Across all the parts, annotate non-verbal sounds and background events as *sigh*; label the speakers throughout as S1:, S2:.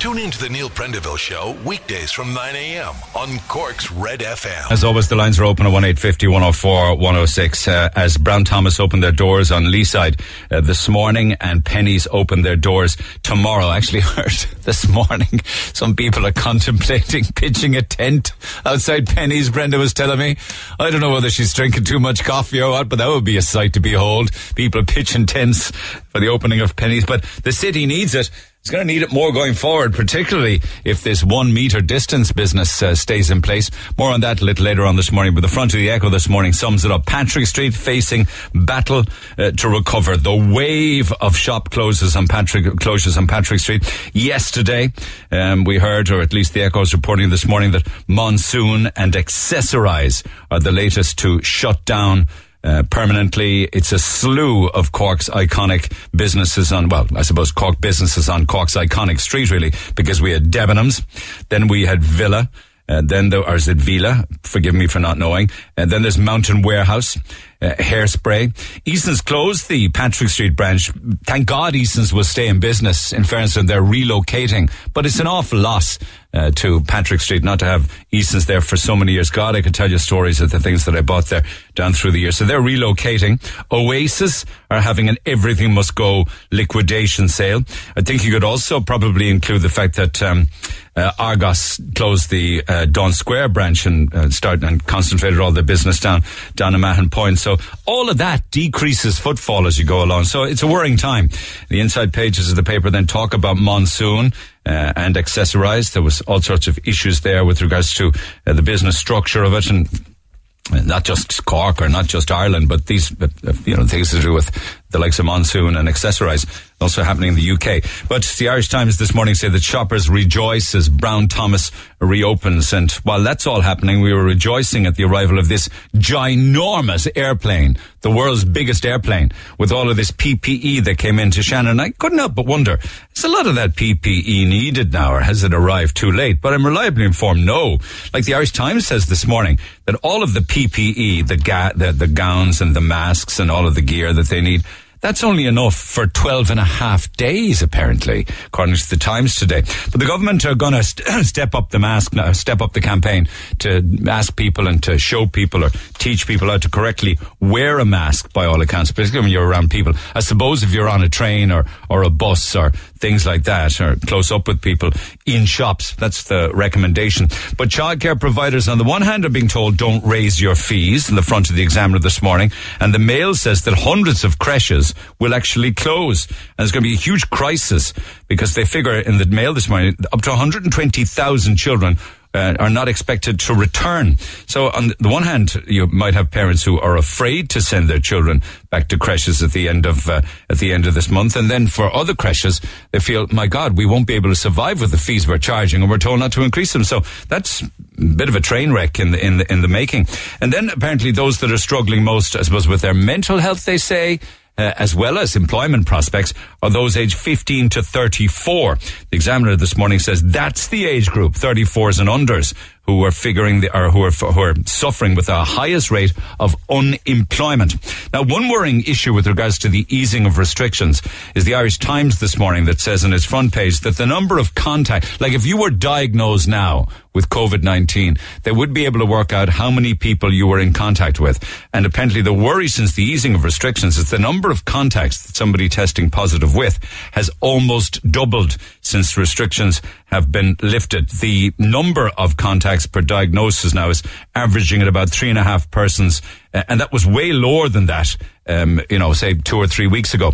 S1: Tune in to the Neil Prendeville Show weekdays from 9 a.m. on Cork's Red FM.
S2: As always, the lines are open at 1850 104 106. Uh, as Brown Thomas opened their doors on Leeside uh, this morning and Penneys opened their doors tomorrow. Actually *laughs* heard this morning some people are contemplating *laughs* pitching a tent outside Penneys. Brenda was telling me. I don't know whether she's drinking too much coffee or what, but that would be a sight to behold. People pitching tents for the opening of Penneys. But the city needs it. It's going to need it more going forward, particularly if this one meter distance business uh, stays in place. More on that a little later on this morning. But the front of the Echo this morning sums it up. Patrick Street facing battle uh, to recover. The wave of shop closes on Patrick closures on Patrick Street yesterday. Um, we heard, or at least the Echo is reporting this morning, that Monsoon and Accessorize are the latest to shut down uh, permanently. It's a slew of Cork's iconic businesses on, well, I suppose Cork businesses on Cork's iconic street, really, because we had Debenhams, then we had Villa, uh, then there, or is it Villa? Forgive me for not knowing. And then there's Mountain Warehouse, uh, Hairspray. Easton's closed the Patrick Street branch. Thank God Easton's will stay in business. In fairness, and they're relocating. But it's an awful loss uh, to Patrick Street not to have Easton's there for so many years. God, I could tell you stories of the things that I bought there down through the years. So they're relocating. Oasis are having an everything must go liquidation sale. I think you could also probably include the fact that um, uh, Argos closed the uh, Daunt Square branch and uh, started and concentrated all their business down down in Mahon Point. So all of that decreases footfall as you go along. So it's a worrying time. The inside pages of the paper then talk about monsoon. Uh, and accessorized. There was all sorts of issues there with regards to uh, the business structure of it and not just Cork or not just Ireland, but these, uh, you know, things to do with the likes of Monsoon and Accessorize also happening in the UK. But the Irish Times this morning say that shoppers rejoice as Brown Thomas reopens. And while that's all happening, we were rejoicing at the arrival of this ginormous airplane, the world's biggest airplane, with all of this PPE that came into Shannon. I couldn't help but wonder, is a lot of that PPE needed now or has it arrived too late? But I'm reliably informed no. Like the Irish Times says this morning, that all of the PPE, the, ga- the, the gowns and the masks and all of the gear that they need, that's only enough for 12 and a half days, apparently, according to the Times today. But the government are going to st- *clears throat* step up the mask, uh, step up the campaign to ask people and to show people or teach people how to correctly wear a mask by all accounts, particularly when you're around people. I suppose if you're on a train or, or a bus or things like that, or close up with people in shops, that's the recommendation. But childcare providers, on the one hand, are being told don't raise your fees in the front of the Examiner this morning. And the Mail says that hundreds of creches will actually close. And there's going to be a huge crisis because they figure in the Mail this morning up to 120,000 children uh, are not expected to return. So on the one hand, you might have parents who are afraid to send their children back to creches at the end of uh, at the end of this month, and then for other creches, they feel, my God, we won't be able to survive with the fees we're charging, and we're told not to increase them. So that's a bit of a train wreck in the in the in the making. And then apparently those that are struggling most, I suppose, with their mental health, they say uh, as well as employment prospects are those aged 15 to 34. The examiner this morning says that's the age group, 34s and unders, who are figuring the, or who are, who are suffering with the highest rate of unemployment. Now, one worrying issue with regards to the easing of restrictions is the Irish Times this morning that says on its front page that the number of contact, like if you were diagnosed now with COVID-19, they would be able to work out how many people you were in contact with. And apparently the worry since the easing of restrictions is the number of contacts that somebody testing positive with has almost doubled since restrictions have been lifted. The number of contacts per diagnosis now is averaging at about three and a half persons. And that was way lower than that, um, you know, say two or three weeks ago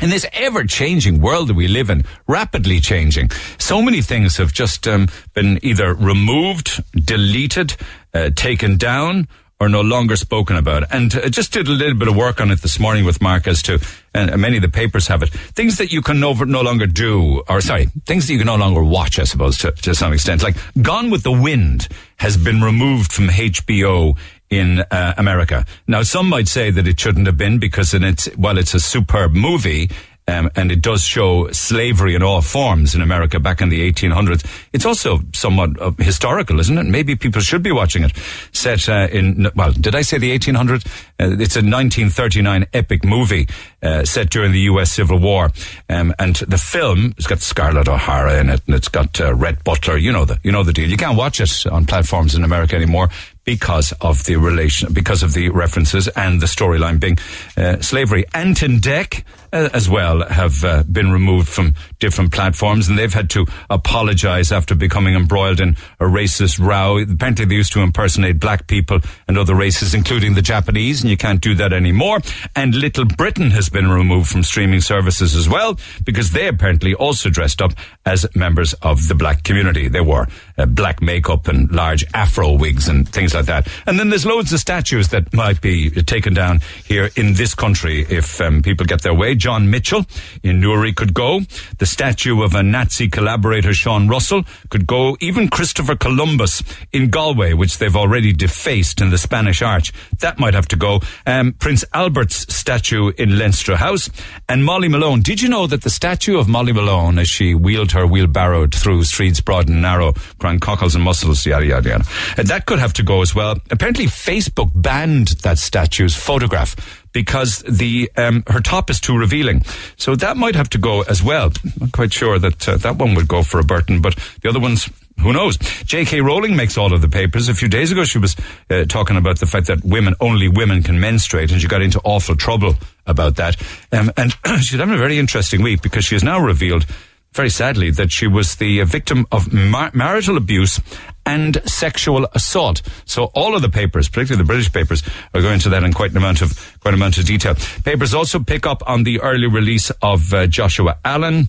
S2: in this ever changing world that we live in, rapidly changing, so many things have just um, been either removed, deleted, uh, taken down, or no longer spoken about. And uh, just did a little bit of work on it this morning with Mark as to, and many of the papers have it, things that you can no, no longer do, or sorry, things that you can no longer watch, I suppose, to, to some extent. Like Gone with the Wind has been removed from HBO in uh, America. Now, some might say that it shouldn't have been because in its, while it's a superb movie, um, and it does show slavery in all forms in America back in the 1800s. It's also somewhat uh, historical, isn't it? Maybe people should be watching it. Set uh, in, well, did I say the 1800s? Uh, it's a 1939 epic movie uh, set during the U.S. Civil War, um, and the film has got Scarlett O'Hara in it, and it's got uh, Rhett Butler. You know the you know the deal. You can't watch it on platforms in America anymore because of the relation, because of the references and the storyline being uh, slavery. Ant and Dec uh, as well have uh, been removed from different platforms, and they've had to apologise after becoming embroiled in a racist row. Apparently, they used to impersonate black people and other races, including the Japanese, and you can't do that anymore. And Little Britain has been removed from streaming services as well because they apparently also dressed up as members of the black community. They wore uh, black makeup and large afro wigs and things like that. And then there's loads of statues that might be taken down here in this country if um, people get their way. John Mitchell in Newry could go. The statue of a Nazi collaborator, Sean Russell, could go. Even Christopher Columbus in Galway, which they've already defaced in the Spanish Arch, that might have to go. Um, Prince Albert's statue in Leinster House. And Molly Malone. Did you know that the statue of Molly Malone, as she wheeled her wheelbarrowed through streets broad and narrow, cockles and mussels, yada, yada, yada, uh, that could have to go as well. Apparently, Facebook banned that statue's photograph because the um, her top is too revealing. So that might have to go as well. I'm quite sure that uh, that one would go for a Burton, but the other ones. Who knows? J.K. Rowling makes all of the papers. A few days ago, she was uh, talking about the fact that women, only women can menstruate, and she got into awful trouble about that. Um, and *clears throat* she's having a very interesting week because she has now revealed very sadly, that she was the victim of mar- marital abuse and sexual assault. So all of the papers, particularly the British papers, are going into that in quite an amount of quite an amount of detail. Papers also pick up on the early release of uh, Joshua Allen.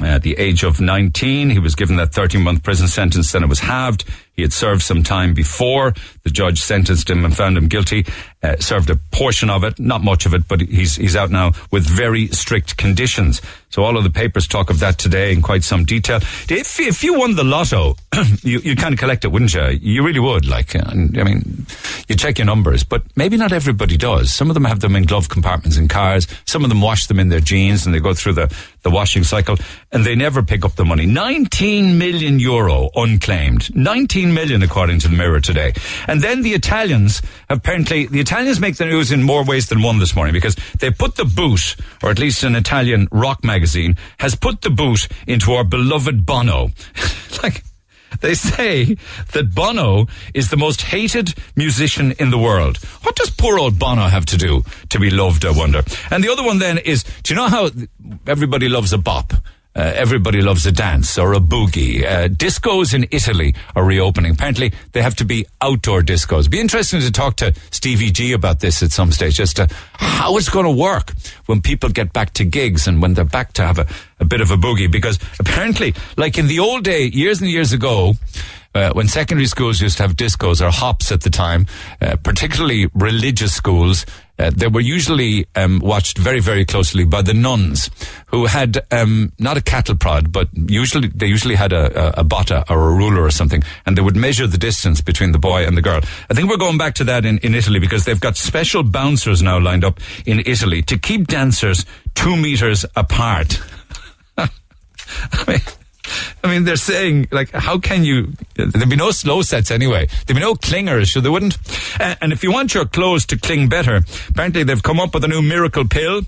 S2: At the age of 19, he was given that 13 month prison sentence, then it was halved. He had served some time before. The judge sentenced him and found him guilty. Uh, served a portion of it, not much of it, but he's he's out now with very strict conditions. So all of the papers talk of that today in quite some detail. If if you won the lotto, *clears throat* you you kind of collect it, wouldn't you? You really would. Like, uh, I mean, you check your numbers, but maybe not everybody does. Some of them have them in glove compartments in cars. Some of them wash them in their jeans and they go through the the washing cycle, and they never pick up the money. 19 million euro unclaimed. 19 million according to the Mirror today. And then the Italians apparently, the Italians make the news in more ways than one this morning because they put the boot, or at least an Italian rock magazine, has put the boot into our beloved Bono. *laughs* like, they say that Bono is the most hated musician in the world. What does poor old Bono have to do to be loved, I wonder? And the other one then is, do you know how everybody loves a bop? Uh, everybody loves a dance or a boogie. Uh, discos in Italy are reopening. Apparently, they have to be outdoor discos. Be interesting to talk to Stevie G about this at some stage as to how it's going to work when people get back to gigs and when they're back to have a, a bit of a boogie. Because apparently, like in the old day, years and years ago, uh, when secondary schools used to have discos or hops at the time, uh, particularly religious schools, uh, they were usually um, watched very, very closely by the nuns, who had um, not a cattle prod, but usually they usually had a, a, a botta or a ruler or something, and they would measure the distance between the boy and the girl. I think we're going back to that in, in Italy because they've got special bouncers now lined up in Italy to keep dancers two meters apart. *laughs* I mean, I mean, they're saying, like, how can you? There'd be no slow sets anyway. There'd be no clingers, so they wouldn't. And if you want your clothes to cling better, apparently they've come up with a new miracle pill.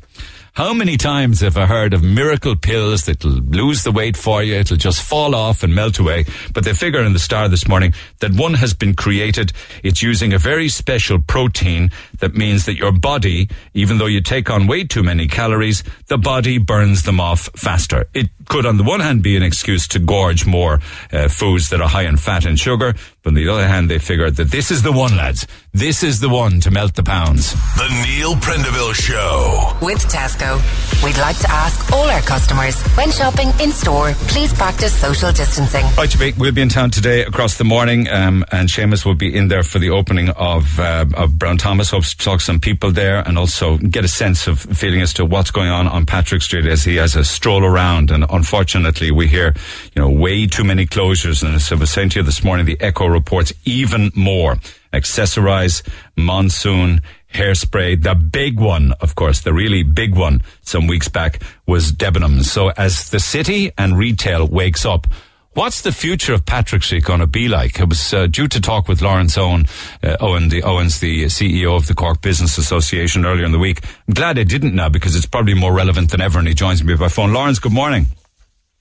S2: How many times have I heard of miracle pills that'll lose the weight for you? It'll just fall off and melt away. But they figure in the star this morning that one has been created. It's using a very special protein that means that your body, even though you take on way too many calories, the body burns them off faster. It could, on the one hand, be an excuse to gorge more uh, foods that are high in fat and sugar. But on the other hand, they figured that this is the one, lads. This is the one to melt the pounds.
S1: The Neil Prendeville Show.
S3: With Tesco, we'd like to ask all our customers when shopping in store, please practice social distancing.
S2: Right, Jimmy, we'll be in town today across the morning, um, and Seamus will be in there for the opening of uh, of Brown Thomas. Hopes to talk to some people there and also get a sense of feeling as to what's going on on Patrick Street as he has a stroll around. And unfortunately, we hear you know way too many closures. And as I was saying to you this morning, the Echo reports even more. Accessorize, Monsoon, hairspray. The big one, of course, the really big one some weeks back was Debenhams. So as the city and retail wakes up, What's the future of Patrick Street going to be like? I was uh, due to talk with Lawrence Owen, uh, Owen, the Owens, the CEO of the Cork Business Association earlier in the week. I'm glad I didn't now because it's probably more relevant than ever, and he joins me by phone. Lawrence, good morning.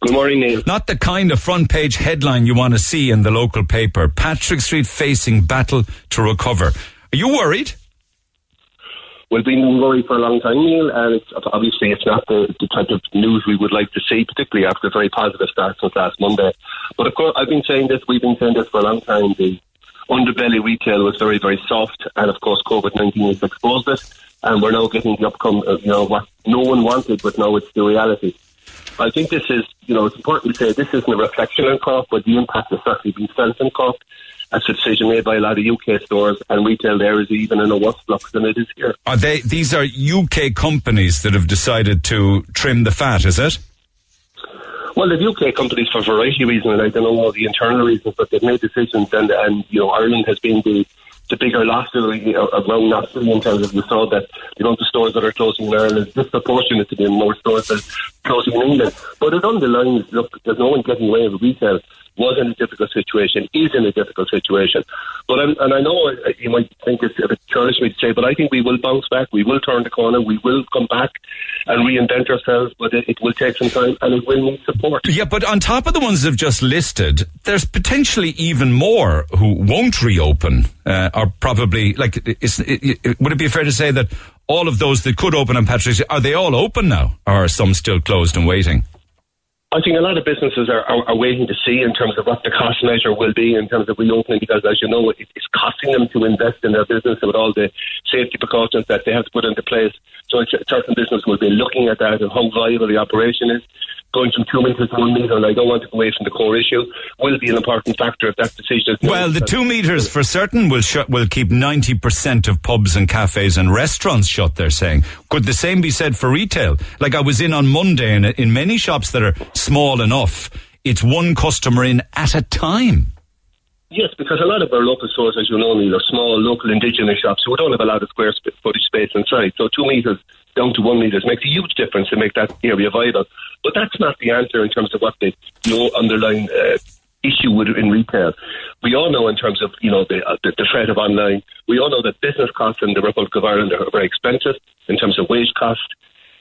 S4: Good morning, Neil.
S2: Not the kind of front page headline you want to see in the local paper. Patrick Street facing battle to recover. Are you worried?
S4: We've been worried for a long time, Neil, and it's, obviously it's not the, the type of news we would like to see, particularly after a very positive start since last Monday. But of course, I've been saying this, we've been saying this for a long time. The underbelly retail was very, very soft, and of course, COVID 19 has exposed it, and we're now getting the upcome, uh, you know, what no one wanted, but now it's the reality. I think this is, you know, it's important to say this isn't a reflection on Cork, but the impact has certainly been felt in Cork. That's a decision made by a lot of UK stores, and retail there is even in a worse flux than it is here.
S2: Are they? These are UK companies that have decided to trim the fat, is it?
S4: Well, the UK companies, for a variety of reasons, and I don't know all the internal reasons, but they've made decisions, and and you know Ireland has been the the bigger loss of around nationally in terms of you saw that the amount of stores that are closing in Ireland is disproportionate to the more stores that are closing in England. But it underlines, look, there's no one getting away with retail was in a difficult situation, is in a difficult situation. But I'm, and I know you might think it's a bit churlish me to say, but I think we will bounce back. We will turn the corner. We will come back and reinvent ourselves. But it, it will take some time, and it will need support.
S2: Yeah, but on top of the ones they've just listed, there's potentially even more who won't reopen, uh, or probably like. It, it, would it be fair to say that all of those that could open on Patrick's are they all open now, or are some still closed and waiting?
S4: I think a lot of businesses are, are, are, waiting to see in terms of what the cost measure will be in terms of reopening because, as you know, it, it's costing them to invest in their business with all the safety precautions that they have to put into place. So certain businesses will be looking at that and how viable the operation is going from two metres to one metre, and I don't want to go away from the core issue, will be an important factor if that decision is
S2: Well, the two metres for certain will shut, will keep 90% of pubs and cafes and restaurants shut, they're saying. Could the same be said for retail? Like I was in on Monday, and in many shops that are small enough, it's one customer in at a time.
S4: Yes, because a lot of our local stores, as you know, are small local indigenous shops who don't have a lot of square footage space inside. So two metres down to one metres makes a huge difference to make that area viable. But that's not the answer in terms of what the underlying uh, issue would in retail. We all know in terms of you know the, uh, the, the threat of online. We all know that business costs in the Republic of Ireland are very expensive in terms of wage cost,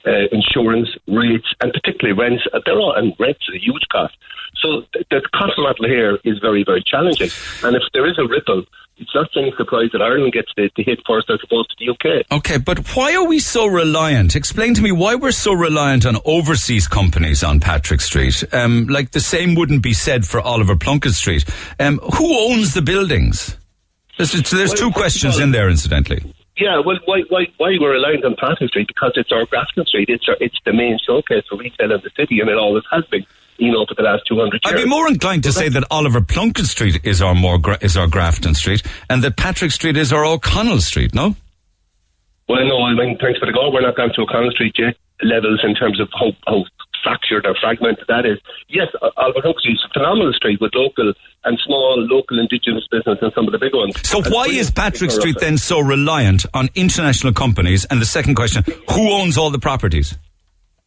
S4: uh, insurance rates, and particularly rents. Uh, they're all and rents are a huge cost. So the, the cost model here is very very challenging. And if there is a ripple it's not any surprise that Ireland gets the, the, hit first as opposed to the UK.
S2: Okay, but why are we so reliant? Explain to me why we're so reliant on overseas companies on Patrick Street. Um, like the same wouldn't be said for Oliver Plunkett Street. Um, who owns the buildings? There's, there's well, two questions in there, incidentally.
S4: Yeah, well, why, why, why we're reliant on Patrick Street? Because it's our Grafton Street. It's our, it's the main showcase for retail in the city, and it always has been you know, for the last 200 years.
S2: I'd be more inclined to say that Oliver Plunkett Street is our more is our Grafton Street, and that Patrick Street is our O'Connell Street. No.
S4: Well, no. I mean, thanks for the call. We're not down to O'Connell Street yet levels in terms of how, how fractured or fragmented that is. Yes, uh, Oliver Plunkett is a phenomenal street with local and small local indigenous business and some of the big ones.
S2: So why is Patrick Street then so reliant on international companies? And the second question, who owns all the properties?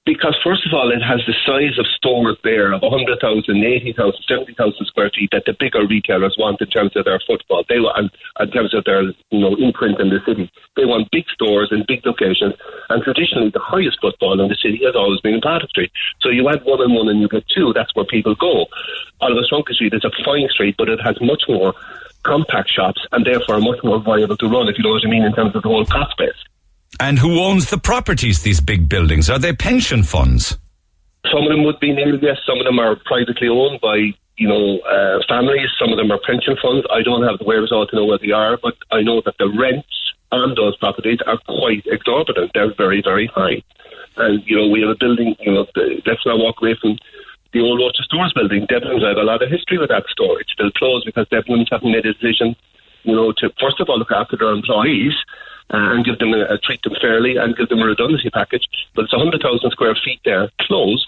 S4: Because first of all, it has the size of stores there of 100,000, 80,000, 70,000 square feet that the bigger retailers want in terms of their footfall. They want, in terms of their, you know, imprint in the city. They want big stores in big locations. And traditionally, the highest footfall in the city has always been in Patrick Street. So you add one and one and you get two. That's where people go. Oliver Plunkett Street is a fine street, but it has much more compact shops and therefore much more viable to run, if you know what I mean, in terms of the whole cost base.
S2: And who owns the properties, these big buildings? Are they pension funds?
S4: Some of them would be nil, yes. Some of them are privately owned by, you know, uh, families. Some of them are pension funds. I don't have the wherewithal to know what they are, but I know that the rents on those properties are quite exorbitant. They're very, very high. And, you know, we have a building, you know, the, let's not walk away from the old Roches Stores building. Debenhams have a lot of history with that store. It's still closed because Debenhams haven't made a decision, you know, to first of all look after their employees uh, and give them a, a, treat them fairly and give them a redundancy package. But it's 100,000 square feet there, closed,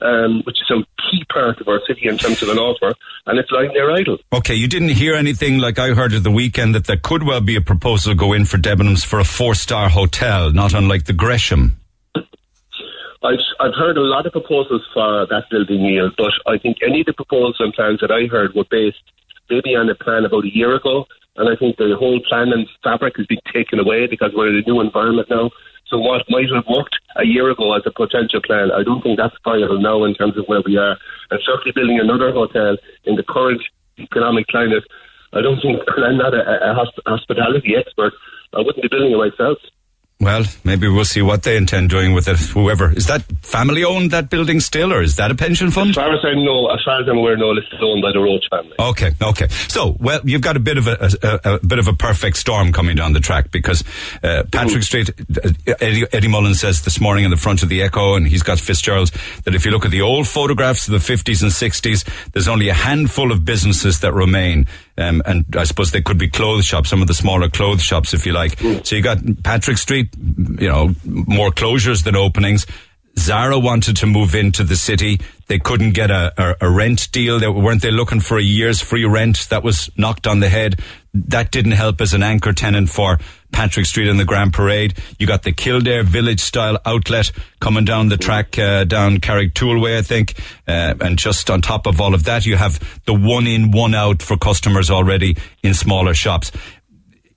S4: um, which is a key part of our city in terms of an offer, and it's lying there idle.
S2: Okay, you didn't hear anything like I heard at the weekend that there could well be a proposal go in for Debenhams for a four-star hotel, not unlike the Gresham.
S4: I've, I've heard a lot of proposals for that building, Neil, but I think any of the proposals and plans that I heard were based maybe on a plan about a year ago, and I think the whole plan and fabric has been taken away because we're in a new environment now. So what might have worked a year ago as a potential plan, I don't think that's viable now in terms of where we are. And certainly building another hotel in the current economic climate, I don't think, *laughs* I'm not a, a hospitality expert, I wouldn't be building it myself.
S2: Well, maybe we'll see what they intend doing with it. Whoever is that family owned that building still, or is that a pension fund?
S4: As far as I know, as far as I'm aware, no, it's owned by the Roche family.
S2: Okay, okay. So, well, you've got a bit of a, a, a bit of a perfect storm coming down the track because uh, Patrick Street. Uh, Eddie, Eddie Mullen says this morning in the front of the Echo, and he's got Fitzgerald's that if you look at the old photographs of the 50s and 60s, there's only a handful of businesses that remain. Um, and I suppose they could be clothes shops, some of the smaller clothes shops, if you like. Mm. So you got Patrick Street, you know, more closures than openings. Zara wanted to move into the city. They couldn't get a, a, a, rent deal. They, weren't they looking for a year's free rent? That was knocked on the head. That didn't help as an anchor tenant for Patrick Street and the Grand Parade. You got the Kildare Village style outlet coming down the track, uh, down Carrigtwohill I think. Uh, and just on top of all of that, you have the one in, one out for customers already in smaller shops.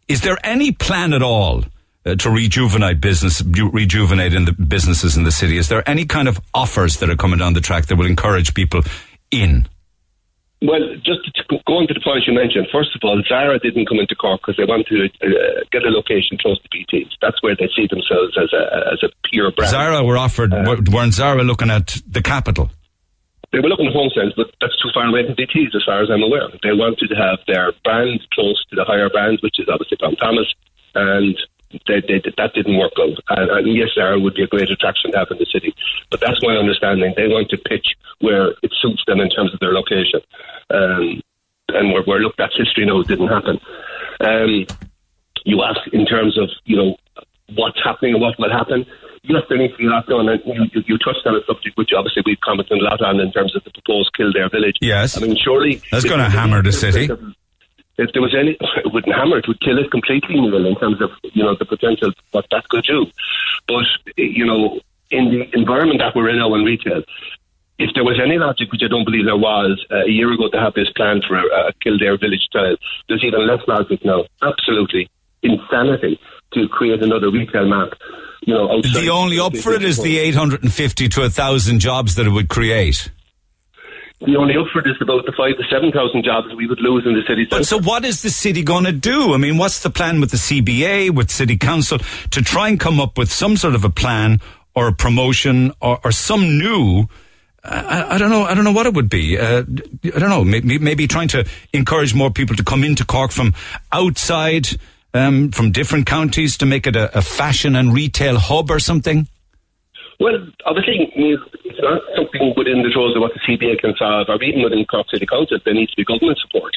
S2: Is there any plan at all uh, to rejuvenate business, rejuvenate in the businesses in the city? Is there any kind of offers that are coming down the track that will encourage people in?
S4: Well, just to go on to the point you mentioned, first of all, Zara didn't come into Cork because they wanted to uh, get a location close to BT's. That's where they see themselves as a as a pure brand.
S2: Zara were offered, uh, weren't Zara looking at the capital?
S4: They were looking at HomeSense, but that's too far away from BT's as far as I'm aware. They wanted to have their brand close to the higher brands, which is obviously Tom Thomas and they, they, that didn't work out. And, and yes, Zara would be a great attraction to have in the city, but that's my understanding. They want to pitch where it suits them in terms of their location. Um, and we're, we're look, that's history now. It didn't happen. Um, you ask in terms of you know what's happening and what will happen. Yes, there needs to be a lot done, and you, you, you touched on a subject which obviously we've commented a lot on in terms of the proposed Kildare village.
S2: Yes,
S4: I mean surely
S2: that's going to hammer the city.
S4: Of, if there was any, *laughs* it wouldn't hammer it, would kill it completely, Neil, in terms of, you know, the potential, what that could do. But, you know, in the environment that we're in now in retail, if there was any logic, which I don't believe there was uh, a year ago to have this plan for a, a Kildare village style, there's even less logic now. Absolutely insanity to create another retail map. You know,
S2: the only up for it is the 850 to 1,000 jobs that it would create
S4: the only upward is about the five to seven thousand jobs we would lose in the city.
S2: But so, what is the city going to do? I mean, what's the plan with the CBA, with City Council, to try and come up with some sort of a plan or a promotion or, or some new? I, I, don't know. I don't know what it would be. Uh, I don't know. Maybe, maybe, trying to encourage more people to come into Cork from outside, um, from different counties, to make it a, a fashion and retail hub or something.
S4: Well, obviously, it's not something within the roles of what the CBA can solve, or even within Cork City Council. There needs to be government support.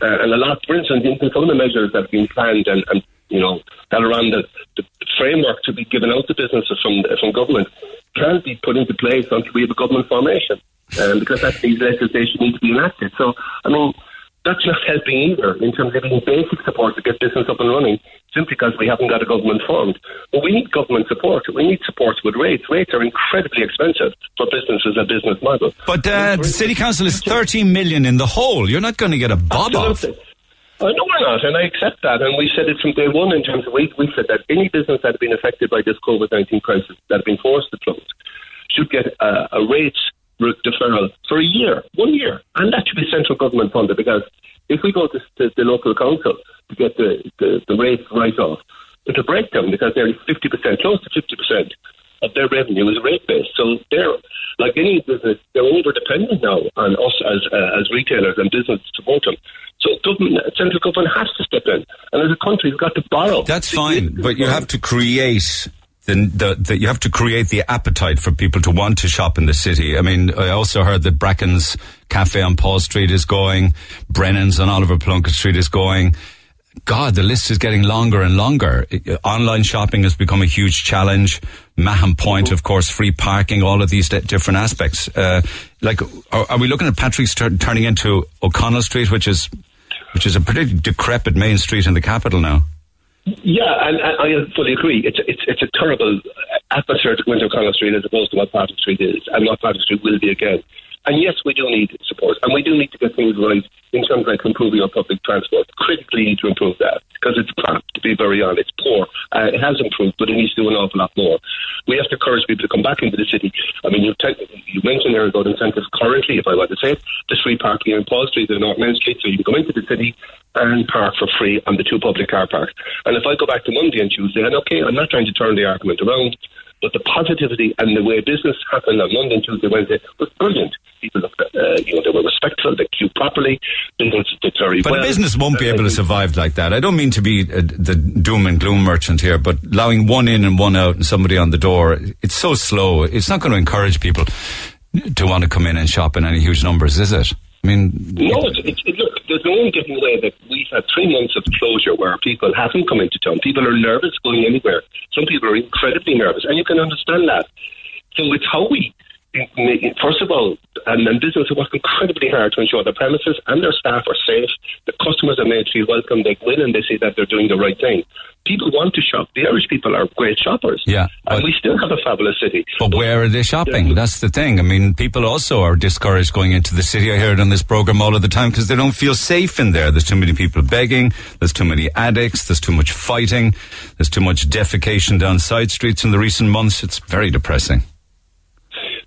S4: Uh, and a lot, for instance, in some of the measures that have been planned and, and you know, that are on the, the framework to be given out to businesses from, from government can't be put into place until we have a government formation. Um, because that these legislation need to be enacted. So, I mean, that's not helping either in terms of giving basic support to get business up and running simply because we haven't got a government formed. But we need government support. We need support with rates. Rates are incredibly expensive for businesses and business models.
S2: But uh, the City Council is 13 million in the hole. You're not going to get a bob
S4: Absolutely. off. Uh, no, we're not, and I accept that. And we said it from day one in terms of we, we said that any business that had been affected by this COVID 19 crisis that had been forced to close should get a, a rates deferral for a year, one year, and that should be central government funded because if we go to, to the local council to get the, the, the rates right off, it's a breakdown because nearly 50%, close to 50% of their revenue is rate based. So they're, like any business, they're over dependent now on us as, uh, as retailers and business to support them. So government, central government has to step in. And as a country, we've got to borrow.
S2: That's fine, but you have to create the, the, you have to create the appetite for people to want to shop in the city. I mean, I also heard that Bracken's Cafe on Paul Street is going, Brennan's on Oliver Plunkett Street is going. God, the list is getting longer and longer. Online shopping has become a huge challenge. Mahon Point, of course, free parking, all of these different aspects. Uh, like, are, are, we looking at Patrick Street turning into O'Connell Street, which is which is a pretty decrepit main street in the capital now?
S4: Yeah, and, and I fully agree. It's it's it's a terrible atmosphere to go into O'Connell Street as opposed to what Patrick Street is, and what Patrick Street will be again. And yes, we do need support, and we do need to get things right in terms of improving our public transport. Critically need to improve that because it's crap, to be very honest. It's poor. Uh, it has improved, but it needs to do an awful lot more. We have to encourage people to come back into the city. I mean, you, te- you mentioned there about incentives currently, if I want to say it, the free parking in Paul Street and North Main Street, so you can come into the city and park for free on the two public car parks. And if I go back to Monday and Tuesday, and okay, I'm not trying to turn the argument around, but the positivity and the way business happened on Monday and Tuesday, Wednesday was brilliant. People looked uh, you know, they were respectful, they queued properly, business did very
S2: but
S4: well.
S2: But a business won't be able to survive like that. I don't mean to be uh, the doom and gloom merchant here, but allowing one in and one out and somebody on the door, it's so slow. It's not going to encourage people to want to come in and shop in any huge numbers, is it? I mean,
S4: no, it's, it's, it, look, there's no one getting away that we've had three months of closure where people haven't come into town. People are nervous going anywhere. Some people are incredibly nervous, and you can understand that. So it's how we, first of all, and, and business have worked incredibly hard to ensure the premises and their staff are safe. The customers are made to feel welcome. They go in and they see that they're doing the right thing people want to shop. The Irish people are great shoppers.
S2: Yeah.
S4: And we still have a fabulous city.
S2: But where are they shopping? That's the thing. I mean, people also are discouraged going into the city. I hear it on this program all of the time because they don't feel safe in there. There's too many people begging. There's too many addicts. There's too much fighting. There's too much defecation down side streets in the recent months. It's very depressing.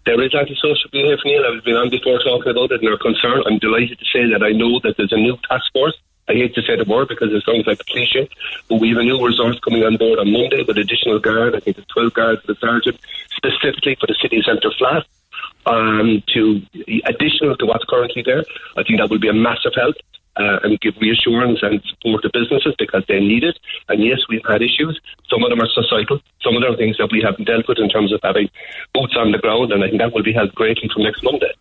S4: There is antisocial behaviour, Neil. I've been on before talking about it and are concerned. I'm delighted to say that I know that there's a new task force I hate to say the word because it sounds like a cliche, but we have a new resource coming on board on Monday with additional guard. I think it's 12 guards the sergeant, specifically for the city centre flat, um, to additional to what's currently there. I think that will be a massive help. Uh, and give reassurance and support to businesses because they need it. And yes, we've had issues. Some of them are societal. Some of them are things that we haven't dealt with in terms of having boots on the ground. And I think that will be helped greatly from next Monday.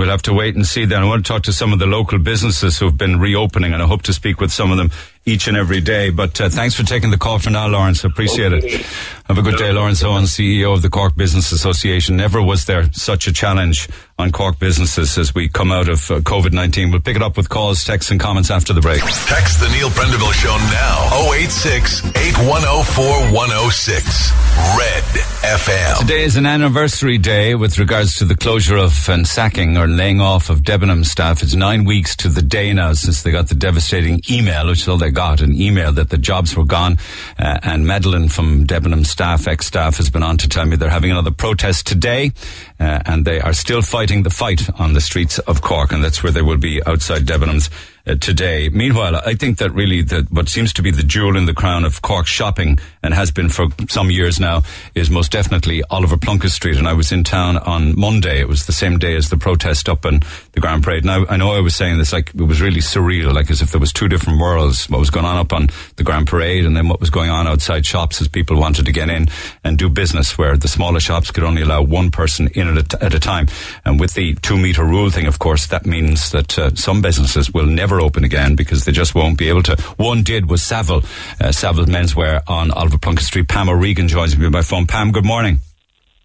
S2: We'll have to wait and see then. I want to talk to some of the local businesses who've been reopening and I hope to speak with some of them each and every day. But uh, thanks for taking the call for now, Lawrence. Appreciate okay. it. Have a good day, Lawrence Owen, CEO of the Cork Business Association. Never was there such a challenge on Cork businesses as we come out of uh, COVID 19. We'll pick it up with calls, texts, and comments after the break.
S1: Text the Neil Prendeville Show now 086 8104 106. Red FM.
S2: Today is an anniversary day with regards to the closure of and sacking or laying off of Debenham staff. It's nine weeks to the day now since they got the devastating email, which is all they got, an email that the jobs were gone. Uh, and Madeline from Debenham staff, ex-staff, has been on to tell me they're having another protest today. Uh, and they are still fighting the fight on the streets of Cork. And that's where they will be outside Debenhams uh, today. Meanwhile, I think that really the, what seems to be the jewel in the crown of Cork shopping and has been for some years now is most definitely Oliver Plunkett Street. And I was in town on Monday. It was the same day as the protest up in the Grand Parade. Now, I know I was saying this like it was really surreal, like as if there was two different worlds. What was going on up on the Grand Parade and then what was going on outside shops as people wanted to get in and do business where the smaller shops could only allow one person in at a, at a time. And with the two meter rule thing, of course, that means that uh, some businesses will never open again because they just won't be able to. One did was Savile, uh, Savile Menswear on Oliver Plunkett Street. Pam O'Regan joins me by phone. Pam, good morning.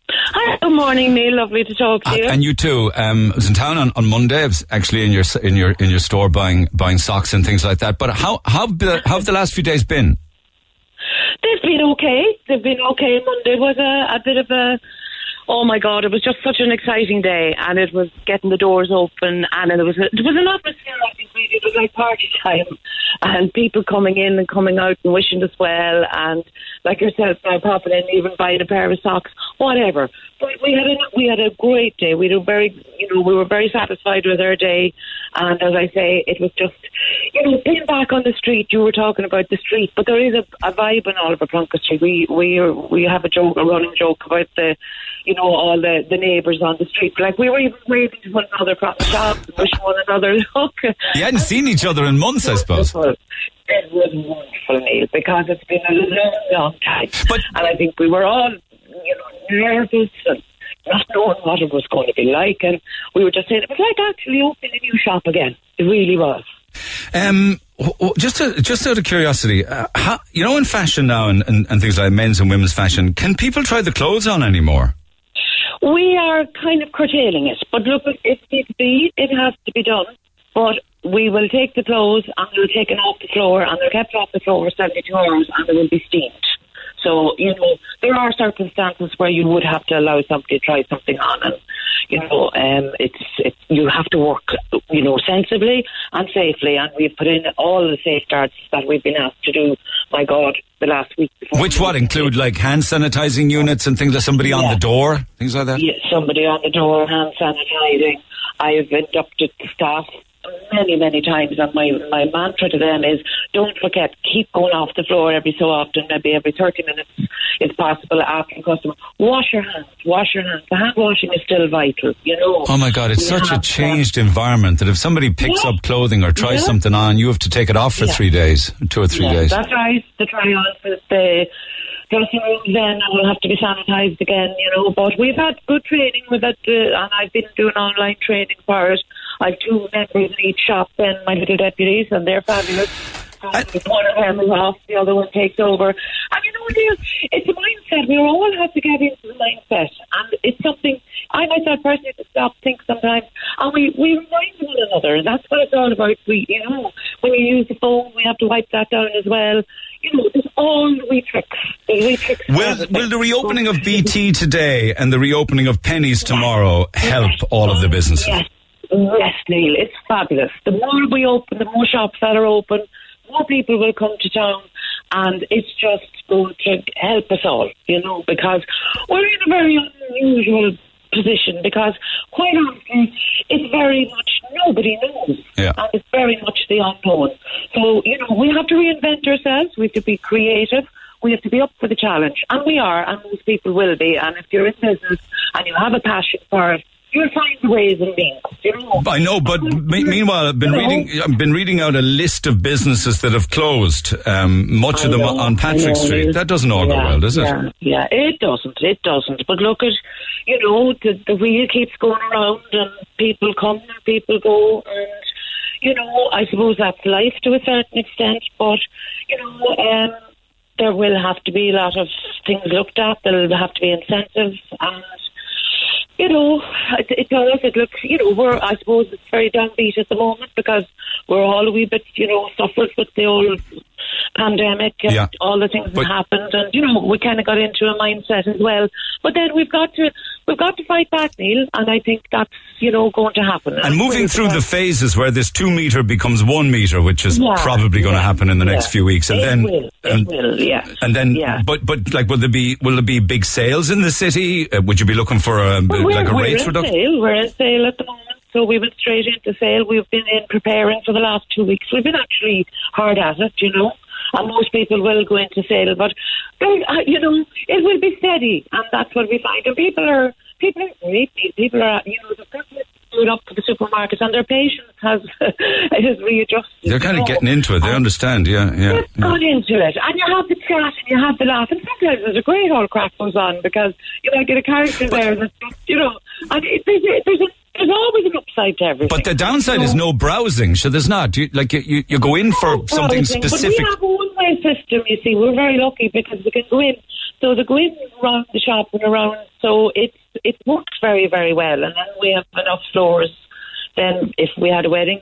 S5: Hi, good morning, Neil. Lovely to talk to you.
S2: Uh, and you too. Um, I was in town on, on Monday. I was actually in your in your in your store buying buying socks and things like that. But how how how have the last few days been?
S5: They've been okay. They've been okay. Monday was a, a bit of a oh my god, it was just such an exciting day, and it was getting the doors open, and it was a, it was an atmosphere. I think it was like party time, and people coming in and coming out and wishing us well, and like yourself now popping in, even buying a pair of socks, whatever. But we had a we had a great day. We were very, you know, we were very satisfied with our day, and as I say, it was just, you know, being back on the street. You were talking about the street, but there is a, a vibe in Oliver Plunkett Street. We we we have a joke, a running joke about the, you know, all the the neighbours on the street. Like we were even waving to one another *laughs* across the shop, wishing one another luck.
S2: You hadn't seen each other in months, I suppose.
S5: It was wonderful, Neil, because it's been a long, long time. But, and I think we were all, you know, nervous and not knowing what it was going to be like. And we were just saying it was like actually opening a new shop again. It really was.
S2: Um, just to, just out of curiosity, uh, how, you know, in fashion now and, and, and things like men's and women's fashion, can people try the clothes on anymore?
S5: We are kind of curtailing it, but look, if it be, it has to be done. But we will take the clothes and they're taken off the floor and they're kept off the floor for 72 hours and they will be steamed. So, you know, there are circumstances where you would have to allow somebody to try something on and, you know, um, it's, it's, you have to work, you know, sensibly and safely and we've put in all the safeguards that we've been asked to do, my God, the last week. before.
S2: Which what include like hand sanitizing units and things like somebody on the door, things like that.
S5: Yeah, somebody on the door, hand sanitizing. I've inducted the staff many, many times, and my, my mantra to them is don't forget, keep going off the floor every so often, maybe every 30 minutes if possible after a customer. Wash your hands, wash your hands. The hand washing is still vital, you know.
S2: Oh my God, it's
S5: We
S2: such a changed environment that if somebody picks
S5: Yeah.
S2: up clothing or tries
S5: Yeah.
S2: something on, you have to take it off for
S5: Yeah.
S2: three days, two or three days.
S5: That's right. The try on for the dressing rooms then will have to be sanitised again, you know. But we've had good training with it, uh, and I've been doing online training for it. I've two members in each shop, and my little deputies, and they're fabulous. If one of them is off, the other one takes over. And you know what it is? It's a mindset. We all have to get into the mindset. And it's something I myself personally have to stop, think sometimes. And we, we remind one another. And that's what it's all about. We, you know, when you use the phone, we have to wipe that down as well. You know, there's all the wee tricks. The wee tricks.
S2: Will, will the reopening of *laughs* BT today and the reopening of Penneys tomorrow help all of the businesses?
S5: Yes, yes, Neil, it's fabulous. The more we open, the more shops that are open, more people will come to town, and it's just going to help us all, you know, because we're in a very unusual position because quite honestly it's very much nobody knows
S2: Yeah.
S5: and it's very much the unknown so you know we have to reinvent ourselves we have to be creative we have to be up for the challenge and we are and most people will be and if you're in business and you have a passion for it you'll find ways and means you know
S2: I know, but me- meanwhile, I've been
S5: No.
S2: reading. I've been reading out a list of businesses that have closed. Um, much
S5: I
S2: of them
S5: know,
S2: on Patrick
S5: know.
S2: Street. That doesn't all go well, does it?
S5: Yeah, yeah, it doesn't. It doesn't. But look at, you know, the, the wheel keeps going around and people come and people go and, you know, I suppose that's life to a certain extent. But, you know, um, there will have to be a lot of things looked at. There'll have to be incentives and, you know, it, it does. It looks, you know, we're, I suppose it's very downbeat at the moment because we're all a wee bit, you know, suffered with the old pandemic and
S2: Yeah.
S5: all the things
S2: But-
S5: that happened. And, you know, we kind of got into a mindset as well. But then we've got to, we've got to fight back, Neil. And I think that's, you know, going to happen.
S2: And moving through the phases where this two meter becomes one meter, which is
S5: Yeah,
S2: probably going to
S5: yeah,
S2: happen in the next few weeks, and
S5: It
S2: then
S5: will, it
S2: and,
S5: will, yeah.
S2: and then,
S5: Yeah.
S2: but but like, will there be will there be big sales in the city? Uh, would you be looking for a
S5: Well,
S2: like a rates reduction?
S5: sale. We're in sale at the moment. So we went straight into sale. We've been in preparing for the last two weeks. We've been actually hard at it, you know. And most people will go into sale, but uh, you know it will be steady, and that's what we find. And people are people are great. People are you know they've got to up to the supermarkets, and their patience has *laughs* has readjusted.
S2: They're kind of getting into it. They
S5: And-
S2: understand. Yeah, yeah.
S5: They've
S2: yeah.
S5: gone into it, and you have the chat and you have the laugh, and sometimes there's a great old crack goes on because you might get a character there that's you know, and it, there's, a, there's, a, there's always an upside to everything.
S2: But the downside is no browsing. So there's not. You, like you, you, go in for
S5: No
S2: something
S5: browsing,
S2: specific.
S5: But we have a one-way system. You see, we're very lucky because we can go in. So they go in around the shop and around. So it's it works very very well, and then we have enough floors. Then if we had a wedding,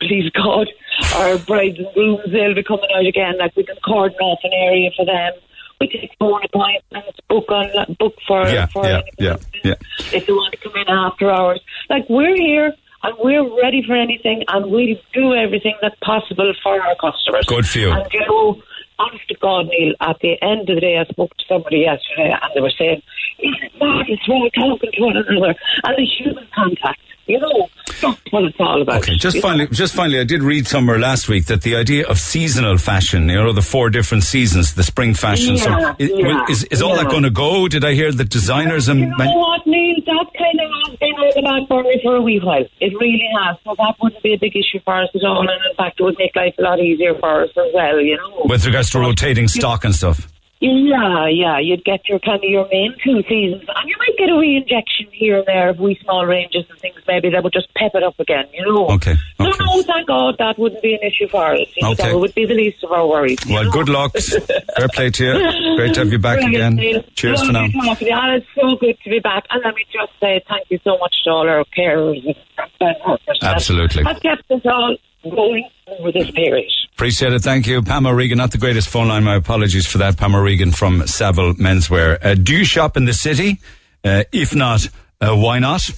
S5: please God, our brides and grooms they'll be coming out again. Like we can cordon off an area for them. We take phone appointments, book on book for
S2: Yeah,
S5: for
S2: yeah, yeah, yeah.
S5: if they want to come in after hours. Like we're here and we're ready for anything and we'll do everything that's possible for our customers.
S2: Good for you.
S5: And you know, honest to God, Neil, at the end of the day, I spoke to somebody yesterday and they were saying, isn't it marvellous we're talking to one another and the human contact, you know, that's what it's all about.
S2: Okay, just
S5: you know?
S2: finally, just finally, I did read somewhere last week that the idea of seasonal fashion, you know, the four different seasons, the spring fashion, so
S5: Yeah,
S2: is,
S5: yeah,
S2: is, is all that going to go? Did I hear that designers and
S5: You know what, Neil? That kind of has been on the back burner for a wee while. It really has. So that wouldn't be a big issue for us at all. And in fact, it would make life a lot easier for us as well, you know.
S2: with regards to rotating stock and stuff?
S5: Yeah, yeah, you'd get your kind of your main two seasons, and you might get a re-injection here and there of wee small ranges and things. Maybe that would just pep it up again, you know.
S2: Okay,
S5: No,
S2: okay.
S5: no, thank God that wouldn't be an issue for us. You know,
S2: Okay.
S5: That would be the least of our worries.
S2: Well,
S5: know.
S2: good luck. Fair play to you. *laughs* Great to have you back
S5: Brilliant,
S2: again. Cheers for now.
S5: To you, and it's so good to be back. And let me just say thank you so much to all our carers and frontline workers. that
S2: Absolutely.
S5: Have kept us all going over this period.
S2: Appreciate it. Thank you. Pam O'Regan, not the greatest phone line. My apologies for that. Pam O'Regan from Savile Menswear. Uh, do you shop in the city? Uh, if not, uh, why not?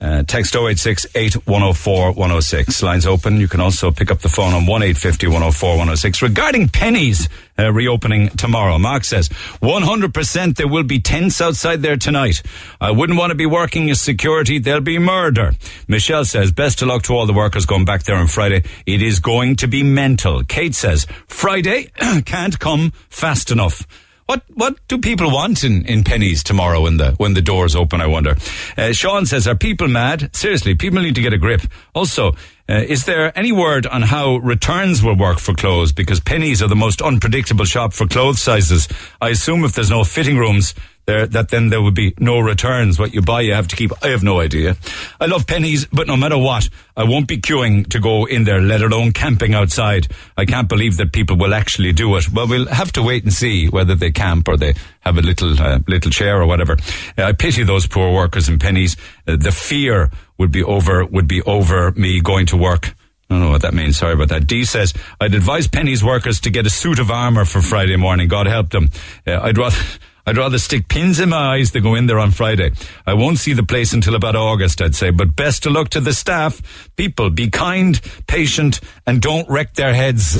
S2: Uh, text 086 8104 106. Lines open. You can also pick up the phone on 1 104 106. Regarding Penneys uh, reopening tomorrow, Mark says 100% there will be tents outside there tonight. I wouldn't want to be working as security. There'll be murder. Michelle says best of luck to all the workers going back there on Friday. It is going to be mental. Kate says Friday *clears throat* can't come fast enough. What what do people want in, in Penneys tomorrow when the when the doors open? I wonder. Uh, Sean says, "Are people mad? Seriously, people need to get a grip." Also, uh, is there any word on how returns will work for clothes? Because Penneys are the most unpredictable shop for clothes sizes. I assume if there's no fitting rooms. There, that then there would be no returns. What you buy, you have to keep. I have no idea. I love Penneys, but no matter what, I won't be queuing to go in there, let alone camping outside. I can't believe that people will actually do it. Well, we'll have to wait and see whether they camp or they have a little uh, little chair or whatever. Uh, I pity those poor workers in Penneys. Uh, the fear would be over would be over me going to work. I don't know what that means. Sorry about that. D says, I'd advise Penneys workers to get a suit of armour for Friday morning. God help them. Uh, I'd rather, *laughs* I'd rather stick pins in my eyes than go in there on Friday. I won't see the place until about August, I'd say. But best of luck to the staff. People, be kind, patient, and don't wreck their heads.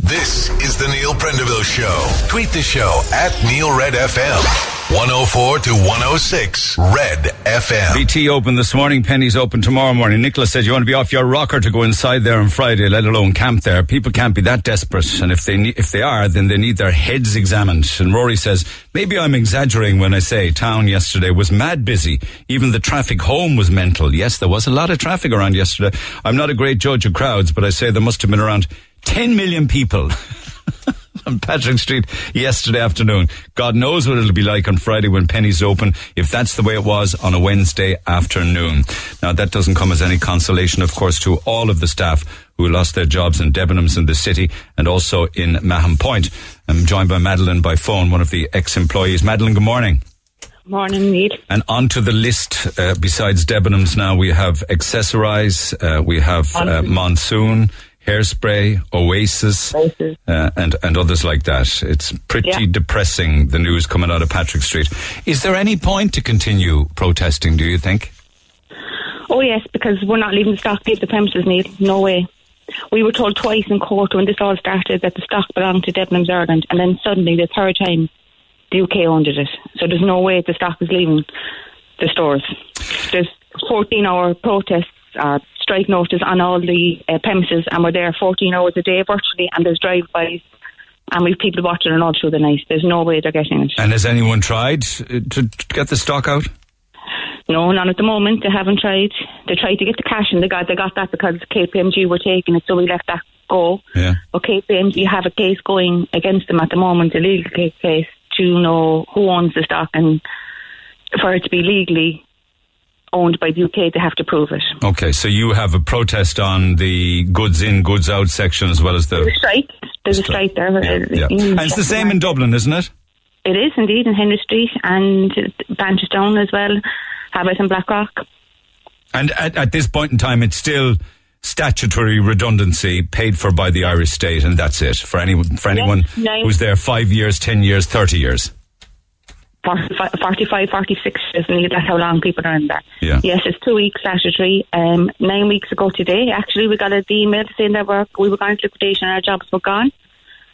S1: This is the Neil Prendeville Show. Tweet the show at Neil Red FM. 104 to 106 Red FM.
S2: BT open this morning, Penneys open tomorrow morning. Nicholas said you want to be off your rocker to go inside there on Friday, let alone camp there. People can't be that desperate, and if they ne- if they are, then they need their heads examined. And Rory says maybe I'm exaggerating when I say town yesterday was mad busy. Even the traffic home was mental. Yes, there was a lot of traffic around yesterday. I'm not a great judge of crowds, but I say there must have been around 10 million people. *laughs* *laughs* on Patrick Street yesterday afternoon. God knows what it'll be like on Friday when Penneys open, if that's the way it was on a Wednesday afternoon. Now, that doesn't come as any consolation, of course, to all of the staff who lost their jobs in Debenhams in the city and also in Mahon Point. I'm joined by Madeline by phone, one of the ex-employees. Madeline, good morning.
S5: Morning, Neil.
S2: And onto the list, uh, besides Debenhams now, we have Accessorize, uh, we have uh, Monsoon, Hairspray, Oasis,
S5: Oasis.
S2: Uh, and, and others like that. It's pretty
S5: Yeah.
S2: depressing, the news coming out of Patrick Street. Is there any point to continue protesting, do you think?
S6: Oh yes, because we're not leaving the stock leave the premises, Neil. No way. We were told twice in court when this all started that the stock belonged to Debenhams Ireland, and then suddenly the third time the UK owned it. So there's no way the stock is leaving the stores. There's 14-hour protests, uh, strike notice on all the uh, premises, and we're there 14 hours a day virtually, and there's drive-bys, and we've people watching it all through the night. There's no way they're getting it.
S2: And has anyone tried uh, to get the stock out?
S6: No, not at the moment. They haven't tried. They tried to get the cash and they got they got that because KPMG were taking it, so we left that go.
S2: Yeah.
S6: But KPMG have a case going against them at the moment, a legal case, case to know who owns the stock and for it to be legally owned by the UK, they have to prove it.
S2: Okay, so you have a protest on the goods in, goods out section as well as the.
S6: There's
S2: the.
S6: a strike. There's a strike there.
S2: Yeah. And it's the same in Dublin, isn't it?
S6: It is indeed in Henry Street and Blanchardstown as well. Habit and Blackrock.
S2: And at, at this point in time, it's still statutory redundancy paid for by the Irish state, and that's it for anyone for anyone
S6: nine-
S2: who's there five years, ten years, thirty years.
S6: 45, 45 46 years, that's how long people are in there.
S2: Yeah.
S6: Yes, it's two weeks statutory. Um, nine weeks ago today, actually, we got an email saying that we're, we were going to liquidation and our jobs were gone.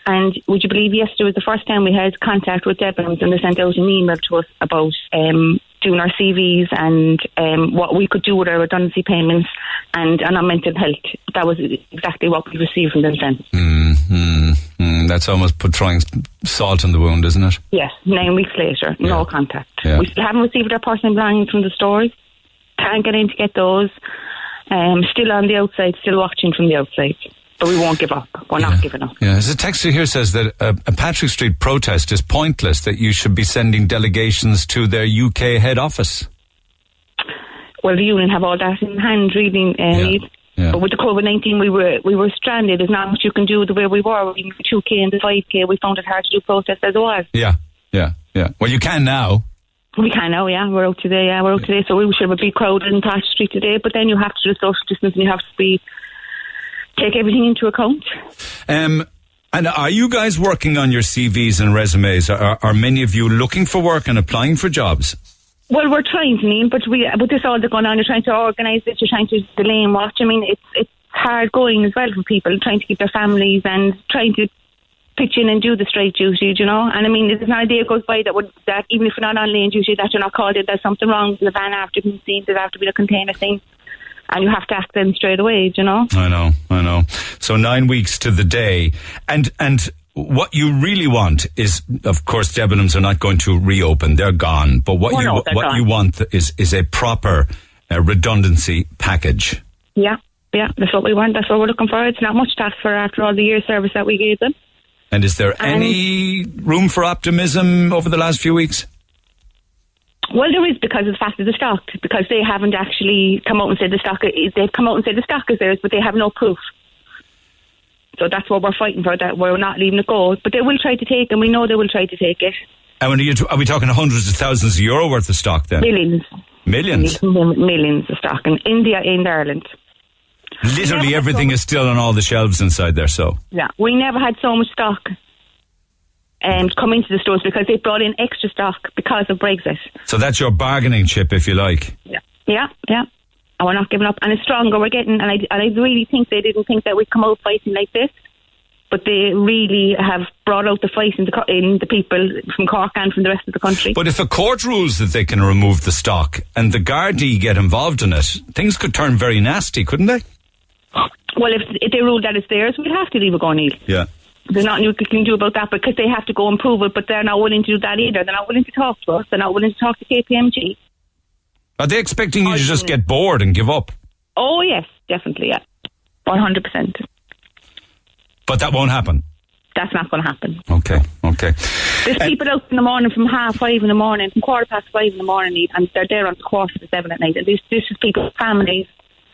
S6: And would you believe yesterday was the first time we had contact with Debenhams and they sent out an email to us about um, doing our CVs and um, what we could do with our redundancy payments and, and our mental health. That was exactly what we received from them then.
S2: Mm, mm, that's almost put throwing salt in the wound, isn't it?
S6: Yes, nine weeks later, no contact.
S2: Yeah.
S6: We still haven't received our personal belongings from the stores. Can't get in to get those. Um, still on the outside, still watching from the outside. But we won't give up. We're
S2: Yeah.
S6: not giving up.
S2: Yeah, as a texter here says that a, a Patrick Street protest is pointless, that you should be sending delegations to their UK head office.
S6: Well, the union have all that in hand, really. Uh,
S2: Yeah. Yeah.
S6: But with the COVID nineteen, we were we were stranded. There's not much you can do the way we were. We the two k and the five k. We found it hard to do protests as it was.
S2: Yeah, yeah, yeah. Well, you can now.
S6: We can now, yeah. We're out today, yeah. We're out today, so we should have a big crowd in Patrick Street today. But then you have to do social distance, and you have to be take everything into account.
S2: Um, and are you guys working on your CVs and resumes? Are, are many of you looking for work and applying for jobs?
S6: Well, we're trying to, but we with this all that's going on, you're trying to organise it, you're trying to delay and watch. I mean, it's it's hard going as well for people trying to keep their families and trying to pitch in and do the straight duty, you know. And I mean, there's not a day goes by that would that even if you're not on lane duty, that you're not called in, there's something wrong the van after being seen, there's after been a container thing, and you have to act then straight away, you know.
S2: I know, I know. So nine weeks to the day, and and what you really want is, of course, Debenhams are not going to reopen; they're gone. But what
S6: Oh,
S2: you
S6: no,
S2: what
S6: gone.
S2: you want is is a proper uh, redundancy package.
S6: Yeah, yeah, that's what we want. That's what we're looking for. It's not much to ask for after all the years service that we gave them.
S2: And is there
S6: And-
S2: any room for optimism over the last few weeks?
S6: Well, there is because of the fact of the stock, because they haven't actually come out and said the stock. is- They've come out and said the stock is theirs, but they have no proof. So that's what we're fighting for. That we're not leaving it go, but they will try to take, and we know they will try to take it.
S2: And when are, you t- are we talking hundreds of thousands of euro worth of stock then?
S6: Millions,
S2: Millions.
S6: millions of stock in India and Ireland.
S2: Literally everything
S6: so-
S2: is still on all the shelves inside there. So
S6: Yeah, we never had so much stock. Um, come into the stores because they brought in extra stock because of Brexit.
S2: so that's your bargaining chip, if you like.
S6: Yeah, yeah, yeah. And we're not giving up. And it's stronger we're getting. And I, and I really think they didn't think that we'd come out fighting like this. But they really have brought out the fight in the, in the people from Cork and from the rest of the country.
S2: But if a court rules that they can remove the stock and the Gardaí get involved in it, things could turn very nasty, couldn't they?
S6: well, if, if they rule that it's theirs, we'd have to leave it go, Neil.
S2: Yeah.
S6: There's nothing you can do about that because they have to go and prove it, but they're not willing to do that either. They're not willing to talk to us. They're not willing to talk to KPMG.
S2: Are they expecting you
S6: I
S2: to just get bored and give up?
S6: Oh, yes, definitely, yeah. 100%.
S2: But that won't happen.
S6: That's not going to happen.
S2: Okay, okay.
S6: There's
S2: Uh,
S6: people out in the morning from half five in the morning, from quarter past five in the morning, and they're there until quarter to seven at night. And this, this is people's families,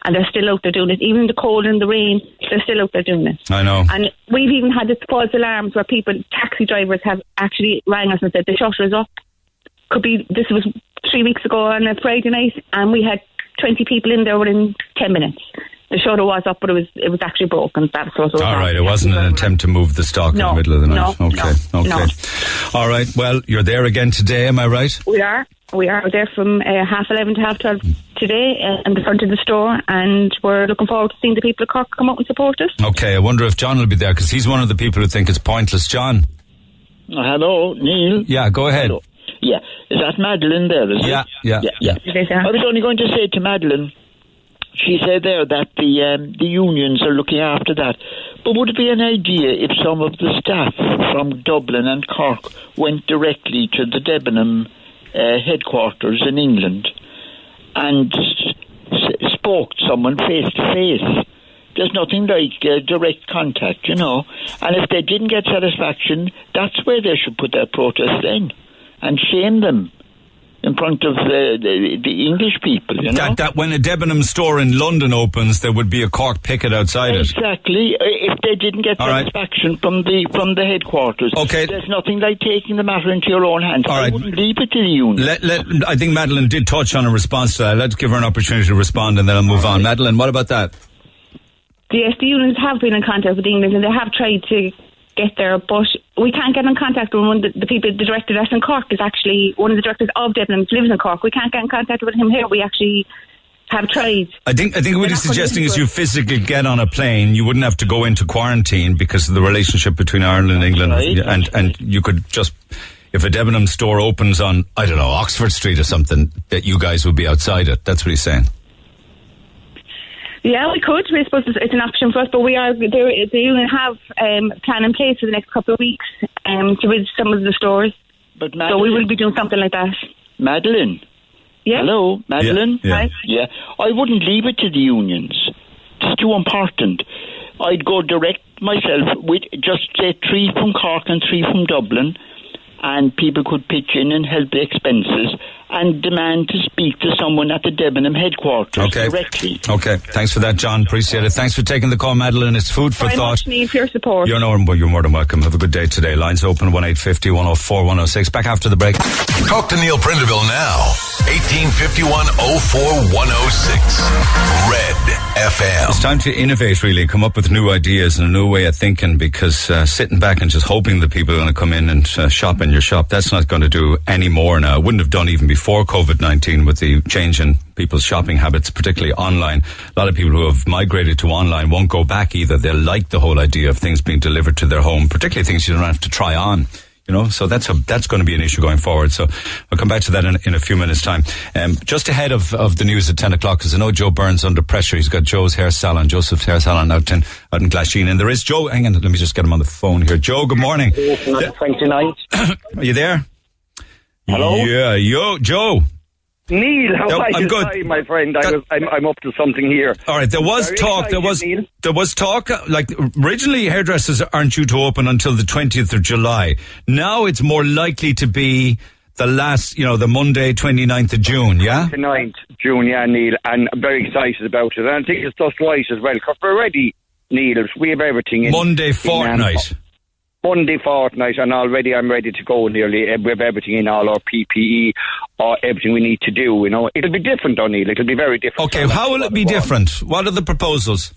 S6: and they're still out there doing it. Even in the cold and the rain, they're still out there doing it.
S2: I know.
S6: And we've even had this false alarms where people, taxi drivers, have actually rang us and said the shutter is up. Could be this was three weeks ago on a Friday night, and we had twenty people in there within ten minutes. The shutter was up, but it was it was actually broken. That's what it was.
S2: All right, it wasn't an attempt to move the stock in the middle of the night.
S6: no,
S2: okay,
S6: no,
S2: okay.
S6: no.
S2: All right, well, you're there again today, am I right?
S6: We are. We are there from uh, half eleven to half twelve today uh, in the front of the store, and we're looking forward to seeing the people of Cork come out and support us.
S2: Okay, I wonder if John will be there because he's one of the people who think it's pointless. John?
S7: Hello, Neil.
S2: Yeah, go ahead.
S7: Hello. Yeah, is that Madeline there?
S2: Yeah, yeah.
S7: yeah, yeah.
S6: Yeah.
S7: I was only going to say to Madeline, she said there that the um, the unions are looking after that. But would it be an idea if some of the staff from Dublin and Cork went directly to the Debenham uh, headquarters in England and s- spoke to someone face to face? There's nothing like uh, direct contact, you know. And if they didn't get satisfaction, that's where they should put their protest in and shame them in front of the, the, the English people, you know.
S2: That, that when a Debenham store in London opens, there would be a cork picket outside it.
S7: Exactly. If they didn't get
S2: All right.
S7: satisfaction from the from the headquarters,
S2: Okay.
S7: there's nothing like taking the matter into your own hands.
S2: All
S7: I
S2: right.
S7: wouldn't leave it to the union.
S2: Let, let, I think Madeline did touch on a response to that. Let's give her an opportunity to respond and then I'll move on. Madeline, what about that?
S6: Yes, the unions have been in contact with England, and they have tried to get there, but we can't get in contact with one of the, the people. The director that's in Cork is actually one of the directors of Debenhams lives in Cork. We can't get in contact with him here. We actually have tried.
S2: I think I think what
S6: They're
S2: he's suggesting is you physically get on a plane. You wouldn't have to go into quarantine because of the relationship between Ireland and England,
S7: right,
S2: and and you could just. If a Debenham store opens on, I don't know, Oxford Street or something, that you guys would be outside it. That's what he's saying.
S6: Yeah, we could. I suppose it's, it's an option for us, but we are. The, the union have um, a plan in place for the next couple of weeks um, to visit some of the stores.
S7: but
S6: So we will be doing something like that.
S7: Madeline,
S6: Yeah.
S7: hello, Madeline.
S2: Yeah.
S6: Right.
S7: Yeah, I wouldn't leave it to the unions. It's too important. I'd go direct myself with just say three from Cork and three from Dublin, and people could pitch in and help the expenses and demand to speak to someone at the Debenham headquarters
S2: Okay.
S7: directly.
S2: Okay. Thanks for that, John. Appreciate it. Thanks for taking the call, Madeline. It's food for
S5: Very
S2: thought.
S5: much need for your support.
S2: You're, no, you're more than welcome. Have a good day today. Lines open 1850 104 106. Back after the break.
S1: Talk to Neil Prendeville now. 1851 04 106. Red FM.
S2: It's time to innovate, really, come up with new ideas and a new way of thinking because uh, sitting back and just hoping that people are going to come in and uh, shop in your shop, that's not going to do any more now. It wouldn't have done even before COVID 19 with the change in people's shopping habits, particularly online. A lot of people who have migrated to online won't go back either. They'll like the whole idea of things being delivered to their home, particularly things you don't have to try on. You know, so that's a, that's going to be an issue going forward. So I'll come back to that in, in a few minutes' time. Um, just ahead of, of the news at ten o'clock, because I know Joe Burns under pressure. He's got Joe's hair salon, Joseph's hair salon out in out in Glasheen, and there is Joe. Hang on, let me just get him on the phone here. Joe, good morning. Yeah,
S8: 29th. *coughs*
S2: Are you there?
S8: Hello?
S2: Yeah, yo, Joe.
S8: Neil, how
S2: No,
S8: are
S2: I'm
S8: you?
S2: good.
S8: Sorry, my friend. I was, I'm, I'm up to something here.
S2: All right, there was
S8: Very
S2: talk. There was
S8: Neil.
S2: there was talk. Like originally, hairdressers aren't due to open until the twentieth of July. Now it's more likely to be the last, you know, the Monday 29th of June. Yeah.
S8: 29th June, yeah, Neil, and I'm very excited about it. And I think it's just right as well, because we're ready, Neil. We have everything in.
S2: Monday
S8: in, um,
S2: fortnight.
S8: Monday fortnight, and already I'm ready to go nearly. have everything in, all our PPE, or everything we need to do, you know. It'll be different, Neil. It'll be very different.
S2: Okay, how will it be different? What are the proposals?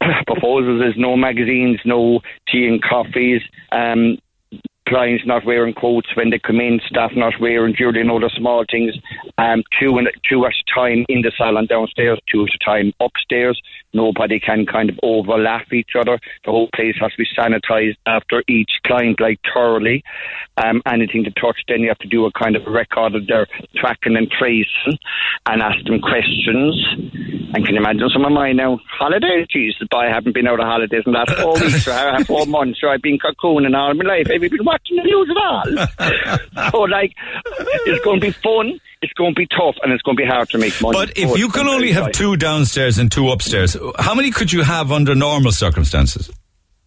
S2: *coughs*
S8: proposals is no magazines, no tea and coffees, um, clients not wearing coats when they come in, staff not wearing jewelry and other small things, um, two, in, two at a time in the salon downstairs, two at a time upstairs. Nobody can kind of overlap each other. The whole place has to be sanitised after each client, like thoroughly. Um, anything to touch, then you have to do a kind of record of their tracking and tracing and ask them questions. And can you imagine some of my now? Holidays, Jesus, boy, I haven't been out of holidays in the last four weeks or four *laughs* months, or I've been cocooning all my life. Have you been watching the news at all? *laughs* so, like, it's going to be fun, it's going to be tough, and it's going to be hard to make money.
S2: But if you can only have two downstairs and two upstairs, how many could you have under normal circumstances?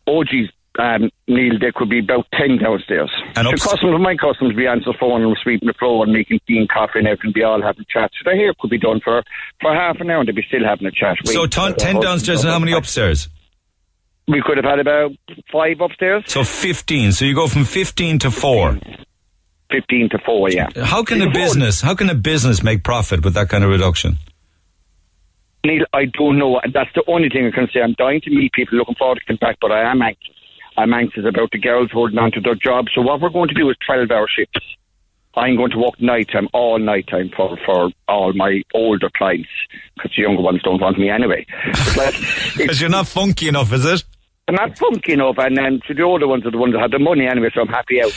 S8: Oh, geez. Um, Neil, there could be about 10 downstairs.
S2: And
S8: the customers, my customers, be answering the phone and sweeping the floor and making tea and coffee and everything, be all having chats. So the hair could be done for, for half an hour and they'd be still having a chat.
S2: So ton, 10 downstairs and how many upstairs?
S8: We could have had about five upstairs,
S2: So 15. So you go from 15 to 4.
S8: 15 to 4, yeah.
S2: How can a business, how can a business make profit with that kind of reduction?
S8: Neil, I don't know. That's the only thing I can say. I'm dying to meet people looking forward to come back, but I am anxious. I'm anxious about the girls holding on to their jobs. So what we're going to do is 12 hour shifts. I'm going to work night time, all night time for, for all my older clients, because the younger ones don't want me anyway.
S2: Because *laughs* you're not funky enough, is it?
S8: I'm not funky enough, and then so the older ones are the ones that have the money anyway, so I'm happy out.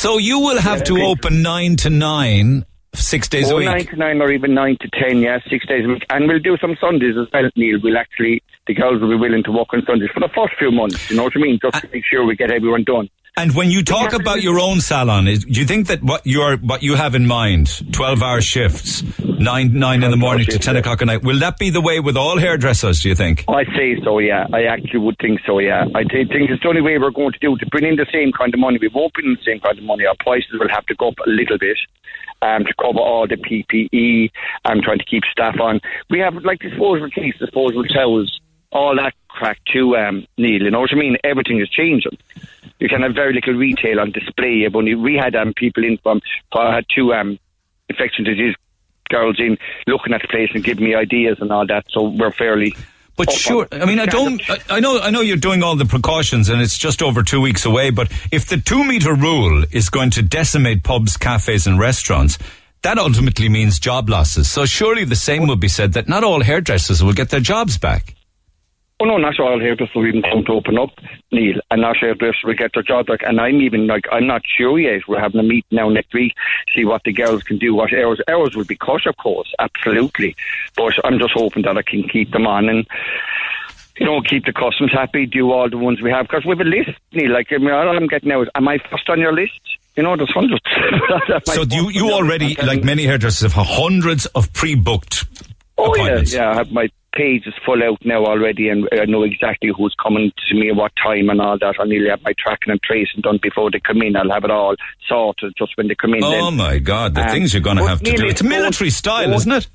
S2: So you will have to open 9 to 9, six days a
S8: Oh,
S2: week.
S8: nine to nine or even nine to ten, yeah, six days a week. And we'll do some Sundays as well, Neil. We'll actually, the girls will be willing to work on Sundays for the first few months, you know what I mean? Just to make sure we get everyone done.
S2: And when you talk about your own salon, is, do you think that what you're what you have in mind, twelve hour shifts, nine nine in the morning to ten o'clock at night, will that be the way with all hairdressers? Do you think?
S8: I say so, yeah. I actually would think so, yeah. I thi- think it's the only way we're going to do to bring in the same kind of money. We won't bring in the same kind of money. Our prices will have to go up a little bit um, to cover all the PPE and trying to keep staff on. We have like disposable case, disposable towels, all that crack too, um, Neil. You know what I mean? Everything is changing. You can have very little retail on display. But we had um, people in from, I had two um, infection disease girls in looking at the place and giving me ideas and all that. So we're fairly
S2: But sure. I mean, I don't. I, I know. I know you're doing all the precautions, and it's just over two weeks away. But if the two meter rule is going to decimate pubs, cafes, and restaurants. That ultimately means job losses. So surely the same will be said that not all hairdressers will get their jobs back.
S8: Oh no, not all hairdressers will even come to open up, Neil, and not hairdressers will get their job back. And I'm even like, I'm not sure yet. We're having a meeting now next week, see what the girls can do, what hours. Hours will be cut, of course, absolutely. But I'm just hoping that I can keep them on and. You know, keep the customers happy, do all the ones we have. Because we have a list, Neil. Like, I mean, all I'm getting now is, am I first on your list? You know, there's hundreds. *laughs*
S2: So
S8: do
S2: you, you already, like many hairdressers, have hundreds of pre-booked
S8: Oh yeah, yeah. I have my page is full out now already, and I know exactly who's coming to me at what time and all that. I'll nearly have my tracking and tracing done before they come in. I'll have it all sorted just when they come in.
S2: Oh
S8: then.
S2: my God, the
S8: Um,
S2: things you're going to have to do. It's military style,
S8: going-
S2: isn't it?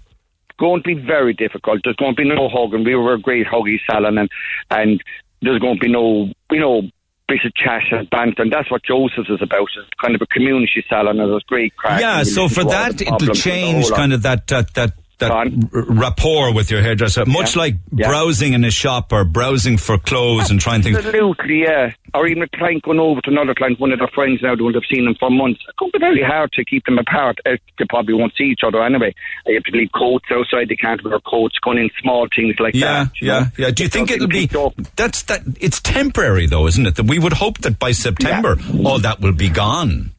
S8: going to be very difficult. There's going to be no hugging. We were a great huggy salon, and and there's going to be no, you know, bit of chat and banter, and that's what Joseph's is about. It's kind of a community salon, and there's great crack.
S2: Yeah, so for that, it'll
S8: problems and the
S2: change kind of that that that that r- rapport with your hairdresser, much
S8: Yeah.
S2: like
S8: Yeah.
S2: browsing in a shop or browsing for clothes and trying things.
S8: Absolutely, yeah. Or even a client going over to another client, one of their friends now, they won't have seen them for months. It's going to be very hard to keep them apart. Uh, They probably won't see each other anyway. They have to leave coats outside. They can't wear coats. Going in small things like
S2: Yeah,
S8: that. you
S2: yeah,
S8: know.
S2: yeah. Do you think it'll be that's that? It's temporary though, isn't it? That we would hope that by September all that will be gone.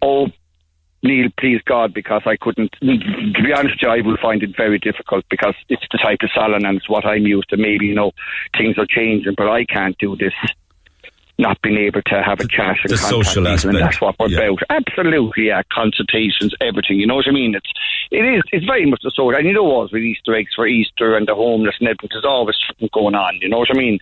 S8: Oh, Neil, please God, because I couldn't. To be honest, you, I will find it very difficult because it's the type of salon and it's what I'm used to. Maybe you know things are changing, but I can't do this. Not being able to have a chat and
S2: the
S8: contact
S2: social aspect,
S8: and that's what we're
S2: yeah.
S8: about. Absolutely, yeah. Consultations, everything. You know what I mean? It's it is. It's very much the sort. And you know what? With Easter eggs for Easter and the homeless and everything, there's always something going on. You know what I mean?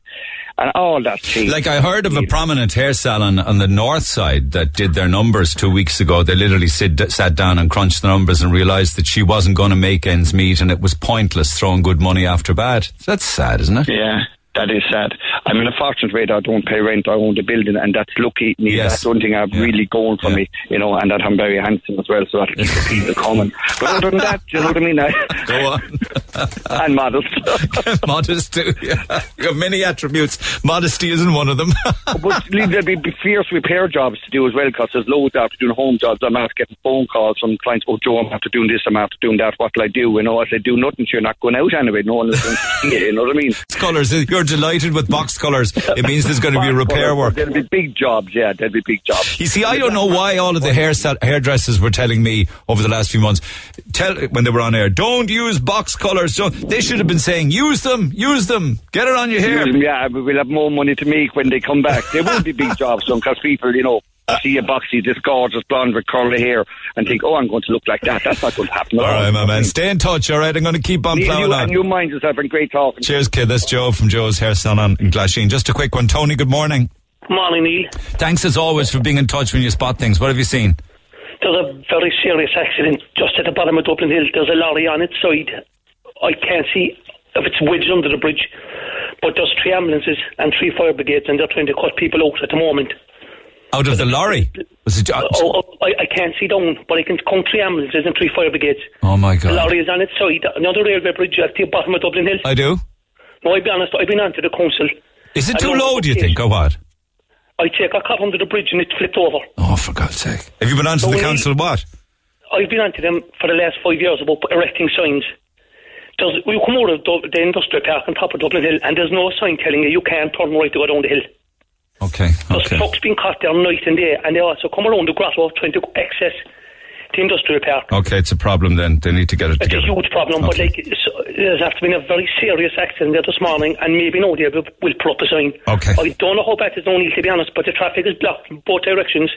S8: And all that changed.
S2: Like I heard of a prominent hair salon on the north side that did their numbers two weeks ago. They literally sit, sat down and crunched the numbers and realised that she wasn't going to make ends meet, and it was pointless throwing good money after bad. That's sad, isn't it?
S8: Yeah, that is sad. I'm in a fortunate way that I don't pay rent. I own the building, and that's lucky. Neil.
S2: Yes.
S8: That's one thing I've
S2: Yeah.
S8: really going for
S2: Yeah.
S8: me, you know, and that I'm very handsome as well, so that keeps the people coming. But other than that, you know what I mean? I, *laughs*
S2: Go on. *laughs*
S8: and modest. *laughs*
S2: Modest too. Yeah. You have many attributes. Modesty isn't one of them.
S8: but there'll be fierce repair jobs to do as well, because there's loads after doing home jobs. I'm after getting phone calls from clients, oh, Joe, I'm after doing this, I'm after doing that. What'll I do? You know, I said, do nothing, so you're not going out anyway. No one is going to see you, you know what I mean?
S2: colours. You're delighted with box colours. It means there's going to be repair work.
S8: There'll be big jobs, yeah, there'll be big jobs.
S2: You see, I don't know why all of the hair hairdressers were telling me over the last few months, tell when they were on air, don't use box colours. So they should have been saying, use them, use them, get it on your hair.
S8: Yeah, we'll have more money to make when they come back. There will be big *laughs* jobs, because people, you know, see a boxy, this gorgeous blonde with curly hair, and think, oh, I'm going to look like that. That's not going to happen. at
S2: All right, my man, stay in touch. All right, I'm going to keep on
S8: You,
S2: plowing
S8: you,
S2: on.
S8: and you mind yourself, and great talking.
S2: Cheers, kid. That's Joe from Joe's Hair Salon in Glasheen. Just a quick one, Tony. Good morning.
S9: Morning, Neil.
S2: Thanks as always for being in touch when you spot things. What have you seen?
S9: There's a very serious accident just at the bottom of Dublin Hill. There's a lorry on its side. I can't see if it's wedged under the bridge, but there's three ambulances and three fire brigades, and they're trying to cut people out at the moment.
S2: Out of the lorry? Was it?
S9: Uh, oh, oh, I, I can't see down, but I can count three ambulances and three fire brigades.
S2: Oh my
S9: The
S2: God!
S9: lorry is on its side. Another railway bridge at the bottom of Dublin Hill.
S2: I do.
S9: No, I'll be honest, I've been on to the council.
S2: Is it
S9: I
S2: too low? Do you think, or what?
S9: I take a cut under the bridge and it flipped over.
S2: Oh, for God's sake! Have you been on to
S9: So
S2: the
S9: we-
S2: council? What?
S9: I've been on to them for the last five years about erecting signs. There's, we come out of the industrial park on top of Dublin Hill, and there's no sign telling you you can't turn right to go down the hill.
S2: Okay,
S9: There's
S2: okay.
S9: trucks being caught there night and day, and they also come around the grotto trying to access the industrial park.
S2: Okay, it's a problem then. They need to get it
S9: It's a huge problem, but
S2: Okay.
S9: like it's, there's after been a very serious accident there this morning, and maybe now they will will put up a sign.
S2: Okay.
S9: I don't know how bad it's only to be honest, but the traffic is blocked in both directions,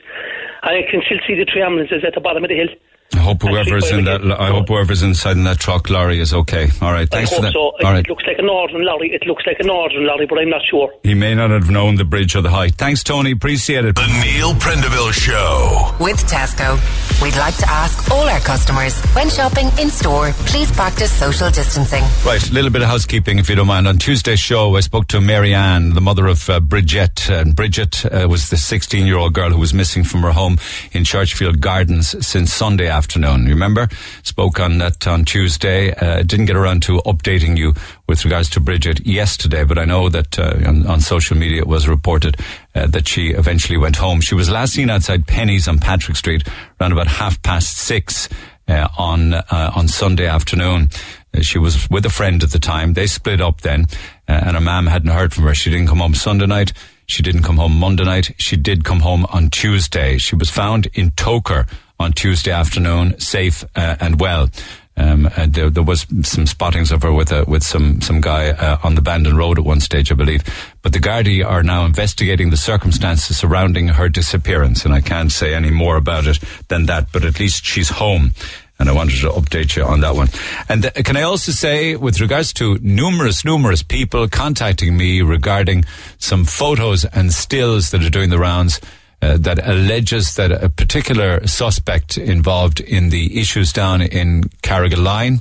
S9: and I can still see the three ambulances at the bottom of the hill.
S2: I hope whoever's in that. I hope whoever's inside in that truck lorry is okay. All right, thanks
S9: I
S2: for that.
S9: so.
S2: All
S9: it,
S2: right.
S9: looks like a northern lorry. It looks like a northern lorry, but I'm not sure.
S2: He may not have known the bridge or the height. Thanks, Tony. Appreciate it.
S1: The Neil Prendeville Show.
S3: With Tesco, we'd like to ask all our customers when shopping in store, please practice social distancing.
S2: Right, a little bit of housekeeping, if you don't mind. On Tuesday's show, I spoke to Mary Ann, the mother of uh, Bridget, and Bridget uh, was the 16-year-old girl who was missing from her home in Churchfield Gardens since Sunday afternoon. You remember? Spoke on that on Tuesday. Uh, didn't get around to updating you with regards to Bridget yesterday, but I know that uh, on, on social media it was reported uh, that she eventually went home. She was last seen outside Penneys on Patrick Street around about half past six uh, on uh, on Sunday afternoon. Uh, she was with a friend at the time. They split up then, uh, and her mum hadn't heard from her. She didn't come home Sunday night. She didn't come home Monday night. She did come home on Tuesday. She was found in Togher on Tuesday afternoon, safe uh, and well. Um, and there, there was some spottings of her with a, with some some guy uh, on the Bandon Road at one stage, I believe. But the Gardaí are now investigating the circumstances surrounding her disappearance, and I can't say any more about it than that. But at least she's home. and I wanted to update you on that one. And th- can I also say, with regards to numerous, numerous people contacting me regarding some photos and stills that are doing the rounds. Uh, that alleges that a particular suspect involved in the issues down in Carrigaline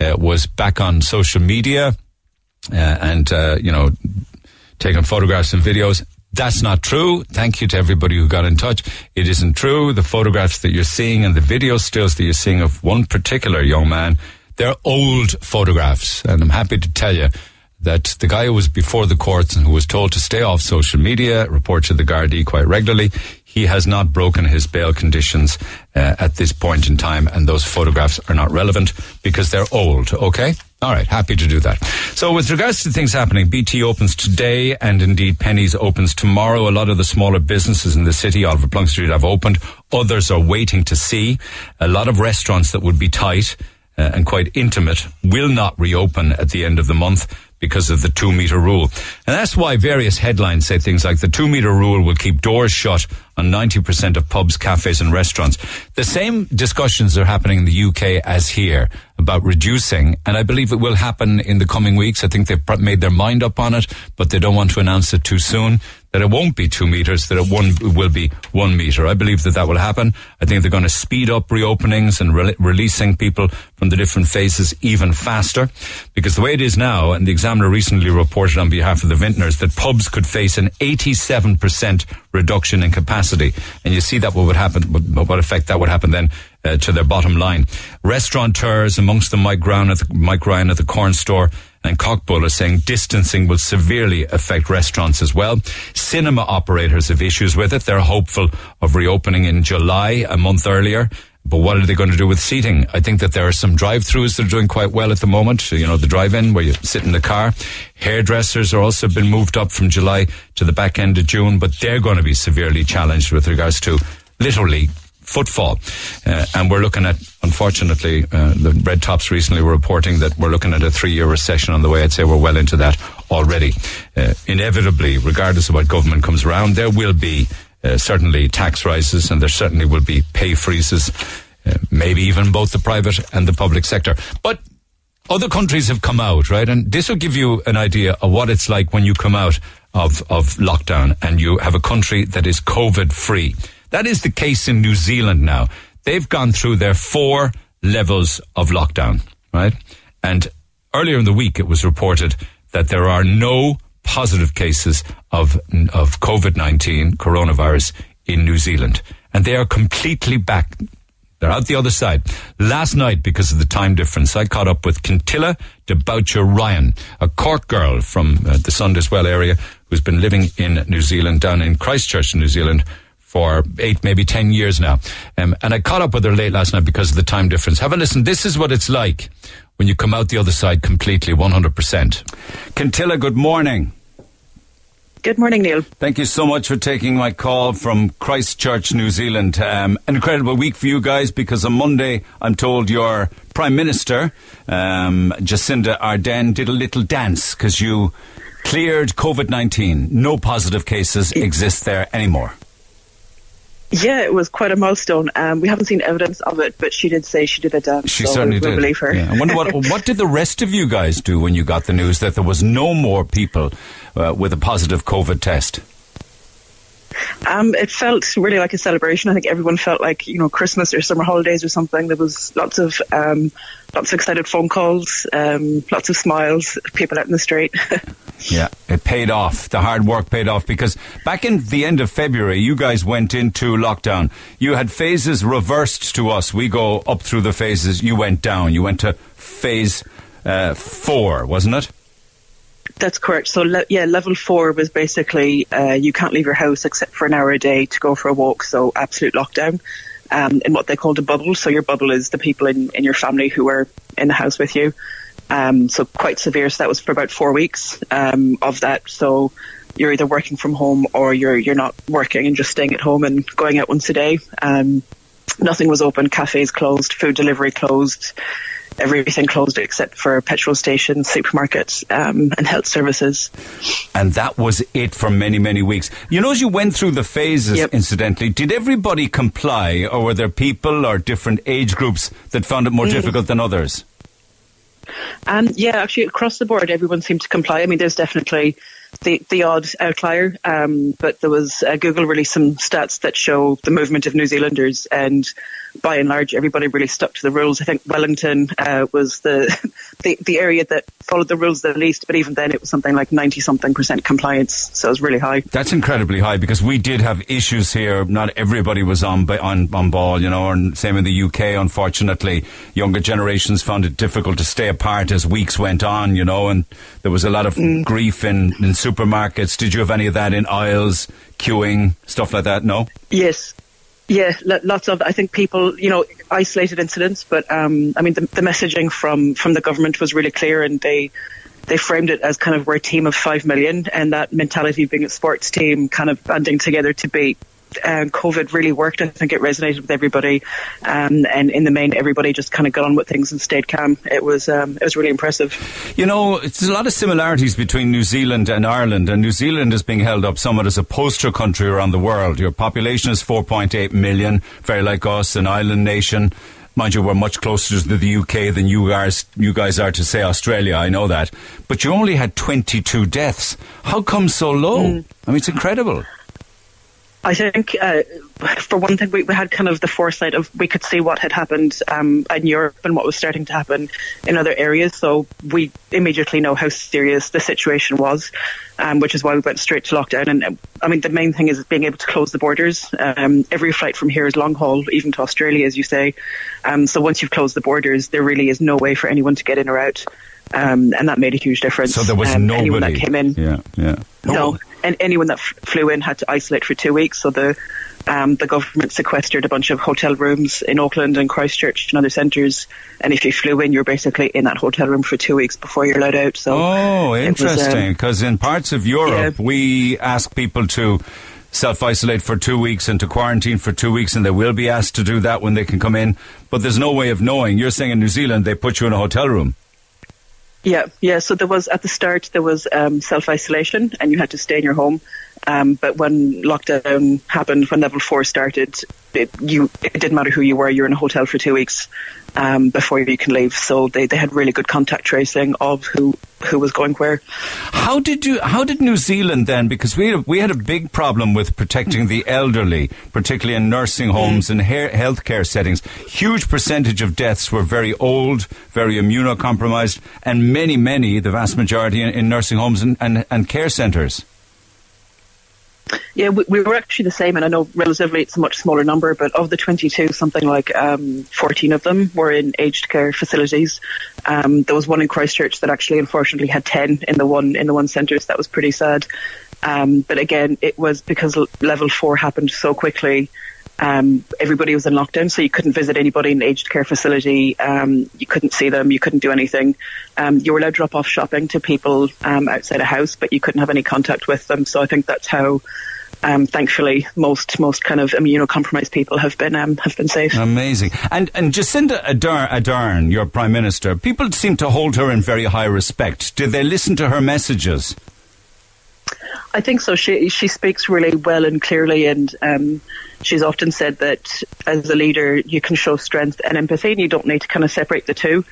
S2: uh, was back on social media uh, and, uh, you know, taking photographs and videos. That's not true. Thank you to everybody who got in touch. It isn't true. The photographs that you're seeing and the video stills that you're seeing of one particular young man, they're old photographs. And I'm happy to tell you that the guy who was before the courts and who was told to stay off social media, report to the Gardaí quite regularly, he has not broken his bail conditions uh, at this point in time, and those photographs are not relevant because they're old. Okay. All right, happy to do that. So, with regards to things happening, BT opens today, and indeed Penneys opens tomorrow. A lot of the smaller businesses in the city, Oliver Plunkett Street, have opened. Others are waiting to see. A lot of restaurants that would be tight uh, and quite intimate will not reopen at the end of the month because of the two meter rule. And that's why various headlines say things like the two meter rule will keep doors shut on 90% of pubs, cafes and restaurants. The same discussions are happening in the UK as here about reducing, and I believe it will happen in the coming weeks. I think they've made their mind up on it, but they don't want to announce it too soon that it won't be two meters, that it one will be one meter. I believe that that will happen. I think they're going to speed up reopenings and re- releasing people from the different phases even faster. Because the way it is now, and the Examiner recently reported on behalf of the vintners that pubs could face an 87% reduction in capacity. And you see that what would happen, what, what effect that would happen then uh, to their bottom line. Restaurateurs, amongst them Mike Ryan at the, Mike Ryan at the Corn Store, and Cockbull are saying distancing will severely affect restaurants as well. Cinema operators have issues with it. They're hopeful of reopening in July, a month earlier. But what are they going to do with seating? I think that there are some drive-throughs that are doing quite well at the moment. You know, the drive-in where you sit in the car. Hairdressers are also been moved up from July to the back end of June, but they're going to be severely challenged with regards to literally footfall. Uh, and we're looking at, unfortunately, uh, the Red Tops recently were reporting that we're looking at a three year recession on the way. I'd say we're well into that already. Uh, inevitably, regardless of what government comes around, there will be uh, certainly tax rises and there certainly will be pay freezes, uh, maybe even both the private and the public sector. But other countries have come out, right? And this will give you an idea of what it's like when you come out of, of lockdown and you have a country that is COVID free. That is the case in New Zealand now. They've gone through their four levels of lockdown, right? And earlier in the week, it was reported that there are no positive cases of, of COVID-19, coronavirus in New Zealand. And they are completely back. They're out the other side. Last night, because of the time difference, I caught up with Kintilla de Boucher Ryan, a Cork girl from uh, the Sunday's Well area who's been living in New Zealand, down in Christchurch, New Zealand, for eight, maybe ten years now. Um, and I caught up with her late last night because of the time difference. Have a listen. This is what it's like when you come out the other side completely, 100%. Kintilla, good morning.
S10: Good morning, Neil.
S2: Thank you so much for taking my call from Christchurch, New Zealand. Um, an incredible week for you guys because on Monday, I'm told your Prime Minister, um, Jacinda Ardern, did a little dance because you cleared COVID 19. No positive cases exist there anymore.
S10: Yeah, it was quite a milestone. Um, we haven't seen evidence of it, but she did say she did a dance.
S2: She
S10: so
S2: certainly
S10: we,
S2: did.
S10: We believe her.
S2: Yeah. I wonder what what did the rest of you guys do when you got the news that there was no more people uh, with a positive COVID test?
S10: Um, it felt really like a celebration. I think everyone felt like you know Christmas or summer holidays or something. There was lots of um, lots of excited phone calls, um, lots of smiles, people out in the street. *laughs*
S2: yeah, it paid off. The hard work paid off because back in the end of February, you guys went into lockdown. You had phases reversed to us. We go up through the phases. You went down. You went to phase uh, four, wasn't it?
S10: That's correct. So le- yeah, level four was basically uh, you can't leave your house except for an hour a day to go for a walk. So absolute lockdown. Um, in what they called a bubble. So your bubble is the people in, in your family who are in the house with you. Um, so quite severe. So that was for about four weeks um, of that. So you're either working from home or you're you're not working and just staying at home and going out once a day. Um, nothing was open. Cafes closed. Food delivery closed. Everything closed except for petrol stations, supermarkets, um, and health services.
S2: And that was it for many, many weeks. You know, as you went through the phases,
S10: Yep.
S2: incidentally, did everybody comply, or were there people or different age groups that found it more
S10: Mm.
S2: difficult than others?
S10: Um, yeah, actually, across the board, everyone seemed to comply. I mean, there's definitely the, the odd outlier, um, but there was uh, Google released some stats that show the movement of New Zealanders, and by and large, everybody really stuck to the rules. I think Wellington uh, was the, *laughs* the the area that followed the rules the least, but even then, it was something like ninety something percent compliance, so it was really high.
S2: That's incredibly high because we did have issues here. Not everybody was on on, on ball, you know, and same in the UK. Unfortunately, younger generations found it difficult to stay apart as weeks went on, you know, and there was a lot of grief in, in supermarkets. Did you have any of that in aisles, queuing, stuff like that? No.
S10: Yes. Yeah, lots of. I think people, you know, isolated incidents, but um, I mean, the, the messaging from from the government was really clear, and they they framed it as kind of we're a team of five million, and that mentality of being a sports team, kind of banding together to beat um, COVID really worked. I think it resonated with everybody, um, and in the main, everybody just kind of got on with things and stayed calm. It was um, it was really impressive.
S2: You know, it's a lot of similarities between New Zealand and Ireland, and New Zealand is being held up somewhat as a poster country around the world. Your population is 4.8 million, very like us, an island nation. Mind you, we're much closer to the UK than you guys, you guys are to, say, Australia. I know that. But you only had 22 deaths. How come so low? I mean, it's incredible.
S10: I think, uh, for one thing, we, we had kind of the foresight of we could see what had happened um, in Europe and what was starting to happen in other areas. So we immediately know how serious the situation was, um, which is why we went straight to lockdown. And I mean, the main thing is being able to close the borders. Um, every flight from here is long haul, even to Australia, as you say. Um, so once you've closed the borders, there really is no way for anyone to get in or out. Um, and that made a huge difference.
S2: So there was
S10: um,
S2: nobody.
S10: Anyone that came in,
S2: Yeah, yeah.
S10: no, and anyone that f- flew in had to isolate for two weeks. So the um, the government sequestered a bunch of hotel rooms in Auckland and Christchurch and other centres. And if you flew in, you're basically in that hotel room for two weeks before you're allowed out. So
S2: Oh,
S10: um,
S2: interesting. Because in parts of Europe, we ask people to self isolate for two weeks and to quarantine for two weeks, and they will be asked to do that when they can come in. But there's no way of knowing. You're saying in New Zealand, they put you in a hotel room.
S10: Yeah, yeah. So there was at the start there was um, self isolation, and you had to stay in your home. Um, but when lockdown happened, when level four started, it, you it didn't matter who you were. You're in a hotel for two weeks um, before you can leave. So they, they had really good contact tracing of who who was going where.
S2: How did you? How did New Zealand then? Because we had, we had a big problem with protecting the elderly, particularly in nursing homes and hair, healthcare settings. Huge percentage of deaths were very old, very immunocompromised, and many, many, the vast majority, in, in nursing homes and, and, and care centres.
S10: Yeah, we, we were actually the same, and I know relatively it's a much smaller number, but of the 22, something like um, 14 of them were in aged care facilities. Um, there was one in Christchurch that actually, unfortunately, had 10 in the one in the one centre, so that was pretty sad. Um, but again, it was because level four happened so quickly. Um, everybody was in lockdown, so you couldn't visit anybody in an aged care facility. Um, you couldn't see them. You couldn't do anything. Um, you were allowed to drop off shopping to people um, outside a house, but you couldn't have any contact with them. So I think that's how, um, thankfully, most most kind of immunocompromised people have been um, have been safe.
S2: Amazing. And and Jacinda Ardern, Ardern, your prime minister, people seem to hold her in very high respect. Did they listen to her messages?
S10: I think so. She she speaks really well and clearly, and um, she's often said that as a leader, you can show strength and empathy, and you don't need to kind of separate the two.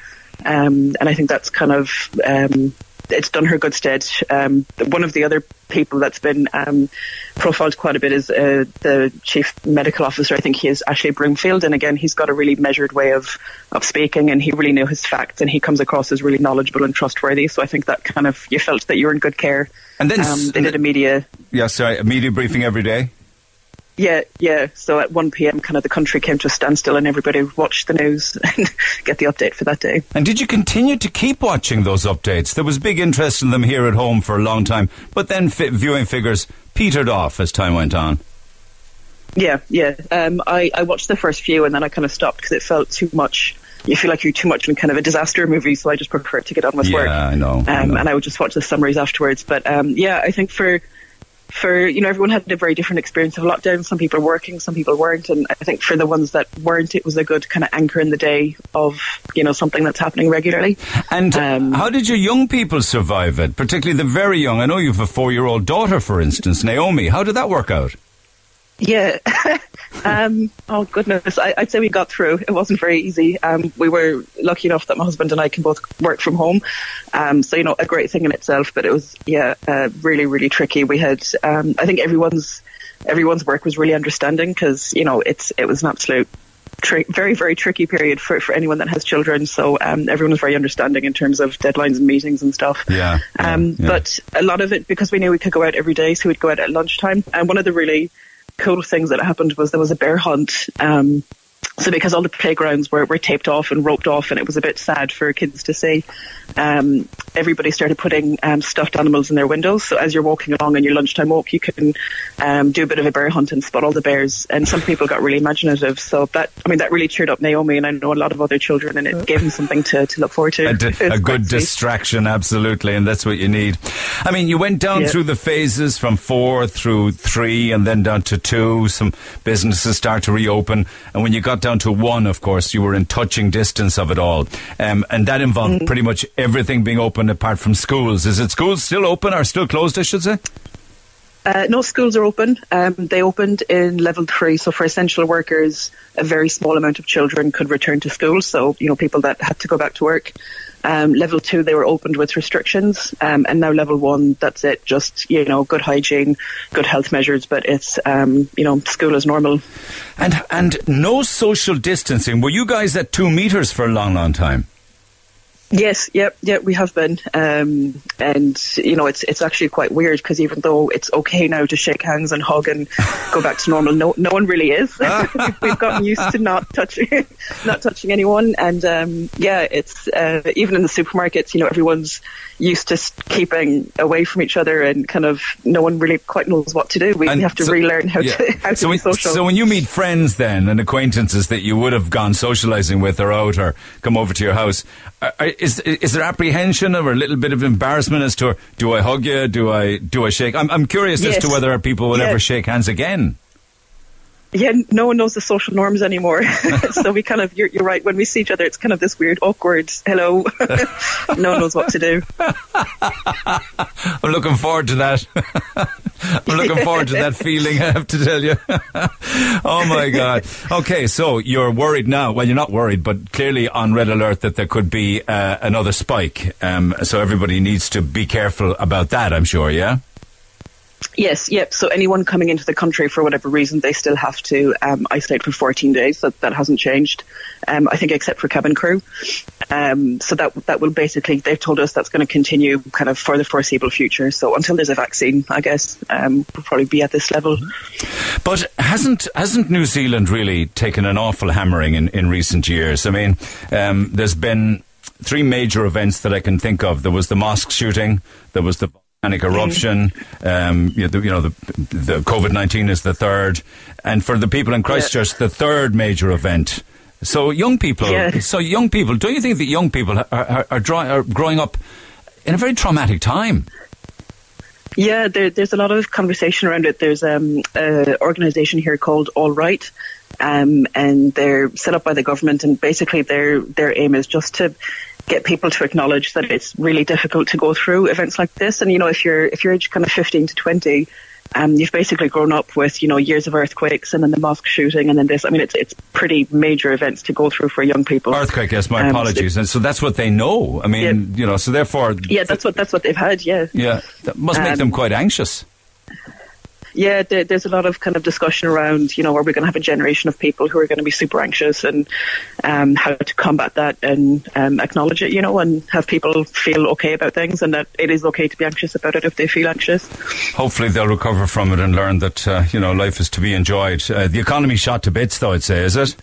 S10: Um, and I think that's kind of um, it's done her good stead. Um, one of the other people that's been um, profiled quite a bit is uh, the chief medical officer. I think he is Ashley Bloomfield, and again, he's got a really measured way of of speaking, and he really knew his facts, and he comes across as really knowledgeable and trustworthy. So I think that kind of you felt that you were in good care.
S2: And then
S10: um, they did a media
S2: Yeah, sorry, a media briefing every day.
S10: Yeah, yeah. So at 1 p.m., kind of the country came to a standstill and everybody watched the news *laughs* and get the update for that day.
S2: And did you continue to keep watching those updates? There was big interest in them here at home for a long time, but then fi- viewing figures petered off as time went on.
S10: Yeah, yeah. Um, I, I watched the first few and then I kind of stopped because it felt too much. You feel like you're too much in kind of a disaster movie, so I just prefer to get on with
S2: Yeah,
S10: work.
S2: I know, I
S10: Um,
S2: know.
S10: And I would just watch the summaries afterwards. But um, yeah, I think for for you know everyone had a very different experience of lockdown. Some people were working, some people weren't, and I think for the ones that weren't, it was a good kind of anchor in the day of you know something that's happening regularly.
S2: And um, how did your young people survive it, particularly the very young? I know you have a four-year-old daughter, for instance, Naomi. How did that work out?
S10: Yeah. *laughs* um, oh goodness, I, would say we got through. It wasn't very easy. Um, we were lucky enough that my husband and I can both work from home. Um, so you know, a great thing in itself. But it was yeah, uh, really really tricky. We had, um, I think everyone's everyone's work was really understanding because you know it's it was an absolute Tri- very, very tricky period for, for anyone that has children. So um, everyone was very understanding in terms of deadlines and meetings and stuff.
S2: Yeah,
S10: um,
S2: yeah.
S10: But a lot of it, because we knew we could go out every day, so we'd go out at lunchtime. And one of the really cool things that happened was there was a bear hunt. Um, so because all the playgrounds were, were taped off and roped off and it was a bit sad for kids to see, um, everybody started putting um, stuffed animals in their windows. So as you're walking along on your lunchtime walk, you can um, do a bit of a bear hunt and spot all the bears. And some people got really imaginative. So that, I mean, that really cheered up Naomi and I know a lot of other children and it gave them something to, to look forward to.
S2: A, di- a good distraction, absolutely. And that's what you need. I mean, you went down
S10: Yeah.
S2: through the phases from four through three and then down to two. Some businesses start to reopen. And when you got down to one, of course, you were in touching distance of it all. Um, and that involved
S10: Mm-hmm.
S2: pretty much everything being open apart from schools. Is it schools still open or still closed, I should say?
S10: Uh, no schools are open. Um, they opened in level three. So for essential workers, a very small amount of children could return to school. So, you know, people that had to go back to work. Um, level two, they were opened with restrictions. Um, and now level one, that's it. Just, you know, good hygiene, good health measures, but it's, um, you know, school is normal.
S2: And, and no social distancing. Were you guys at two meters for a long, long time?
S10: Yes, yep, Yeah. we have been, um, and you know it's it's actually quite weird because even though it's okay now to shake hands and hug and go back to normal, no no one really is. *laughs* We've gotten used to not touching *laughs* not touching anyone, and um, yeah, it's uh, even in the supermarkets, you know, everyone's used to keeping away from each other, and kind of no one really quite knows what to do. We
S2: And
S10: have to
S2: so-
S10: relearn how
S2: yeah.
S10: to *laughs* how to
S2: so
S10: be
S2: when,
S10: social.
S2: So when you meet friends then and acquaintances that you would have gone socializing with or out or come over to your house, are- are- is is there apprehension or a little bit of embarrassment as to do I hug you? Do I do I shake? I'm I'm curious as to whether people will ever shake hands again.
S10: Yeah, no one knows the social norms anymore. *laughs* so we kind of, you're, you're right, when we see each other, it's kind of this weird, awkward, hello. *laughs* no one knows what to do.
S2: I'm looking forward to that. *laughs* I'm looking forward to that feeling, I have to tell you. oh my God. Okay, so you're worried now. Well, you're not worried, but clearly on red alert that there could be uh, another spike. Um, so everybody needs to be careful about that, I'm sure, yeah?
S10: Yes, yep. So anyone coming into the country for whatever reason, they still have to um, isolate for 14 days. That that hasn't changed, um, I think, except for cabin crew. Um, so that that will basically they've told us that's going to continue kind of for the foreseeable future. So until there's a vaccine, I guess um, we'll probably be at this level.
S2: But hasn't hasn't New Zealand really taken an awful hammering in, in recent years? I mean, um, there's been three major events that I can think of. There was the mosque shooting. There was the volcanic eruption. Um, you know, the, you know, the, the COVID nineteen is the third, and for the people in Christchurch, the third major event. So young people,
S10: Yeah.
S2: so young people, don't you think that young people are, are, are, dry, are growing up in a very traumatic time?
S10: Yeah, there, there's a lot of conversation around it. There's um, an organisation here called All Right, um, and they're set up by the government, and basically their their aim is just to get people to acknowledge that it's really difficult to go through events like this. And you know, if you're if you're aged kind of 15 to 20. Um, you've basically grown up with, you know, years of earthquakes and then the mosque shooting and then this. I mean, it's it's pretty major events to go through for young people.
S2: Earthquake, yes, my
S10: Um,
S2: apologies. And so that's what they know. I mean, you know, so therefore,
S10: yeah, that's what that's what they've had. Yeah.
S2: yeah, that must make
S10: Um,
S2: them quite anxious.
S10: Yeah, there, there's a lot of kind of discussion around, you know, are we going to have a generation of people who are going to be super anxious and um, how to combat that and um, acknowledge it, you know, and have people feel okay about things and that it is okay to be anxious about it if they feel anxious.
S2: Hopefully they'll recover from it and learn that, uh, you know, life is to be enjoyed. Uh, the economy shot to bits, though, I'd say, is it?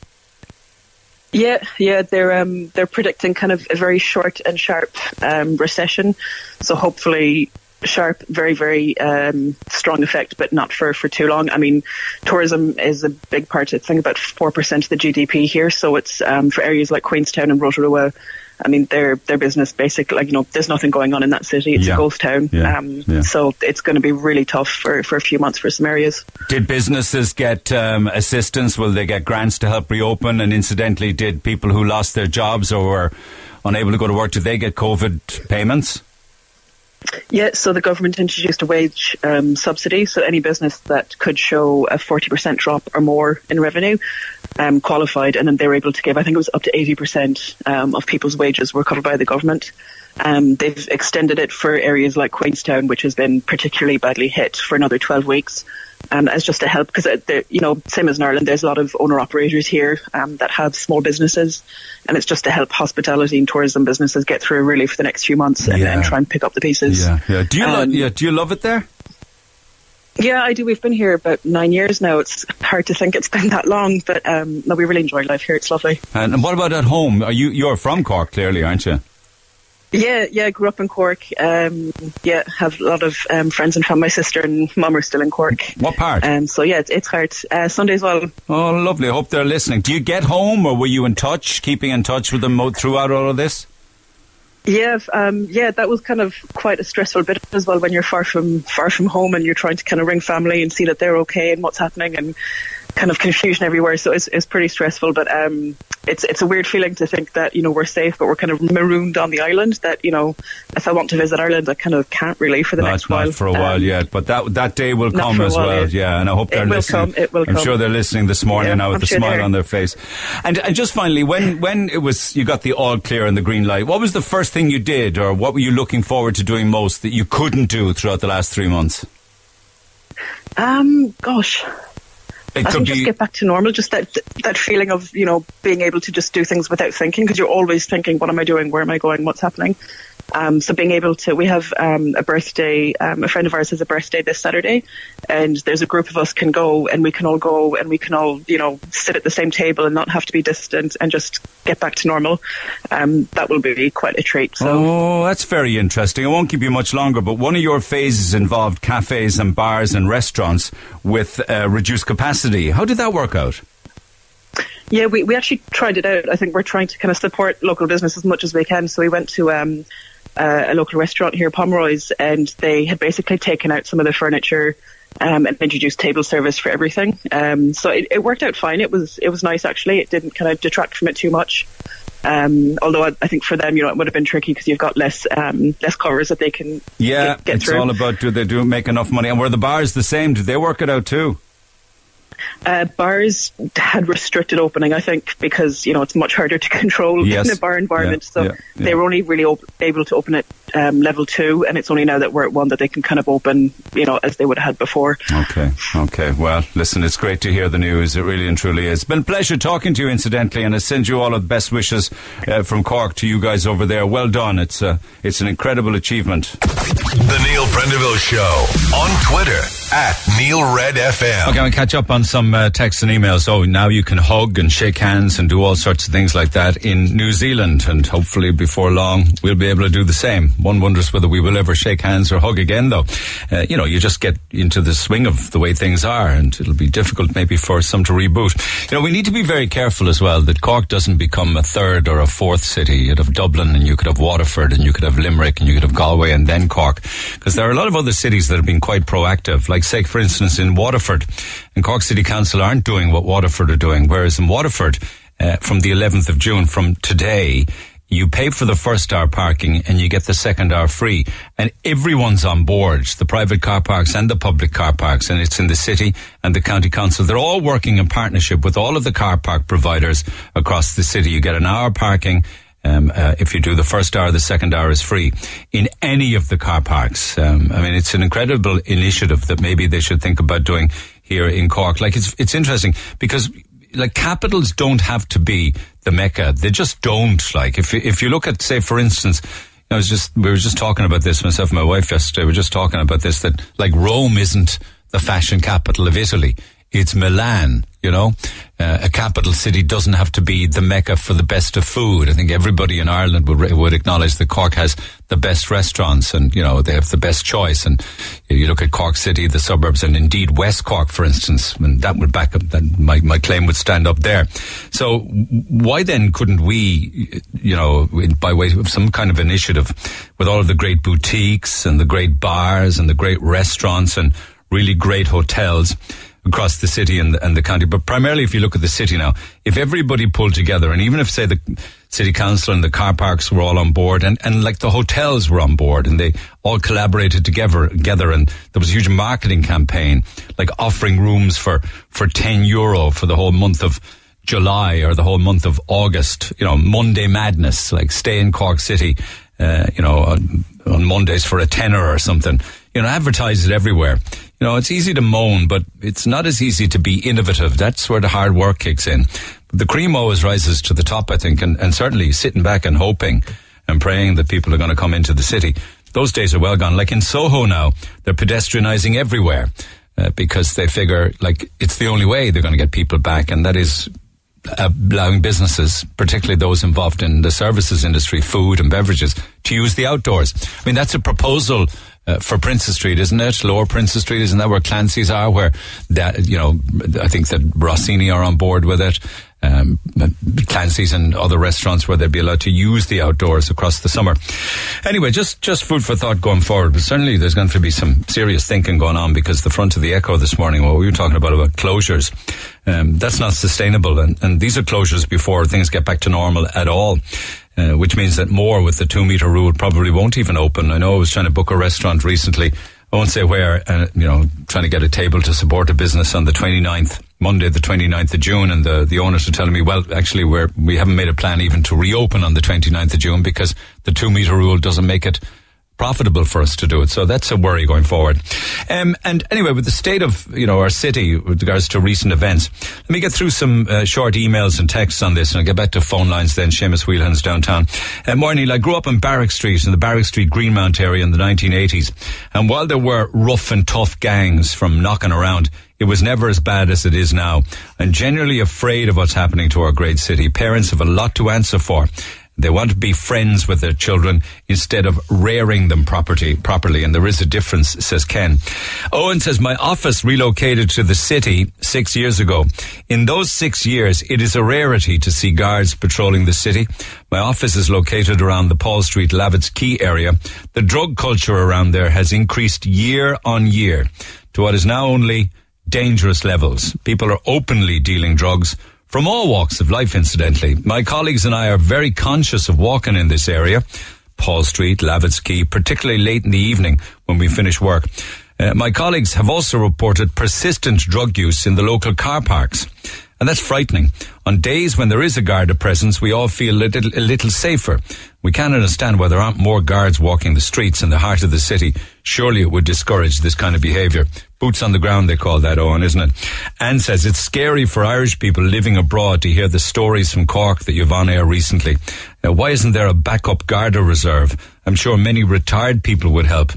S10: Yeah, yeah, they're um, they're predicting kind of a very short and sharp um, recession. So hopefully sharp, very very um, strong effect, but not for for too long. I mean, tourism is a big part. I think about four percent of the GDP here. So it's um, for areas like Queenstown and Rotorua. I mean, their their business basically, like you know, there's nothing going on in that city. It's
S2: Yeah.
S10: a ghost town.
S2: Yeah.
S10: Um,
S2: Yeah.
S10: So it's going to be really tough for, for a few months for some areas.
S2: Did businesses get um, assistance? Will they get grants to help reopen? And incidentally, did people who lost their jobs or were unable to go to work, did they get COVID payments?
S10: Yeah, so the government introduced a wage um, subsidy. So any business that could show a 40% drop or more in revenue um, qualified, and then they were able to give, I think it was up to 80% um, of people's wages were covered by the government. Um, they've extended it for areas like Queenstown, which has been particularly badly hit, for another 12 weeks. Um, as just to help, because you know, same as in Ireland, there's a lot of owner operators here um, that have small businesses, and it's just to help hospitality and tourism businesses get through really for the next few months and,
S2: Yeah.
S10: and try and pick up the pieces.
S2: Yeah, yeah. Do you
S10: Um,
S2: yeah, do you love it there?
S10: Yeah, I do. We've been here about nine years now. It's hard to think it's *laughs* been that long, but um, no, we really enjoy life here. It's lovely.
S2: And, and what about at home? Are you you're from Cork, clearly, aren't you?
S10: Yeah, yeah. I grew up in Cork. Um, yeah, have a lot of um, friends and family. My sister and mum are still in Cork.
S2: What part?
S10: Um, so yeah, it's, it's hard. Uh, Sunday's Well.
S2: Oh, lovely. I hope they're listening. Do you get home, or were you in touch, keeping in touch with them throughout all of this?
S10: Yeah, um, yeah, that was kind of quite a stressful bit as well when you're far from far from home and you're trying to kind of ring family and see that they're okay and what's happening and kind of confusion everywhere. So it's, it's pretty stressful, but um, it's it's a weird feeling to think that you know we're safe, but we're kind of marooned on the island. That you know, if I want to visit Ireland, I kind of can't really for the
S2: Not,
S10: next
S2: not
S10: while.
S2: for a while
S10: Um,
S2: yet, but that that day will come as
S10: while,
S2: well.
S10: yeah.
S2: Yeah, and I hope
S10: It
S2: they're
S10: will
S2: listening.
S10: come, it will
S2: I'm
S10: come.
S2: sure they're listening this morning
S10: Yeah,
S2: now with
S10: I'm
S2: the
S10: sure
S2: smile on their face. And and just finally, when when it was you got the all clear and the green light, what was the first thing you did, or what were you looking forward to doing most that you couldn't do throughout the last three months?
S10: Um, gosh.
S2: It
S10: I
S2: could
S10: think just get back to normal. Just that that feeling of you know being able to just do things without thinking because you're always thinking, what am I doing? Where am I going? What's happening? Um, so being able to, we have um, a birthday. Um, a friend of ours has a birthday this Saturday, and there's a group of us can go, and we can all go, and we can all you know sit at the same table and not have to be distant, and just get back to normal. Um, that will be quite a treat. So.
S2: Oh, that's very interesting. I won't keep you much longer, but one of your phases involved cafes and bars and restaurants with uh, reduced capacity. How did that work out?
S10: Yeah, we, we actually tried it out. I think we're trying to kind of support local business as much as we can. So we went to um, uh, a local restaurant here, Pomeroy's, and they had basically taken out some of the furniture um, and introduced table service for everything. Um, so it, it worked out fine. It was it was nice actually. It didn't kind of detract from it too much. Um, although I, I think for them, you know, it would have been tricky because you've got less um, less covers that they can
S2: Yeah,
S10: get, get
S2: it's
S10: through.
S2: all about do they do make enough money? And were the bars the same? Did they work it out too?
S10: Uh, bars had restricted opening, I think, because you know it's much harder to *laughs* control
S2: Yes.
S10: in a bar environment.
S2: Yeah,
S10: so
S2: yeah,
S10: they were only really op- able to open at um, level two, and it's only now that we're at one that they can kind of open, you know, as they would have had before.
S2: Okay, okay. Well, listen, it's great to hear the news. It really and truly is. It's been a pleasure talking to you, incidentally, and I send you all of the best wishes uh, from Cork to you guys over there. Well done. It's uh, it's an incredible achievement.
S1: The Neil Prendeville Show on Twitter at Neil Red FM.
S2: Okay, we catch up on some uh, texts and emails. Oh, now you can hug and shake hands and do all sorts of things like that in New Zealand, and hopefully before long we'll be able to do the same. One wonders whether we will ever shake hands or hug again, though. Uh, you know, you just get into the swing of the way things are, and it'll be difficult maybe for some to reboot. You know, we need to be very careful as well that Cork doesn't become a third or a fourth city. You'd have Dublin, and you could have Waterford, and you could have Limerick, and you could have Galway, and then Cork, because there are a lot of other cities that have been quite proactive. Like, say, for instance, in Waterford, and Cork City Council aren't doing what Waterford are doing, whereas in Waterford, uh, from the 11th of June, from today, you pay for the first hour parking and you get the second hour free. And everyone's on board, the private car parks and the public car parks, and it's in the city and the county council. They're all working in partnership with all of the car park providers across the city. You get an hour parking. Um, uh, if you do the first hour, the second hour is free in any of the car parks. Um, I mean, it's an incredible initiative that maybe they should think about doing here in Cork. Like it's it's interesting because like capitals don't have to be the mecca. They just don't. Like if you- if you look at say for instance. I was just we were just talking about this myself and my wife yesterday. We were just talking about this that like Rome isn't the fashion capital of Italy. It's Milan You know, uh, a capital city doesn't have to be the mecca for the best of food. I think everybody in Ireland would would acknowledge that Cork has the best restaurants, and you know they have the best choice. And you look at Cork City, the suburbs, and indeed West Cork, for instance, and that would back up that my my claim would stand up there. So why then couldn't we, you know, by way of some kind of initiative, with all of the great boutiques and the great bars and the great restaurants and really great hotels across the city and the, and the county. But primarily, if you look at the city now, if everybody pulled together, and even if, say, the city council and the car parks were all on board, and, and like the hotels were on board, and they all collaborated together, together, and there was a huge marketing campaign, like offering rooms for, for 10 euro for the whole month of July or the whole month of August, you know, Monday madness, like stay in Cork City, uh, you know, on, on Mondays for a tenner or something. You know, advertise it everywhere. You know, it's easy to moan, but it's not as easy to be innovative. That's where the hard work kicks in. The cream always rises to the top, I think, and, and certainly sitting back and hoping and praying that people are going to come into the city. Those days are well gone. Like in Soho now, they're pedestrianizing everywhere uh, because they figure like it's the only way they're going to get people back, and that is allowing businesses, particularly those involved in the services industry, food and beverages, to use the outdoors. I mean, that's a proposal uh, for Princes Street, isn't it? Lower Princes Street, isn't that where Clancy's are? Where that, you know, I think that Rossini are on board with it. Um, Clancy's and other restaurants where they'd be allowed to use the outdoors across the summer. Anyway, just just food for thought going forward. But certainly, there's going to be some serious thinking going on because the front of the Echo this morning, what we were talking about about closures, um, that's not sustainable, and, and these are closures before things get back to normal at all. Uh, which means that more with the two meter rule probably won't even open. I know I was trying to book a restaurant recently. I won't say where, uh, you know, trying to get a table to support a business on the 29th, Monday, the 29th of June. And the, the owners are telling me, well, actually, we're, we haven't made a plan even to reopen on the 29th of June because the two meter rule doesn't make it profitable for us to do it. So that's a worry going forward. Um, and anyway, with the state of you know our city with regards to recent events, let me get through some uh, short emails and texts on this, and I'll get back to phone lines then. Seamus Whelan downtown. Uh, morning, I grew up in Barrack Street in the Barrack Street Greenmount area in the 1980s, and while there were rough and tough gangs from knocking around. It was never as bad as it is now. I'm genuinely afraid of what's happening to our great city. Parents have a lot to answer for. They want to be friends with their children instead of rearing them property, properly. And there is a difference, says Ken. Owen says, my office relocated to the city six years ago. In those six years, it is a rarity to see guards patrolling the city. My office is located around the Paul Street Lavitt's Quay area. The drug culture around there has increased year on year to what is now only dangerous levels. People are openly dealing drugs from all walks of life, incidentally. My colleagues and I are very conscious of walking in this area, Paul Street, Lavitt's Quay, particularly late in the evening when we finish work. Uh, my colleagues have also reported persistent drug use in the local car parks. And that's frightening. On days when there is a Garda presence, we all feel a little, a little safer. We can't understand why there aren't more guards walking the streets in the heart of the city. Surely it would discourage this kind of behaviour. Boots on the ground, they call that, Owen, isn't it? Anne says it's scary for Irish people living abroad to hear the stories from Cork that you've on air recently. Now, why isn't there a backup Garda reserve? I'm sure many retired people would help.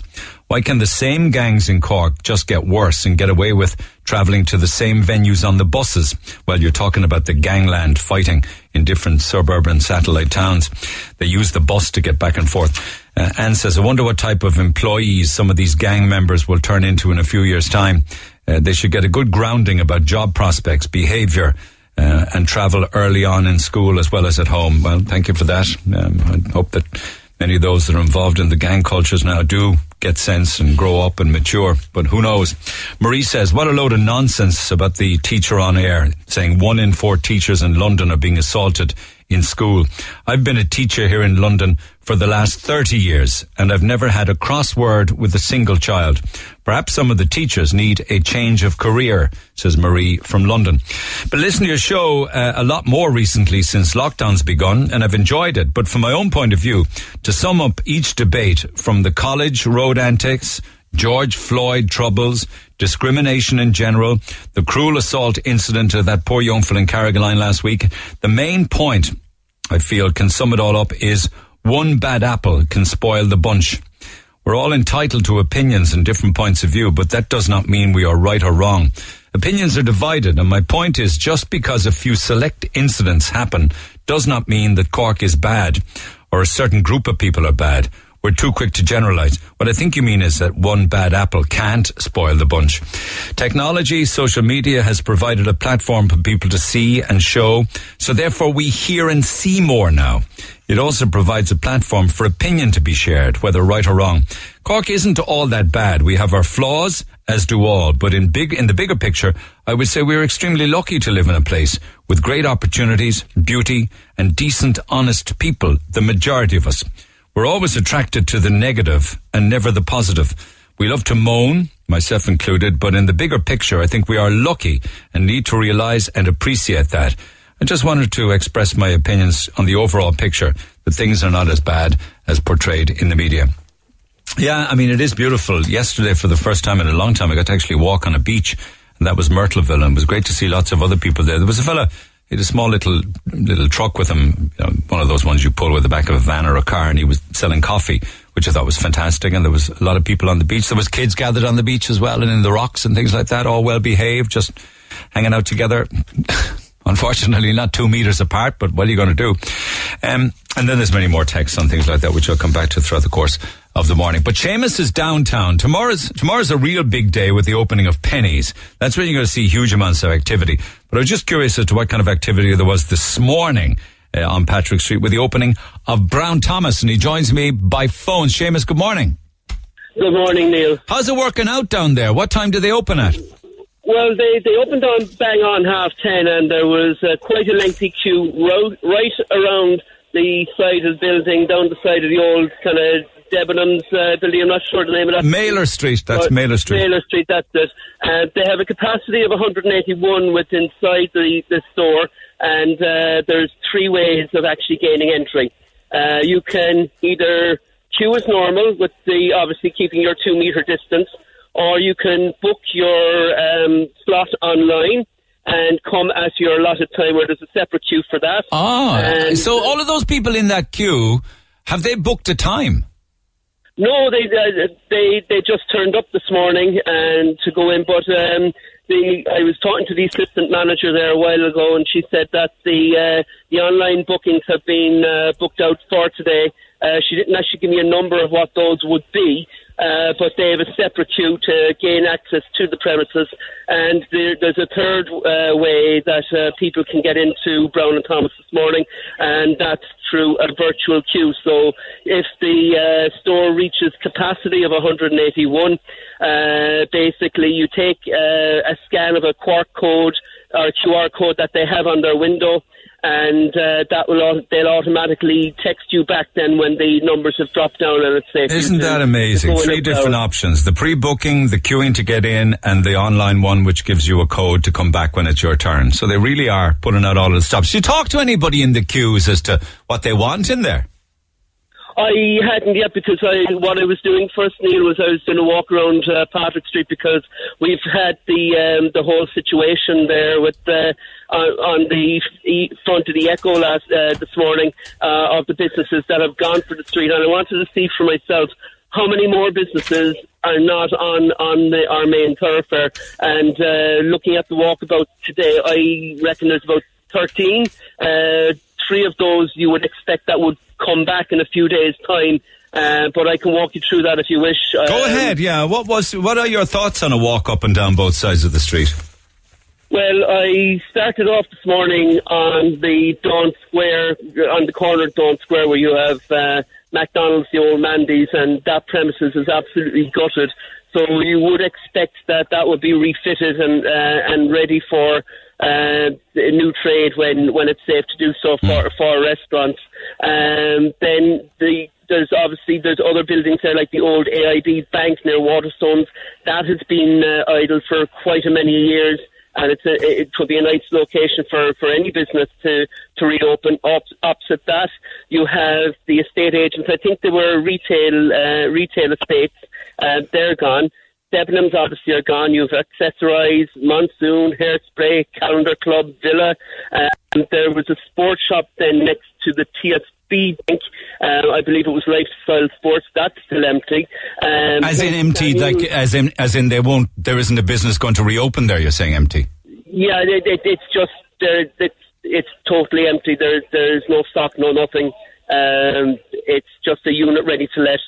S2: Why can the same gangs in Cork just get worse and get away with travelling to the same venues on the buses? Well, you're talking about the gangland fighting in different suburban satellite towns. They use the bus to get back and forth. Uh, Anne says, I wonder what type of employees some of these gang members will turn into in a few years' time. Uh, they should get a good grounding about job prospects, behaviour, uh, and travel early on in school as well as at home. Well, thank you for that. Um, I hope that many of those that are involved in the gang cultures now do get sense and grow up and mature. But who knows? Marie says, what a load of nonsense about the teacher on air saying one in four teachers in London are being assaulted in school. I've been a teacher here in London for the last 30 years and I've never had a crossword with a single child. Perhaps some of the teachers need a change of career, says Marie from London. But listen to your show uh, a lot more recently since lockdown's begun and I've enjoyed it. But from my own point of view, to sum up each debate from the college road antics, George Floyd troubles, discrimination in general, the cruel assault incident of that poor young fellow in Carrigaline last week. The main point, I feel, can sum it all up is one bad apple can spoil the bunch. We're all entitled to opinions and different points of view, but that does not mean we are right or wrong. Opinions are divided, and my point is just because a few select incidents happen does not mean that Cork is bad or a certain group of people are bad. We're too quick to generalize. What I think you mean is that one bad apple can't spoil the bunch. Technology, social media has provided a platform for people to see and show, so therefore we hear and see more now. It also provides a platform for opinion to be shared, whether right or wrong. Cork isn't all that bad. We have our flaws, as do all, but in big, in the bigger picture, I would say we're extremely lucky to live in a place with great opportunities, beauty, and decent, honest people, the majority of us. We're always attracted to the negative and never the positive. We love to moan, myself included, but in the bigger picture, I think we are lucky and need to realize and appreciate that. I just wanted to express my opinions on the overall picture that things are not as bad as portrayed in the media. Yeah, I mean, it is beautiful. Yesterday, for the first time in a long time, I got to actually walk on a beach, and that was Myrtleville, and it was great to see lots of other people there. There was a fella he had a small little little truck with him, you know, one of those ones you pull with the back of a van or a car, and he was selling coffee, which I thought was fantastic. And there was a lot of people on the beach. There was kids gathered on the beach as well, and in the rocks and things like that, all well behaved, just hanging out together. *laughs* Unfortunately, not two meters apart, but what are you going to do? Um, and then there's many more texts on things like that, which I'll come back to throughout the course of the morning. But Seamus is downtown. Tomorrow's tomorrow's a real big day with the opening of Penneys. That's when you're going to see huge amounts of activity. But I was just curious as to what kind of activity there was this morning uh, on Patrick Street with the opening of Brown Thomas, and he joins me by phone. Seamus, good morning.
S11: Good morning, Neil.
S2: How's it working out down there? What time do they open at?
S11: Well, they, they opened on bang on half ten, and there was uh, quite a lengthy queue ro- right around the side of the building, down the side of the old kind of Debenhams uh, building. I'm not sure the name of that.
S2: Maylor Street. That's Maylor Street.
S11: Maylor Street. That's it. And they have a capacity of 181 within inside the, the store, and uh, there's three ways of actually gaining entry. Uh, you can either queue as normal, with the obviously keeping your two meter distance, or you can book your um, slot online and come at your allotted time where there's a separate queue for that.
S2: Ah,
S11: And-
S2: so all of those people in that queue, have they booked a time?
S11: No, they uh, they they just turned up this morning and to go in, but um, the I was talking to the assistant manager there a while ago, and she said that the uh, the online bookings have been uh, booked out for today. Uh, she didn't actually give me a number of what those would be, uh, but they have a separate queue to gain access to the premises. And there, there's a third uh, way that uh, people can get into Brown and Thomas this morning, and that's through a virtual queue. So if the uh, store reaches capacity of 181, uh, basically you take uh, a scan of a QR code or QR code that they have on their window and uh, that will they'll automatically text you back then when the numbers have dropped down and it's safe.
S2: Isn't that amazing? Three different
S11: out.
S2: options. The pre-booking, the queuing to get in, and the online one which gives you a code to come back when it's your turn. So they really are putting out all of the stops. You talk to anybody in the queues as to what they want in there?
S11: I hadn't yet because I what I was doing first, Neil, was I was doing a walk around uh, Patrick Street because we've had the um, the whole situation there with uh, on, the front of the Echo last uh, this morning uh, of the businesses that have gone for the street, and I wanted to see for myself how many more businesses are not on on the, our main thoroughfare. And uh, looking at the walkabout today, I reckon there's about 13. Uh, three of those you would expect that would come back in a few days' time. Uh, but I can walk you through that if you wish.
S2: Go
S11: Um,
S2: ahead. Yeah. What was? What are your thoughts on a walk up and down both sides of the street?
S11: Well, I started off this morning on the Daunt Square, on the corner of Daunt Square, where you have uh, McDonald's, the old Mandy's, and that premises is absolutely gutted. So you would expect that that would be refitted and uh, and ready for uh, a new trade when, when it's safe to do so for for restaurants. Um, then the there's obviously there's other buildings there like the old AIB Bank near Waterstones that has been uh, idle for quite a many years and it's a, it could be a nice location for, for any business to, to reopen. Op, opposite that, you have the estate agents. I think there were retail uh, retail estates. Uh, they're gone. Debenhams obviously are gone. You've Accessorize, Monsoon, Hairspray, Calendar Club, Villa. Uh, and there was a sports shop then next to the TS B Bank. Um, I believe it was Lifestyle Sports. That's still empty. Um,
S2: As in empty, like as in as in they won't. There isn't a business going to reopen there. You're saying empty.
S11: Yeah, it, it, it's just there. It's, it's totally empty. There, there's no stock, no nothing. Um, it's just a unit ready to let.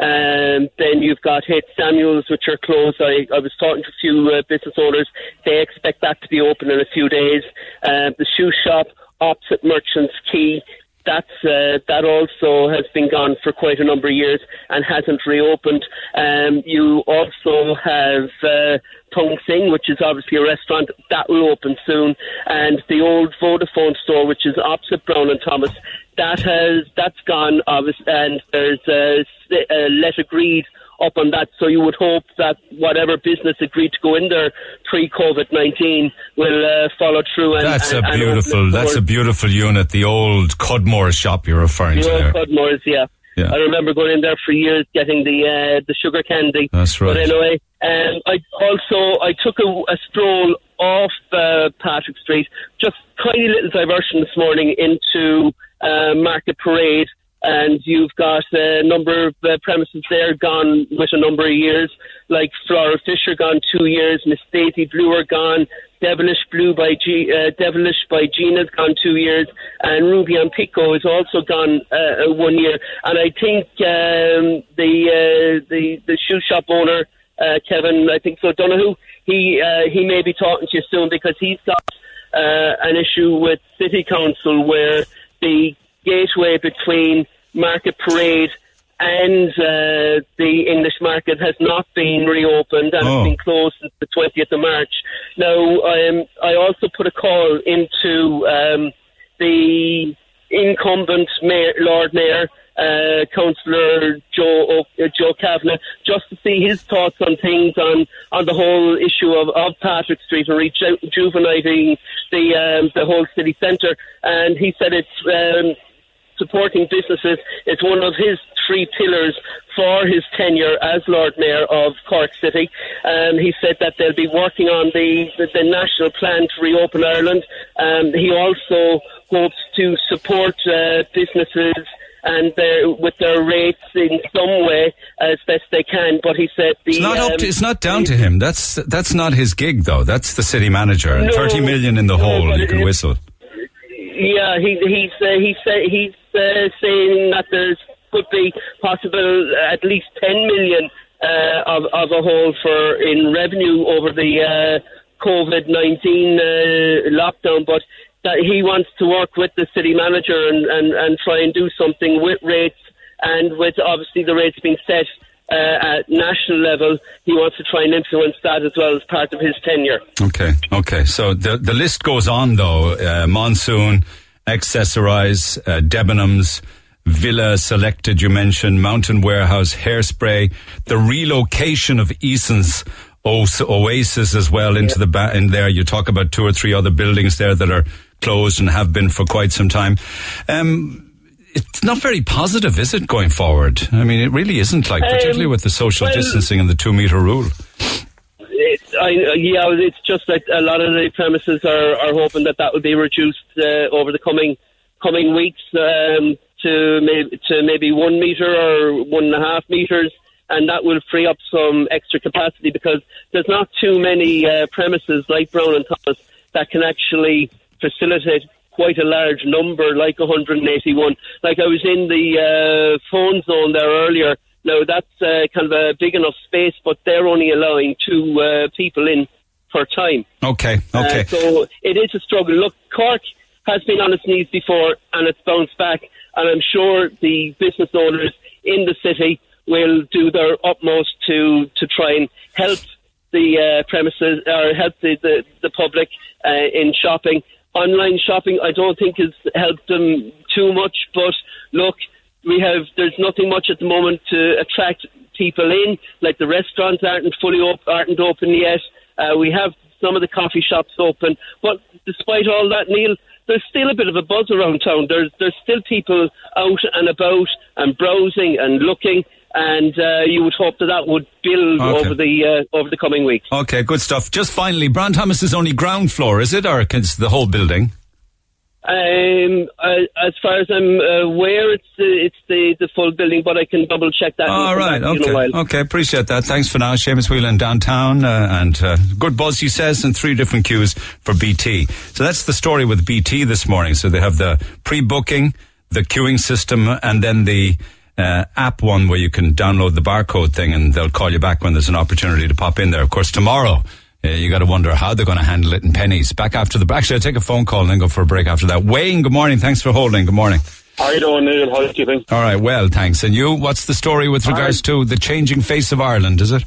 S11: Um, then you've got H Samuels, which are closed. I, I was talking to a few uh, business owners. They expect that to be open in a few days. Um, the shoe shop opposite Merchants Quay. That's uh, that also has been gone for quite a number of years and hasn't reopened. Um, you also have uh, Tung Sing, which is obviously a restaurant that will open soon, and the old Vodafone store, which is opposite Brown and Thomas, that has that's gone. Obviously, and there's a, a let agreed up on that. So you would hope that whatever business agreed to go in there pre COVID nineteen will uh, follow through. And,
S2: That's a
S11: and- and open
S2: beautiful.
S11: its
S2: That's a beautiful unit. The old Cudmore shop you're referring to
S11: The
S2: there.
S11: old Cudmores, yeah.
S2: Yeah.
S11: I remember going in there for years, getting the uh, the sugar candy.
S2: That's right.
S11: But anyway, um, I also I took a, a stroll off uh, Patrick Street, just tiny little diversion this morning into uh, Market Parade, and you've got a number of uh, premises there gone with a number of years, like Flora Fisher gone two years, Miss Daisy are gone, Devilish Blue by G, uh, Devilish by Gina's gone two years, and Ruby on Pico is also gone uh, uh, one year. And I think um, the uh, the the shoe shop owner uh, Kevin, I think so Donahue, he uh, he may be talking to you soon because he's got uh, an issue with City Council where the gateway between Market Parade and uh, the English market has not been reopened and
S2: Oh.
S11: it's been closed since the 20th of March. Now, um, I also put a call into um, the incumbent mayor, Lord Mayor, uh, Councillor Joe uh, Joe Kavanagh, just to see his thoughts on things on, on the whole issue of, of Patrick Street and rejuvenating the um, the whole city centre. And he said it's um, supporting businesses is one of his three pillars for his tenure as Lord Mayor of Cork City. Um, he said that they'll be working on the, the, the national plan to reopen Ireland. Um, he also hopes to support uh, businesses and their, with their rates in some way as best they can. But he said the
S2: It's not
S11: um,
S2: to, It's not down to him. That's that's not his gig though. That's the city manager. And
S11: No,
S2: Thirty million in the
S11: no,
S2: hole. You can whistle.
S11: Yeah, he, he's uh, he's uh, he's uh, saying that there's could be possible at least 10 million uh, of of a hole for in revenue over the uh, COVID 19 uh, lockdown, but that he wants to work with the city manager and, and, and try and do something with rates and with obviously the rates being set. Uh, at national level, he wants to try and influence that as well as part of his tenure.
S2: Okay, okay. So the the list goes on though. Uh, Monsoon, Accessorize, uh, Debenhams, Villa Selected. You mentioned Mountain Warehouse, Hairspray, the relocation of Eason's Oasis as well into the ba- in there. You talk about two or three other buildings there that are closed and have been for quite some time. Um, it's not very positive, is it, going forward? I mean, it really isn't like,
S11: Um,
S2: particularly with the social
S11: well-
S2: distancing and the two meter rule.
S11: It, I, yeah, it's just that a lot of the premises are, are hoping that that will be reduced uh, over the coming coming weeks um, to maybe to maybe one meter or one and a half meters, and that will free up some extra capacity because there's not too many uh, premises like Brown and Thomas that can actually facilitate quite a large number, like 181. Like I was in the uh, phone zone there earlier. Now that's uh, kind of a big enough space, but they're only allowing two uh, people in per time.
S2: Okay, okay.
S11: Uh, so it is a struggle. Look, Cork has been on its knees before and it's bounced back, and I'm sure the business owners in the city will do their utmost to to try and help the uh, premises or help the the, the public uh, in shopping. Online shopping, I don't think has helped them too much, but look, we have there's nothing much at the moment to attract people in. Like the restaurants aren't fully op- aren't open yet. Uh, we have some of the coffee shops open, but despite all that, Neil, there's still a bit of a buzz around town. There's there's still people out and about and browsing and looking, and uh, you would hope that that would build
S2: Okay.
S11: over the uh, over the coming weeks.
S2: Okay, good stuff. Just finally, Brown Thomas is only ground floor, is it, or is the whole building?
S11: Um, uh, as far as I'm aware, it's uh, it's the, the full building, but I can double check that.
S2: All right,
S11: back to you in a
S2: okay, okay, appreciate that. Thanks for now, Seamus Whelan downtown, uh, and uh, good buzz, he says, and three different queues for BT. So that's the story with BT this morning. So they have the pre-booking, the queuing system, and then the uh, app one where you can download the barcode thing, and they'll call you back when there's an opportunity to pop in there. Of course, tomorrow. Uh, you got to wonder how they're going to handle it in Penneys. Back after the actually, I'll take a phone call and then go for a break after that. Wayne, good morning. Thanks for holding. Good morning.
S12: How you doing, Neil? How do you think?
S2: All right, well, thanks. And you, what's the story with regards to the changing face of Ireland, is it?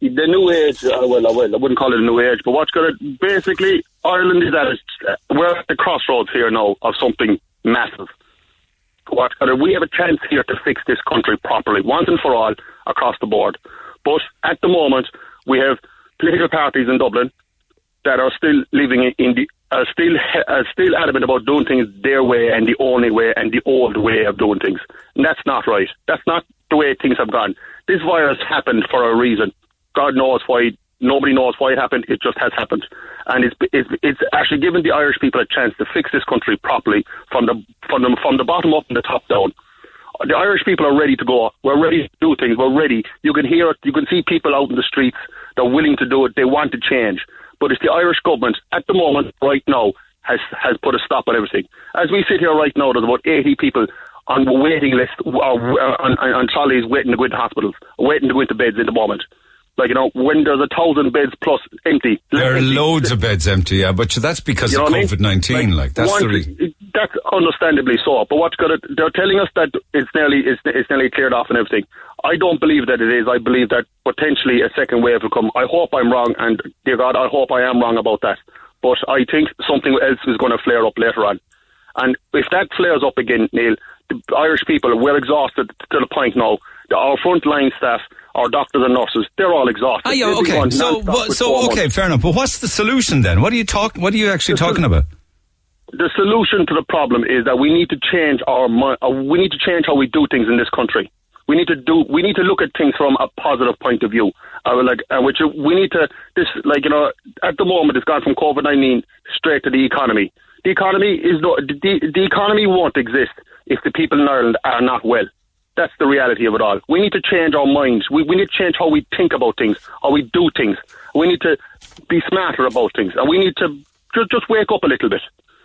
S12: The new age, uh, well, I, well, I wouldn't call it a new age, but what's going to basically Ireland is at its, uh, we're at the crossroads here now of something massive. What's going to, we have a chance here to fix this country properly, once and for all, across the board. But at the moment, we have political parties in Dublin that are still living in, the are still are still adamant about doing things their way and the only way and the old way of doing things. And that's not right. That's not the way things have gone. This virus happened for a reason. God knows why. Nobody knows why it happened. It just has happened, and it's it's, it's actually given the Irish people a chance to fix this country properly from the from the from the bottom up and the top down. The Irish people are ready to go. We're ready to do things. We're ready. You can hear it. You can see people out in the streets. They're willing to do it. They want to change. But it's the Irish government at the moment, right now, has has put a stop on everything. As we sit here right now, there's about 80 people on the waiting list, uh, on, on, on trolleys waiting to go into hospitals, waiting to go into beds at the moment. Like, you know, when there's a thousand beds plus empty.
S2: There are loads of beds empty, yeah, but that's because
S12: You know
S2: of
S12: what I mean?
S2: COVID nineteen. Like, that's
S12: one-
S2: the reason.
S12: That's understandably so. But what's going to, they're telling us that it's nearly, it's, it's nearly cleared off and everything. I don't believe that it is. I believe that potentially a second wave will come. I hope I'm wrong, and dear God, I hope I am wrong about that. But I think something else is going to flare up later on. And if that flares up again, Neil, the Irish people, we're exhausted to the point now. Our frontline staff, our doctors and nurses, they're all exhausted.
S2: Ah, yeah, okay. So,
S12: non-stop
S2: what,
S12: for
S2: so
S12: months.
S2: okay, fair enough. But what's the solution then? What are you talk? What are you actually talking about?
S12: the solution to the problem is that we need to change our uh, we need to change how we do things in this country. We need to do we need to look at things from a positive point of view. Uh, like uh, which uh, we need to this like you know at the moment it's gone from COVID nineteen straight to the economy. The economy is no the, the economy won't exist if the people in Ireland are not well. That's the reality of it all. We need to change our minds. We, we need to change how we think about things, how we do things. We need to be smarter about things, and we need to just, just wake up a little bit.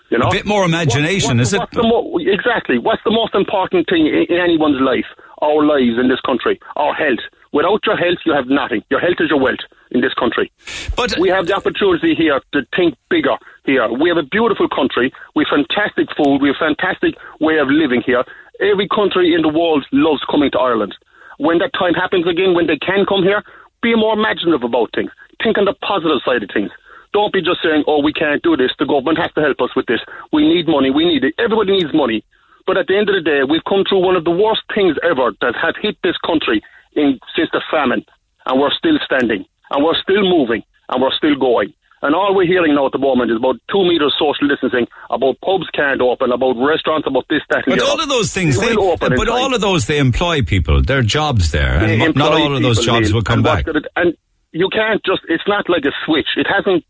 S12: You know,
S2: A bit more imagination,
S12: What-
S2: is it?
S12: what's the mo- exactly. What's the most important thing in, in anyone's life? Our lives in this country, our health. Without your health, you have nothing. Your health is your wealth in this country.
S2: But
S12: we have the opportunity here to think bigger. Here, we have a beautiful country. We have fantastic food. We have fantastic way of living here. Every country in the world loves coming to Ireland. When that time happens again, when they can come here, be more imaginative about things. Think on the positive side of things. Don't be just saying, "Oh, we can't do this. The government has to help us with this. We need money. We need it. Everybody needs money." But at the end of the day, we've come through one of the worst things ever that have hit this country in since the famine, and we're still standing, and we're still moving, and we're still going. And all we're hearing now at the moment is about two meters social distancing, about pubs can't open, about restaurants, about this, that, and
S2: But all of those things,
S12: They open
S2: but
S12: time.
S2: all of those they employ people. There are jobs there, and
S12: They
S2: not all of those jobs will come
S12: and
S2: back.
S12: gonna- and you can't just, it's not like a switch. It hasn't,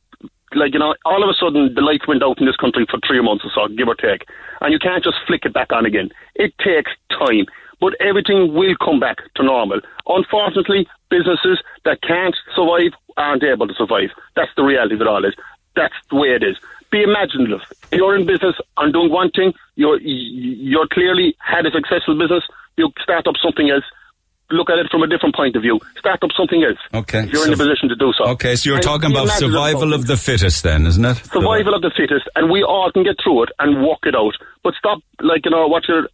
S12: like, you know, all of a sudden the lights went out in this country for three months or so, give or take. And you can't just flick it back on again. It takes time. But everything will come back to normal. Unfortunately, businesses that can't survive aren't able to survive. That's the reality of it all is. That's the way it is. Be imaginative. You're in business and doing one thing. You're you're clearly had a successful business. You start up something else. Look at it from a different point of view. Start up something else.
S2: Okay,
S12: If you're in
S2: so-
S12: a position to do so.
S2: Okay, so you're
S12: And
S2: talking about survival of the fittest, then, isn't it?
S12: survival of the fittest, and we all can get through it and walk it out. But stop, like you know, what your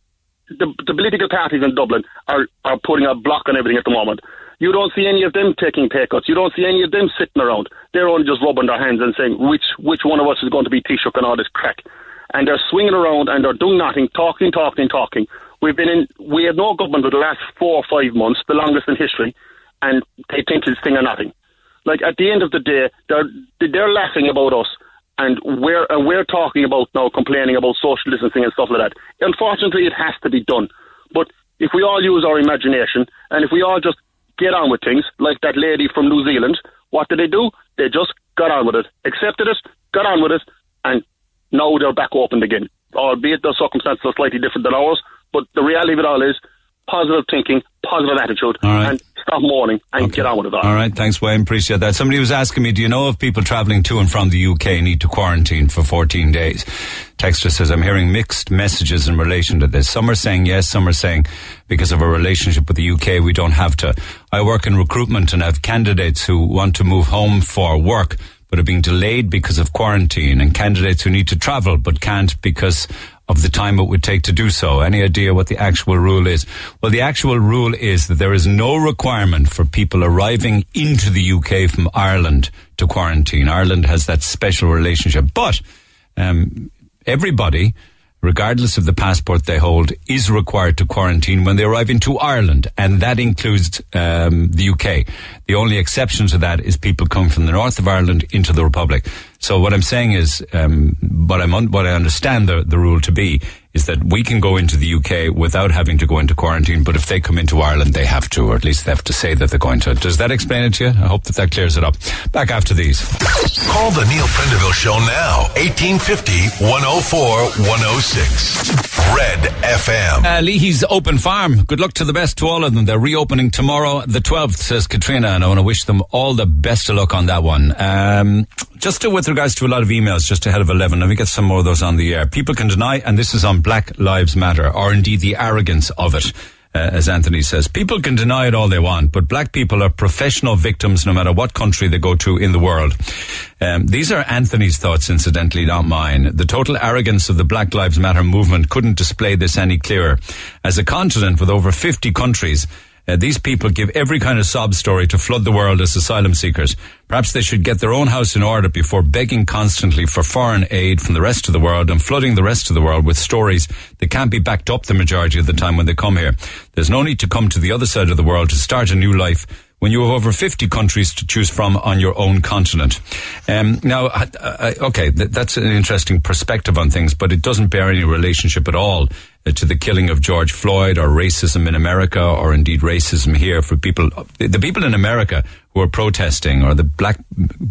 S12: the, the political parties in Dublin are are putting a block on everything at the moment. You don't see any of them taking pay cuts. You don't see any of them sitting around. They're only just rubbing their hands and saying which which one of us is going to be Taoiseach and all this crack. And they're swinging around and they're doing nothing, talking, talking, talking. We've been in, we had no government for the last four or five months, the longest in history, and they think it's thing or nothing. Like at the end of the day, they're they're laughing about us, and we're and we're talking about now complaining about social distancing and stuff like that. Unfortunately, it has to be done. But if we all use our imagination and if we all just get on with things, like that lady from New Zealand, what did they do? They just got on with it, accepted it, got on with it, and now they're back open again. Albeit the circumstances are slightly different than ours, but the reality of it all is positive thinking, positive attitude,
S2: All right.
S12: and stop mourning and get on with it all.
S2: All right, thanks, Wayne. Appreciate that. Somebody was asking me, do you know if people travelling to and from the UK need to quarantine for 14 days? Texter says, I'm hearing mixed messages in relation to this. Some are saying yes, some are saying because of our relationship with the UK, we don't have to. I work in recruitment and have candidates who want to move home for work but are being delayed because of quarantine and candidates who need to travel but can't because of the time it would take to do so. Any idea what the actual rule is? Well, the actual rule is that there is no requirement for people arriving into the UK from Ireland to quarantine. Ireland has that special relationship, but um, everybody, regardless of the passport they hold, is required to quarantine when they arrive into Ireland, and that includes um, the UK. The only exception to that is people come from the north of Ireland into the Republic. So what I'm saying is, um, what I'm un- what I understand the, the rule to be is that we can go into the UK without having to go into quarantine, but if they come into Ireland, they have to, or at least they have to say that they're going to. Does that explain it to you? I hope that that clears it up. Back after these.
S1: Call the Neil Prendeville Show now. 1850 104 106. Red FM.
S2: Uh, Leahy's Open Farm. Good luck to the best to all of them. They're reopening tomorrow, the 12th, says Katrina, and I want to wish them all the best of luck on that one. Um, just to, with regards to a lot of emails just ahead of 11, let me get some more of those on the air. People can deny, and this is on Black Lives Matter, or indeed the arrogance of it. Uh, as Anthony says, people can deny it all they want, but black people are professional victims no matter what country they go to in the world. Um, these are Anthony's thoughts, incidentally, not mine. The total arrogance of the Black Lives Matter movement couldn't display this any clearer. As a continent with over 50 countries, uh, these people give every kind of sob story to flood the world as asylum seekers. Perhaps they should get their own house in order before begging constantly for foreign aid from the rest of the world and flooding the rest of the world with stories that can't be backed up the majority of the time when they come here. There's no need to come to the other side of the world to start a new life when you have over 50 countries to choose from on your own continent. Um, now, I, I, okay, th- that's an interesting perspective on things, but it doesn't bear any relationship at all uh, to the killing of George Floyd or racism in America or indeed racism here for people, the people in America who are protesting or the black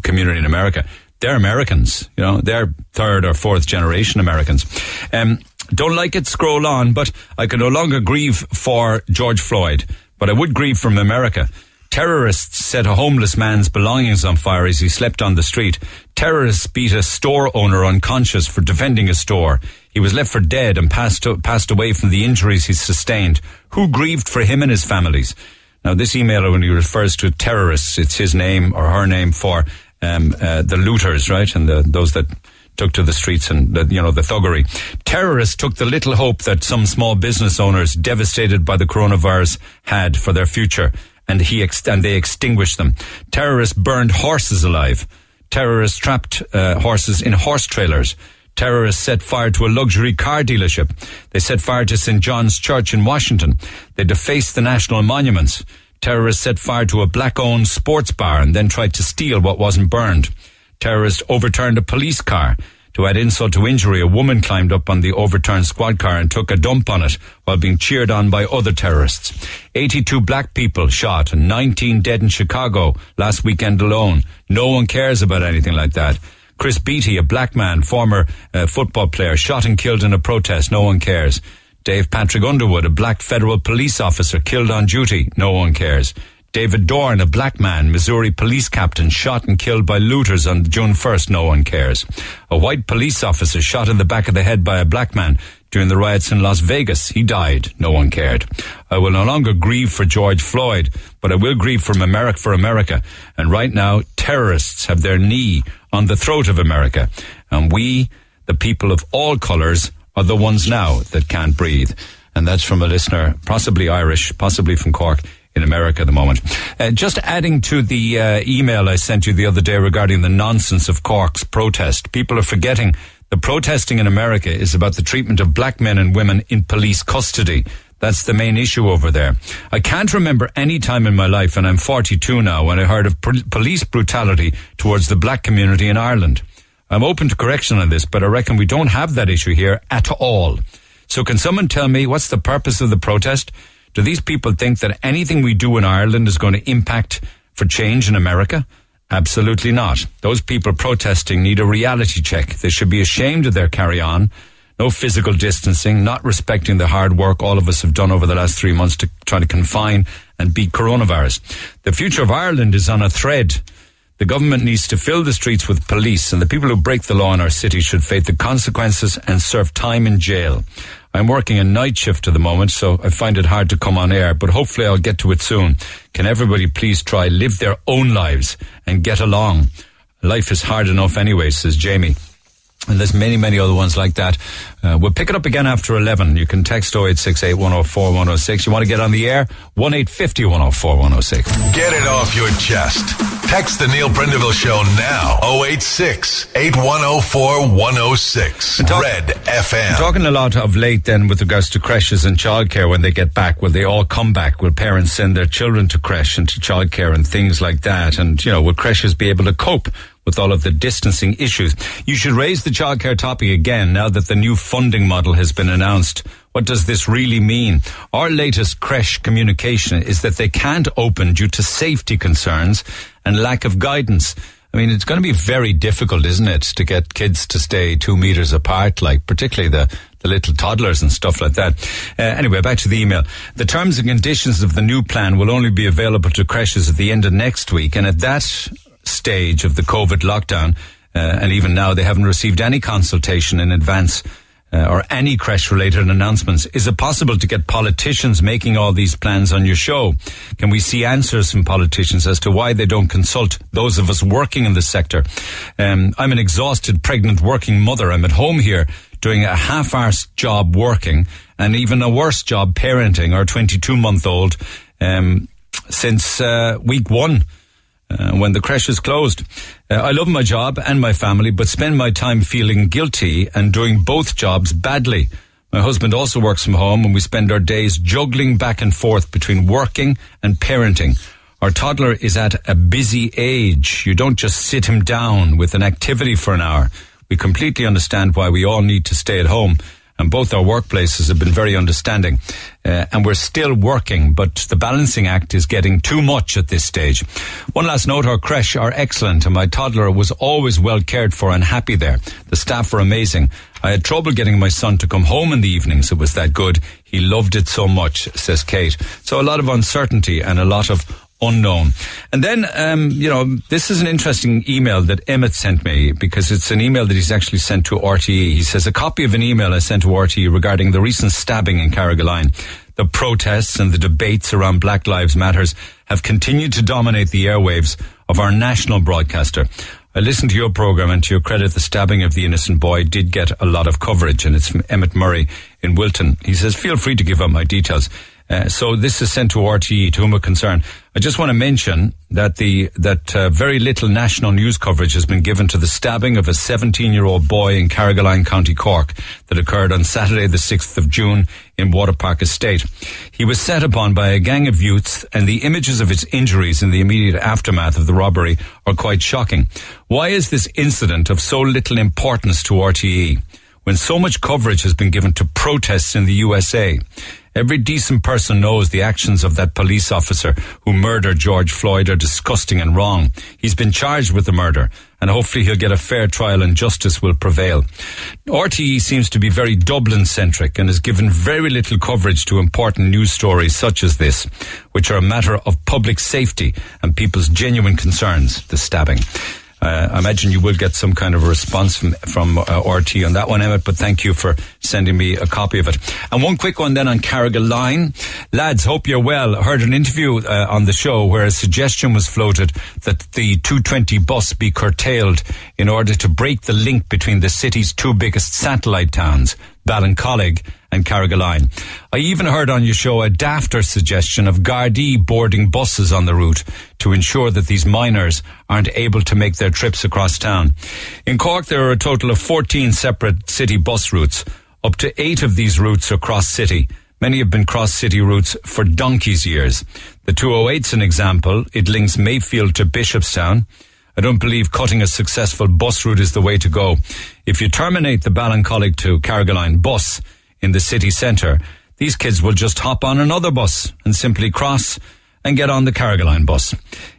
S2: community in America. They're Americans, you know, they're third or fourth generation Americans. Um, don't like it, scroll on, but I can no longer grieve for George Floyd, but I would grieve from America. Terrorists set a homeless man's belongings on fire as he slept on the street. Terrorists beat a store owner unconscious for defending a store. He was left for dead and passed, passed away from the injuries he sustained. Who grieved for him and his families? Now, this emailer, when he refers to terrorists, it's his name or her name for um, uh, the looters, right? And the, those that took to the streets and the, you know the thuggery. Terrorists took the little hope that some small business owners devastated by the coronavirus had for their future, and he ex- and they extinguished them. Terrorists burned horses alive. Terrorists trapped uh, horses in horse trailers. Terrorists set fire to a luxury car dealership. They set fire to St. John's Church in Washington. They defaced the national monuments. Terrorists set fire to a black-owned sports bar and then tried to steal what wasn't burned. Terrorists overturned a police car. To add insult to injury, a woman climbed up on the overturned squad car and took a dump on it while being cheered on by other terrorists. 82 black people shot and 19 dead in Chicago last weekend alone. No one cares about anything like that. Chris Beatty, a black man, former uh, football player, shot and killed in a protest. No one cares. Dave Patrick Underwood, a black federal police officer, killed on duty. No one cares. David Dorn, a black man, Missouri police captain, shot and killed by looters on June 1st. No one cares. A white police officer shot in the back of the head by a black man during the riots in Las Vegas. He died. No one cared. I will no longer grieve for George Floyd, but I will grieve for America, for America. And right now, terrorists have their knee on the throat of America. And we, the people of all colours, are the ones now that can't breathe. And that's from a listener, possibly Irish, possibly from Cork in America at the moment. Uh, just adding to the uh, email I sent you the other day regarding the nonsense of Cork's protest, people are forgetting the protesting in America is about the treatment of black men and women in police custody. That's the main issue over there. I can't remember any time in my life, and I'm 42 now, when I heard of pr- police brutality towards the black community in Ireland. I'm open to correction on this, but I reckon we don't have that issue here at all. So can someone tell me what's the purpose of the protest? Do these people think that anything we do in Ireland is going to impact for change in America? Absolutely not. Those people protesting need a reality check. They should be ashamed of their carry on. No physical distancing, not respecting the hard work all of us have done over the last three months to try to confine and beat coronavirus. The future of Ireland is on a thread. The government needs to fill the streets with police, and the people who break the law in our city should face the consequences and serve time in jail. I'm working a night shift at the moment, so I find it hard to come on air, but hopefully I'll get to it soon. Can everybody please try live their own lives and get along? Life is hard enough anyway, says Jamie. And there's many, many other ones like that. Uh, we'll pick it up again after 11. You can text 0868 104 106. You want to get on the air? 1850 104 106.
S1: Get it off your chest. Text the Neil Prendeville Show now. 086 8104 106. Red FM.
S2: Talking a lot of late then with regards to creches and childcare when they get back. Will they all come back? Will parents send their children to creche and to childcare and things like that? And, you know, will creches be able to cope with all of the distancing issues. You should raise the childcare topic again now that the new funding model has been announced. What does this really mean? Our latest creche communication is that they can't open due to safety concerns and lack of guidance. I mean, it's going to be very difficult, isn't it, to get kids to stay two meters apart, like particularly the, the little toddlers and stuff like that. Uh, anyway, back to the email. The terms and conditions of the new plan will only be available to creches at the end of next week, and at that stage of the COVID lockdown, uh, and even now they haven't received any consultation in advance uh, or any crash related announcements. Is it possible to get politicians making all these plans on your show? Can we see answers from politicians as to why they don't consult those of us working in the sector? Um, I'm an exhausted pregnant working mother. I'm at home here doing a half-arsed job working and even a worse job parenting our 22 month old um, since uh, week one uh, when the creche is closed. Uh, I love my job and my family, but spend my time feeling guilty and doing both jobs badly. My husband also works from home and we spend our days juggling back and forth between working and parenting. Our toddler is at a busy age. You don't just sit him down with an activity for an hour. We completely understand why we all need to stay at home and both our workplaces have been very understanding. Uh, and we're still working, but the balancing act is getting too much at this stage. One last note, our creche are excellent and my toddler was always well cared for and happy there. The staff were amazing. I had trouble getting my son to come home in the evenings. It was that good. He loved it so much, says Kate. So a lot of uncertainty and a lot of unknown. And then, um, you know, this is an interesting email that Emmett sent me because it's an email that he's actually sent to RTE. He says a copy of an email I sent to RTE regarding the recent stabbing in Carrigaline. The protests and the debates around Black Lives Matters have continued to dominate the airwaves of our national broadcaster. I listened to your program and to your credit, the stabbing of the innocent boy did get a lot of coverage and it's from Emmett Murray in Wilton. He says, feel free to give up my details. Uh, so this is sent to RTE, to whom it concerned. I just want to mention that the that uh, very little national news coverage has been given to the stabbing of a 17-year-old boy in Carrigaline, County Cork, that occurred on Saturday, the 6th of June, in Waterpark Estate. He was set upon by a gang of youths, and the images of his injuries in the immediate aftermath of the robbery are quite shocking. Why is this incident of so little importance to RTE when so much coverage has been given to protests in the USA? Every decent person knows the actions of that police officer who murdered George Floyd are disgusting and wrong. He's been charged with the murder and hopefully he'll get a fair trial and justice will prevail. RTE seems to be very Dublin centric and has given very little coverage to important news stories such as this, which are a matter of public safety and people's genuine concerns, the stabbing. Uh, I imagine you will get some kind of response from from uh, RT on that one, Emmett. But thank you for sending me a copy of it. And one quick one then on Carrigaline, lads. Hope you're well. Heard an interview uh, on the show where a suggestion was floated that the 220 bus be curtailed in order to break the link between the city's two biggest satellite towns, Ballincollig and Carrigaline. I even heard on your show a dafter suggestion of Gardaí boarding buses on the route to ensure that these minors aren't able to make their trips across town. In Cork, there are a total of 14 separate city bus routes. Up to eight of these routes are cross city. Many have been cross city routes for donkey's years. The 208's an example. It links Mayfield to Bishopstown. I don't believe cutting a successful bus route is the way to go. If you terminate the Ballincollig to Carrigaline bus in the city centre, these kids will just hop on another bus and simply cross and get on the Carrigaline bus.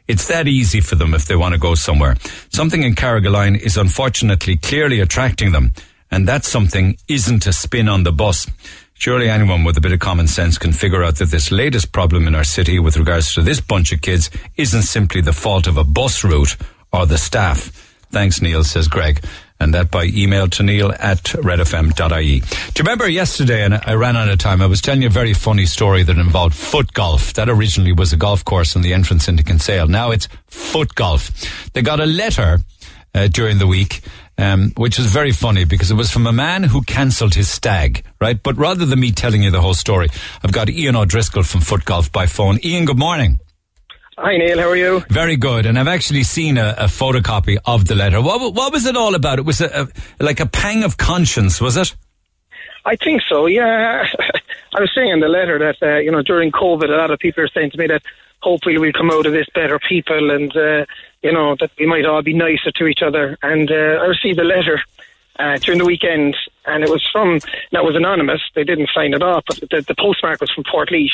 S2: It's that easy for them if they want to go somewhere. Something in Carrigaline is unfortunately clearly attracting them, and that something isn't a spin on the bus. Surely anyone with a bit of common sense can figure out that this latest problem in our city with regards to this bunch of kids isn't simply the fault of a bus route or the staff. Thanks, Neil, says Greg. And that by email to neil at redfm.ie. Do you remember yesterday, and I ran out of time, I was telling you a very funny story that involved foot golf. That originally was a golf course on the entrance into Kinsale. Now it's foot golf. They got a letter uh, during the week um, which was very funny because it was from a man who cancelled his stag, right? But rather than me telling you the whole story, I've got Ian O'Driscoll from Foot Golf by phone. Ian, good morning.
S13: Hi Neil, how are you?
S2: Very good, and I've actually seen a, a photocopy of the letter. What, what was it all about? It was a, a, like a pang of conscience, was it?
S13: I think so. Yeah, *laughs* I was saying in the letter that uh, you know during COVID, a lot of people are saying to me that hopefully we'll come out of this better people, and uh, you know that we might all be nicer to each other. And uh, I received a letter uh, during the weekend, and it was from that was anonymous. They didn't sign it off, but the, the postmark was from Portlaoise.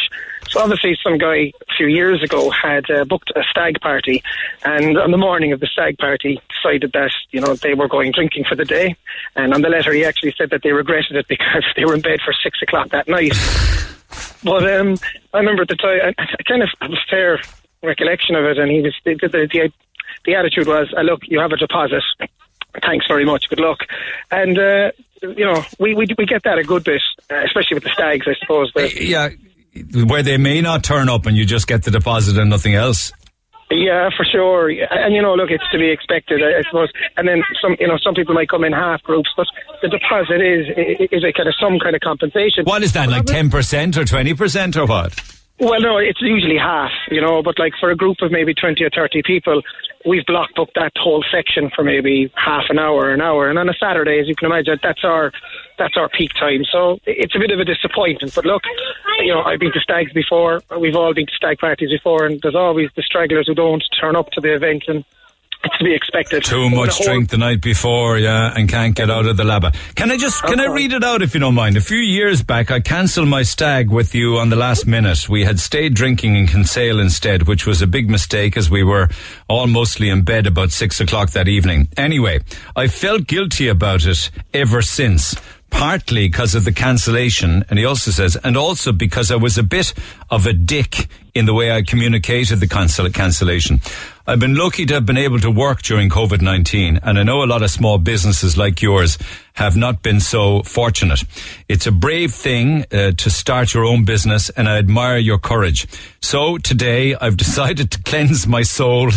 S13: So obviously, some guy a few years ago had uh, booked a stag party, and on the morning of the stag party, decided that you know they were going drinking for the day. And on the letter, he actually said that they regretted it *laughs* because they were in bed for six o'clock that night. But um, I remember at the time, I, I kind of have a fair recollection of it, and he was the the, the, the attitude was, uh, "Look, you have a deposit. Thanks very much. Good luck." And uh, you know, we, we we get that a good bit, uh, especially with the stags, I suppose. But
S2: Yeah, where they may not turn up and you just get the deposit and nothing else.
S13: Yeah, for sure. And you know, look, it's to be expected, I I suppose. And then some, you know, some people might come in half groups, but the deposit is is a kind of some kind of compensation.
S2: What is that, like 10% or 20% or what?
S13: Well, no, it's usually half, you know, but like for a group of maybe 20 or 30 people, we've block booked that whole section for maybe half an hour, an hour. And on a Saturday, as you can imagine, that's our, that's our peak time. So it's a bit of a disappointment. But look, you know, I've been to stags before. We've all been to stag parties before and there's always the stragglers who don't turn up to the event and it's to be expected.
S2: Too much
S13: whole-
S2: drink the night before, yeah, and can't get out of the laba. Can I just, can I read it out if you don't mind? A few years back, I cancelled my stag with you on the last minute. We had stayed drinking in Kinsale instead, which was a big mistake as we were all mostly in bed about six o'clock that evening. Anyway, I felt guilty about it ever since. Partly because of the cancellation, and he also says, and also because I was a bit of a dick in the way I communicated the cancel- cancellation. I've been lucky to have been able to work during COVID-19 and I know a lot of small businesses like yours have not been so fortunate. It's a brave thing uh, to start your own business and I admire your courage. So today I've *laughs* decided to cleanse my soul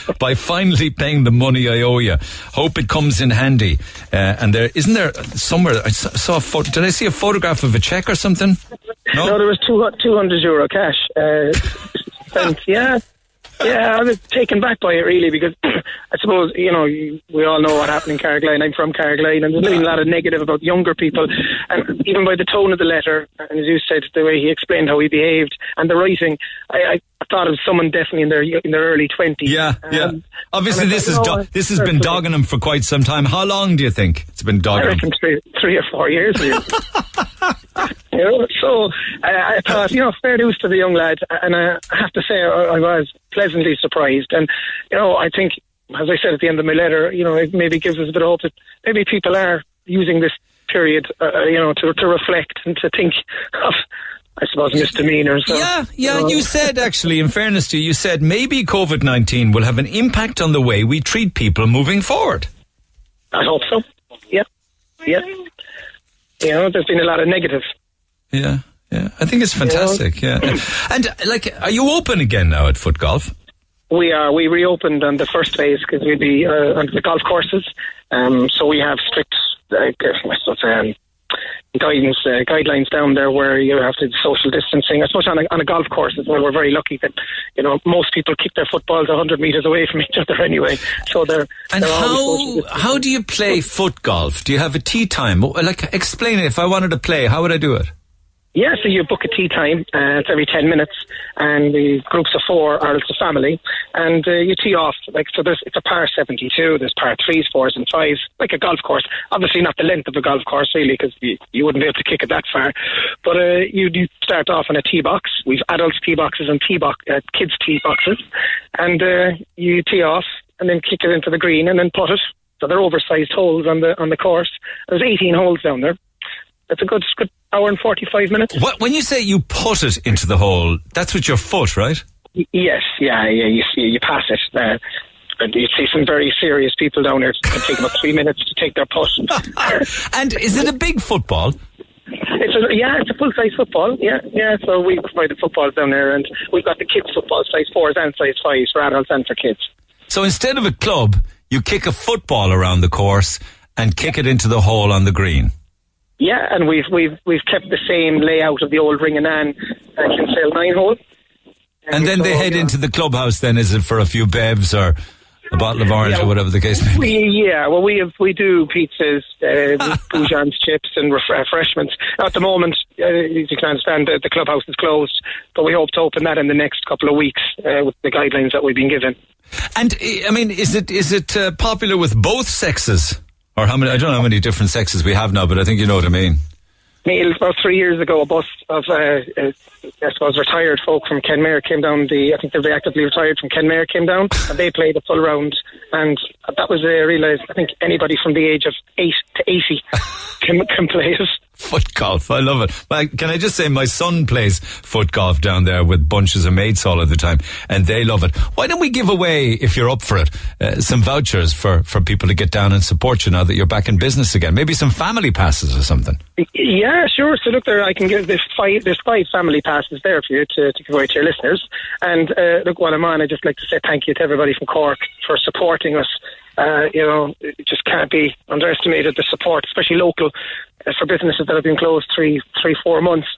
S2: *laughs* by finally paying the money I owe you. Hope it comes in handy. Uh, and there isn't there somewhere I saw a photo. Did I see a photograph of a check or something?
S13: No, there was two, 200 euro cash. Uh, *laughs* yeah. Yeah, I was taken back by it really because *clears throat* I suppose, you know, we all know what happened in Carrigaline. I'm from Carrigaline and there's been a lot of negative about younger people. And even by the tone of the letter, and as you said, the way he explained how he behaved and the writing, I, I thought of someone definitely in their in their early 20s.
S2: Yeah, yeah.
S13: Um,
S2: Obviously, this is do- this has been dogging him for quite some time. How long do you think it's been
S13: I
S2: dogging him?
S13: reckon three, three or four years. Really. *laughs* you know, so I, I thought, you know, fair dues to the young lad, and uh, I have to say, I, I was pleasantly surprised. And you know, I think, as I said at the end of my letter, you know, it maybe gives us a bit of hope that maybe people are using this period, uh, you know, to to reflect and to think of, I suppose, misdemeanors. or,
S2: Yeah, yeah.
S13: know,
S2: You said actually, in fairness to you, you said maybe COVID nineteen will have an impact on the way we treat people moving forward.
S13: I hope so. Yeah, yeah. You know, there's been a lot of negative.
S2: Yeah, yeah. I think it's fantastic. Yeah, *clears throat* and uh, like, are you open again now at foot golf?
S13: We are. We reopened on the first phase because we'd be uh, on the golf courses. Um, so we have strict, uh, um, guidance uh, guidelines down there where you have to social distancing. I suppose on a, on a golf course as well. We're very lucky that you know most people kick their footballs hundred meters away from *laughs* each other anyway. So they're
S2: And
S13: they're
S2: how how do you play foot golf? Do you have a tea time? Like, explain it. If I wanted to play, how would I do it?
S13: Yeah, so you book a tea time. Uh, it's every ten minutes, and the groups of four are it's a family, and uh, you tee off. Like so, there's it's a par seventy-two. There's par threes, fours, and fives, like a golf course. Obviously, not the length of a golf course, really, because you, you wouldn't be able to kick it that far. But uh, you start off in a tee box. We've adults tee boxes and tee box uh, kids tee boxes, and uh, you tee off and then kick it into the green and then putt it. So they're oversized holes on the on the course. There's 18 holes down there. It's a good, good hour and 45 minutes.
S2: What, when you say you put it into the hole, that's with your foot, right?
S13: Y- Yes, yeah, yeah. You see, you pass it. Uh, and you see some very serious people down there. It can take about three minutes to take their putt. *laughs*
S2: and is it a big football?
S13: It's a, yeah, it's a full size football. Yeah, yeah. So we provide the footballs down there, and we've got the kids football, size fours and size fives for adults and for kids.
S2: So instead of a club, you kick a football around the course and kick it into the hole on the green.
S13: Yeah, and we've we've we've kept the same layout of the old Ringenane uh, Kinsale nine hole.
S2: And then they head into the clubhouse. Then is it for a few bevs or a bottle of orange
S13: Yeah.
S2: or whatever the case may be?
S13: We, yeah, well, we have we do pizzas, uh, *laughs* Boujan's chips, and ref- refreshments. At the moment, uh, as you can understand, the, the clubhouse is closed, but we hope to open that in the next couple of weeks uh, with the guidelines that we've been given.
S2: And I mean, is it is it uh, popular with both sexes, or how many? I don't know how many different sexes we have now, but I think you know what I mean.
S13: Neil, about three years ago, a bus of, uh, uh, I suppose, retired folk from Kenmare came down. The I think they're actively retired from Kenmare came down, and they played a full round. And that was I realised I think anybody from the age of eight to eighty *laughs* can can play it.
S2: Foot golf, I love it. Can I just say, my son plays foot golf down there with bunches of mates all of the time, and they love it. Why don't we give away, if you're up for it, uh, some vouchers for for people to get down and support you now that you're back in business again? Maybe some family passes or something.
S13: Yeah, sure. So look, there I can give there's five there's five family passes there for you to, to give away to your listeners. And uh, look, while I'm on, I'd just like to say thank you to everybody from Cork for supporting us. Uh, you know, it just can't be underestimated the support, especially local, for businesses that have been closed three, three, four months.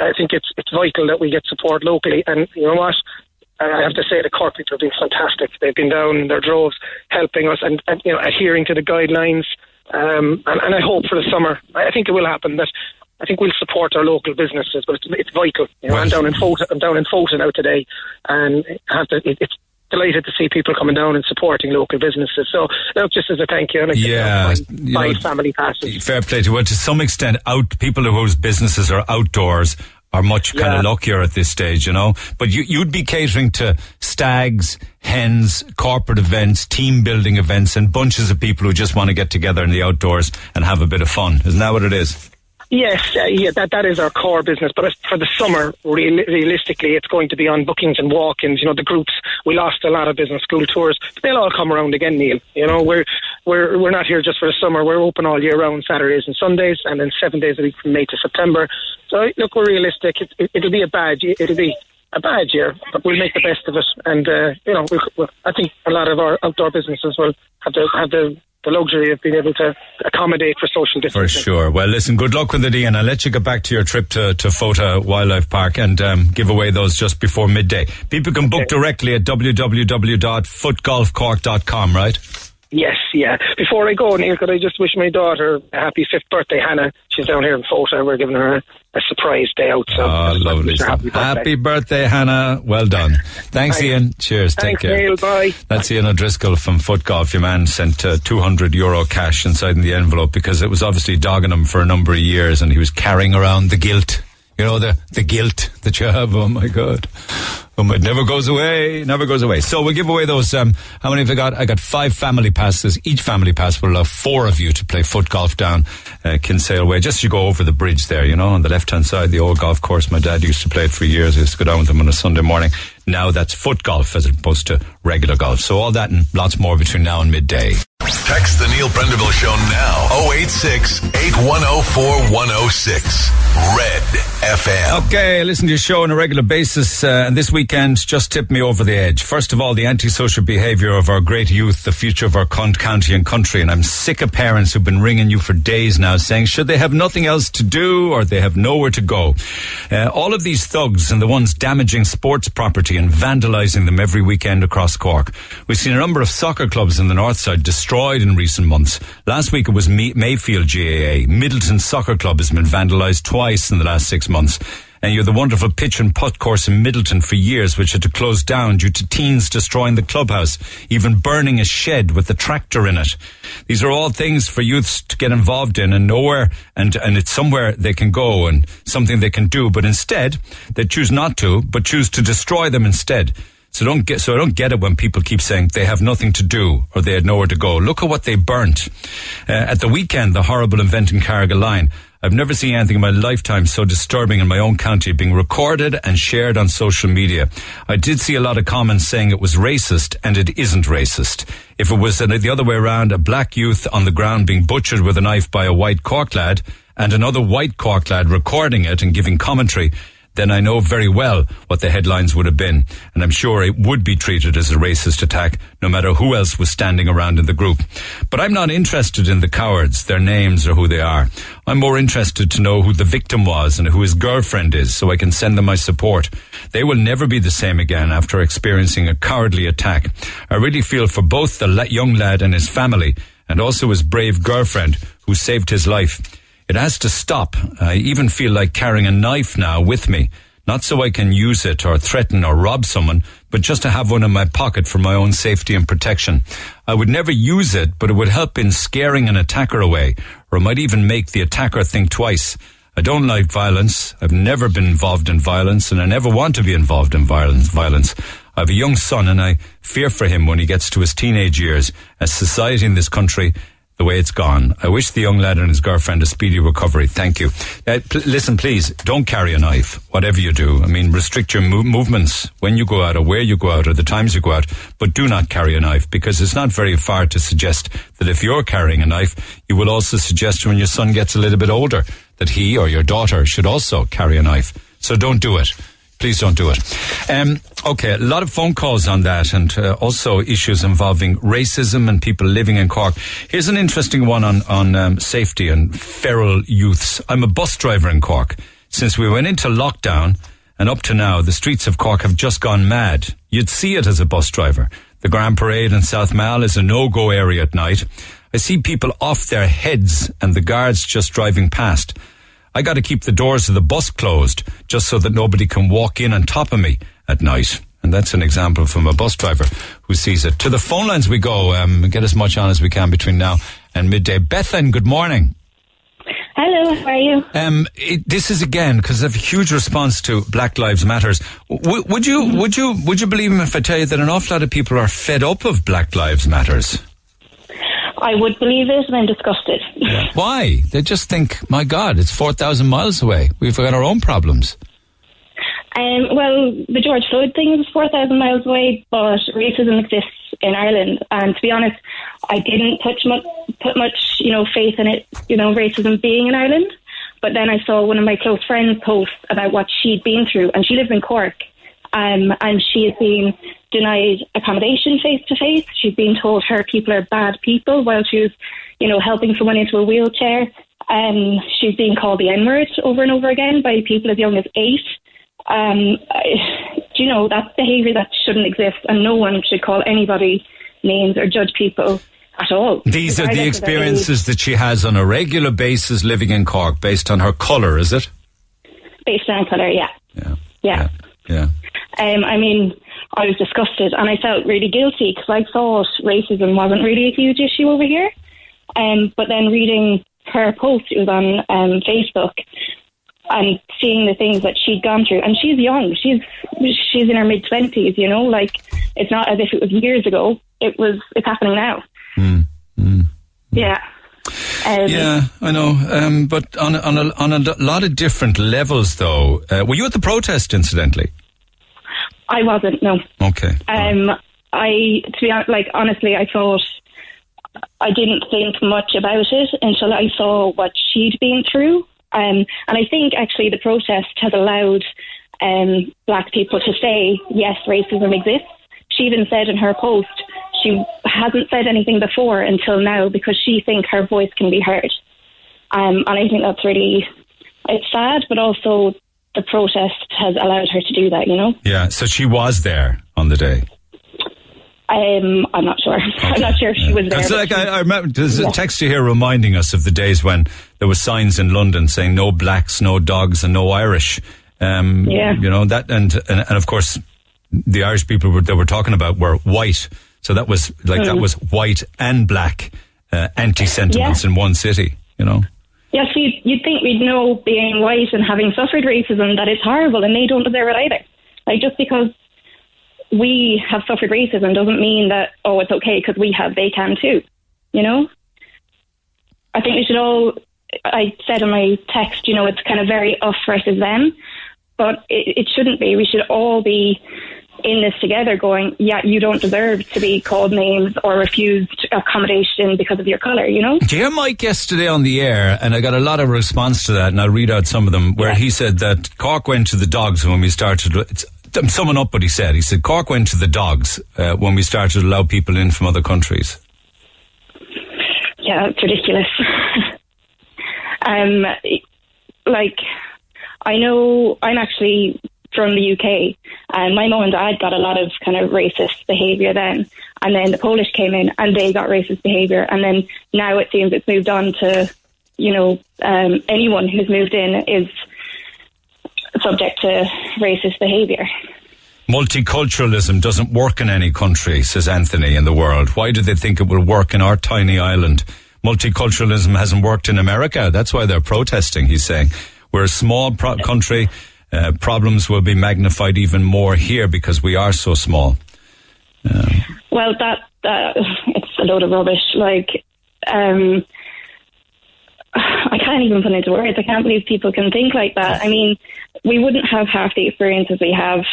S13: I think it's it's vital that we get support locally. And you know what? I have to say the Cork people have been fantastic. They've been down in their droves helping us and, and you know adhering to the guidelines. Um, and, and I hope for the summer, I think it will happen that I think we'll support our local businesses, but it's, it's vital. You know, I'm down in Fota, I'm down in Fota now today, and have to, it, it's delighted to see people coming down and supporting local businesses. So, look, just as a thank you, and I
S2: Yeah,
S13: five family passes.
S2: Fair play to you. Well, to some extent, out people whose businesses are outdoors are much kind of luckier at this stage, you know. But you, you'd be catering to stags, hens, corporate events, team building events, and bunches of people who just want to get together in the outdoors and have a bit of fun. Isn't that what it is?
S13: Yes, uh, yeah, that that is our core business. But for the summer, real, realistically, it's going to be on bookings and walk-ins. You know, the groups we lost a lot of business school tours, but they'll all come around again, Neil. You know, we're we're we're not here just for the summer. We're open all year round, Saturdays and Sundays, and then seven days a week from May to September. So look, we're realistic. It, it, it'll be a bad. ye- It'll be a bad year, but we'll make the best of it. And uh, you know, we'll, we'll, I think a lot of our outdoor businesses will have the have the the luxury of being able to accommodate for social distancing.
S2: For sure. Well, listen, good luck with the it, Ian. I'll let you get back to your trip to, to Fota Wildlife Park and um, give away those just before midday. People can book directly at www.footgolfcork.com, right?
S13: Yes, yeah. Before I go, Neil, could I just wish my daughter a happy fifth birthday, Hannah? She's down here in Fota. We're giving her a, surprise day out. So
S2: Oh, lovely.
S13: wish her
S2: stuff.
S13: happy birthday.
S2: Happy birthday, Hannah. Well done. Thanks. Ian. Cheers. Take
S13: Thanks,
S2: care.
S13: Neil. Bye.
S2: That's Ian O'Driscoll from Foot Golf. Your man sent uh, 200 euro cash inside in the envelope because it was obviously dogging him for a number of years and he was carrying around the guilt. You know, the, the guilt that you have. Oh my God. It never goes away, never goes away. So we'll give away those. Um, how many have I got? I got five family passes. Each family pass will allow four of you to play foot golf down uh, Kinsale Way. Just you go over the bridge there, you know, on the left hand side, the old golf course. My dad used to play it for years. I used to go down with him on a Sunday morning. Now that's foot golf as opposed to regular golf. So all that and lots more between now and midday.
S1: Text the Neil Prendeville Show now. 086 8104 106. Red FM.
S2: Okay, I listen to your show on a regular basis, uh, and this weekend just tipped me over the edge. First of all, the antisocial behaviour of our great youth, the future of our con- county and country, and I'm sick of parents who've been ringing you for days now saying, should they have nothing else to do or they have nowhere to go? Uh, all of these thugs and the ones damaging sports property and vandalising them every weekend across Cork. We've seen a number of soccer clubs in the north side destroyed destroyed in recent months. Last week it was Mayfield GAA. Midleton Soccer Club has been vandalised twice in the last six months. And you had the wonderful pitch and putt course in Midleton for years, which had to close down due to teens destroying the clubhouse, even burning a shed with a tractor in it. These are all things for youths to get involved in and nowhere, and, and it's somewhere they can go and something they can do, but instead they choose not to, but choose to destroy them instead. So don't get, so I don't get it when people keep saying they have nothing to do or they had nowhere to go. Look at what they burnt. Uh, at the weekend, the horrible event in Carrigaline. I've never seen anything in my lifetime so disturbing in my own county being recorded and shared on social media. I did see a lot of comments saying it was racist and it isn't racist. If it was the other way around, a black youth on the ground being butchered with a knife by a white Cork lad and another white Cork lad recording it and giving commentary, then I know very well what the headlines would have been. And I'm sure it would be treated as a racist attack, no matter who else was standing around in the group. But I'm not interested in the cowards, their names or who they are. I'm more interested to know who the victim was and who his girlfriend is so I can send them my support. They will never be the same again after experiencing a cowardly attack. I really feel for both the young lad and his family and also his brave girlfriend who saved his life. It has to stop. I even feel like carrying a knife now with me. Not so I can use it or threaten or rob someone, but just to have one in my pocket for my own safety and protection. I would never use it, but it would help in scaring an attacker away, or it might even make the attacker think twice. I don't like violence. I've never been involved in violence, and I never want to be involved in violence. Violence. I have a young son, and I fear for him when he gets to his teenage years, as society in this country the way it's gone. I wish the young lad and his girlfriend a speedy recovery. Thank you. Uh, listen, please, don't carry a knife, whatever you do. I mean, restrict your mo- movements when you go out or where you go out or the times you go out, but do not carry a knife because it's not very far to suggest that if you're carrying a knife, you will also suggest when your son gets a little bit older that he or your daughter should also carry a knife. So don't do it please don't do it. Um, okay, a lot of phone calls on that and uh, also issues involving racism and people living in Cork. Here's an interesting one on, on um, safety and feral youths. I'm a bus driver in Cork. Since we went into lockdown and up to now, the streets of Cork have just gone mad. You'd see it as a bus driver. The Grand Parade in South Mall is a no-go area at night. I see people off their heads and the guards just driving past. I got to keep the doors of the bus closed just so that nobody can walk in on top of me at night. And that's an example from a bus driver who sees it. To the phone lines we go, um, get as much on as we can between now and midday. Bethan, good morning.
S14: Hello, how are you?
S2: Um, it, this is again because of a huge response to Black Lives Matters. W- would you would you would you believe me if I tell you that an awful lot of people are fed up of Black Lives Matters?
S14: I would believe it, and I'm disgusted.
S2: Yeah. *laughs* Why? They just think, my God, it's 4,000 miles away. We've got our own problems.
S14: Um, well, the George Floyd thing is 4,000 miles away, but racism exists in Ireland. And to be honest, I didn't put much, put much, you know, faith in it, you know, racism being in Ireland. But then I saw one of my close friends post about what she'd been through, and she lives in Cork. Um, and she has been denied accommodation face to face. She's been told her people are bad people while she was, you know, helping someone into a wheelchair. Um, she's being called the N word over and over again by people as young as eight. Um, I, do you know that's behaviour that shouldn't exist, and no one should call anybody names or judge people at all.
S2: These are the experiences that she has on a regular basis living in Cork, based on her colour, is it?
S14: Based on colour, yeah.
S2: Yeah.
S14: Yeah.
S2: Yeah.
S14: Um, I mean, I was disgusted and I felt really guilty because I thought racism wasn't really a huge issue over here. Um, but then reading her post, it was on um, Facebook, and seeing the things that she'd gone through, and she's young, she's she's in her mid twenties, you know, like it's not as if it was years ago. It was it's happening now.
S2: Mm, mm.
S14: Yeah. Um,
S2: yeah, I know. Um, but on a, on a, on a lot of different levels, though. Uh, were you at the protest, incidentally?
S14: I wasn't. No.
S2: Okay.
S14: Um, I to be honest, like honestly, I thought I didn't think much about it until I saw what she'd been through. Um, and I think actually the protest has allowed um, black people to say yes, racism exists. She even said in her post she hasn't said anything before until now because she thinks her voice can be heard. Um, and I think that's really it's sad, but also the protest has allowed her to do that. You know.
S2: Yeah. So she was there on the day.
S14: Um, I'm not sure. *laughs* I'm not sure if she was there.
S2: It's like I, I remember there's
S14: Yeah.
S2: a text here reminding us of the days when there were signs in London saying no blacks, no dogs, and no Irish. Um,
S14: Yeah.
S2: you know that, and, and and of course, the Irish people were, that we're talking about were white. So that was like that
S14: Mm.
S2: was white and black uh, anti sentiments
S14: Yeah.
S2: in one city. You know.
S14: Yes, you'd, you'd think we'd know being white and having suffered racism that it's horrible and they don't deserve it either. Like, just because we have suffered racism doesn't mean that, oh, it's okay because we have, they can too. You know? I think we should all, I said in my text, you know, it's kind of very us versus them, but it, it shouldn't be. We should all be in this together going, yeah, you don't deserve to be called names or refused accommodation because of your colour, you know?
S2: Do you hear Mike yesterday on the air? And I got a lot of response to that, and I'll read out some of them. Where he said that Cork went to the dogs when we started. It's, I'm summing up what he said. He said Cork went to the dogs uh, when we started to allow people in from other countries.
S14: yeah, it's ridiculous. *laughs* um, like, I know I'm actually from the UK, and my mum and dad got a lot of kind of racist behaviour then, and then the Polish came in and they got racist behaviour, and then now it seems it's moved on to, you know, um, anyone who's moved in is subject to racist behaviour.
S2: Multiculturalism doesn't work in any country, says Anthony, in the world. Why do they think it will work in our tiny island? Multiculturalism hasn't worked in America. That's why they're protesting, he's saying. We're a small pro- country. Uh, problems will be magnified even more here because we are so small.
S14: Well, that uh, it's a load of rubbish. Like, um, I can't even put into words. I can't believe people can think like that. I mean, we wouldn't have half the experiences we have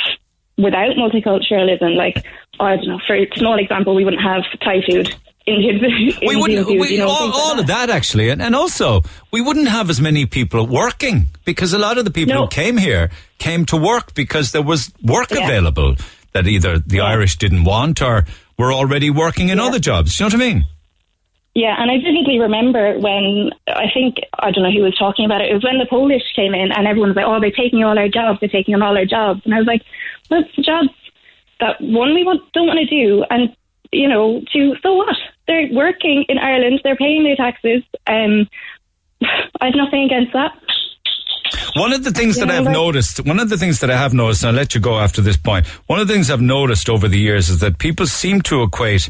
S14: without multiculturalism. Like, I don't know. For a small example, we wouldn't have Thai food. Indian, *laughs*
S2: we wouldn't,
S14: food,
S2: we,
S14: you know,
S2: all,
S14: like
S2: all of that actually, and, and also we wouldn't have as many people working because a lot of the people who came here came to work because there was work
S14: Yeah.
S2: available that either the Irish didn't want or were already working in other jobs. Do you know what I mean?
S14: Yeah, and I vividly remember when I think I don't know who was talking about it. It was when the Polish came in, and everyone was like, "Oh, they're taking all our jobs. They're taking on all our jobs." And I was like, "Well, it's the jobs that one we want, don't want to do, and you know, two, so what? They're working in Ireland. They're paying their taxes. Um, *sighs* I have nothing against that."
S2: One of the things that I've noticed, one of the things that I have noticed, and I'll let you go after this point. One of the things I've noticed over the years is that people seem to equate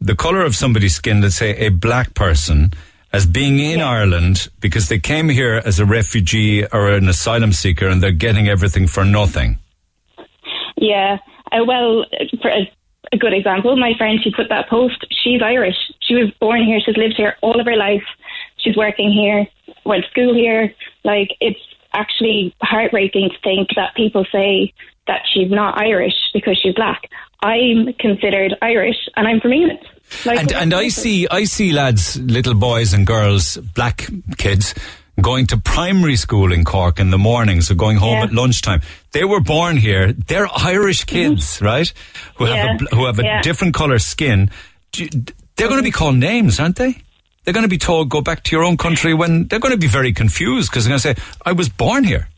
S2: the color of somebody's skin, let's say a black person, as being in Ireland because they came here as a refugee or an asylum seeker and they're getting everything for nothing.
S14: Yeah. Uh, well, for a, a good example, my friend, she put that post. She's Irish. She was born here. She's lived here all of her life. She's working here, went to school here. Like, it's actually heartbreaking to think that people say that she's not Irish because she's black. I'm considered Irish and I'm from England. Like,
S2: and and I *laughs* see I see lads, little boys and girls, black kids going to primary school in Cork in the morning, so going home
S14: Yeah.
S2: at lunchtime. They were born here. They're Irish kids, right? Who have a who have a
S14: Yeah.
S2: different color skin. They're going to be called names, aren't they? They're going to be told go back to your own country when they're going to be very confused because they're going to say I was born here.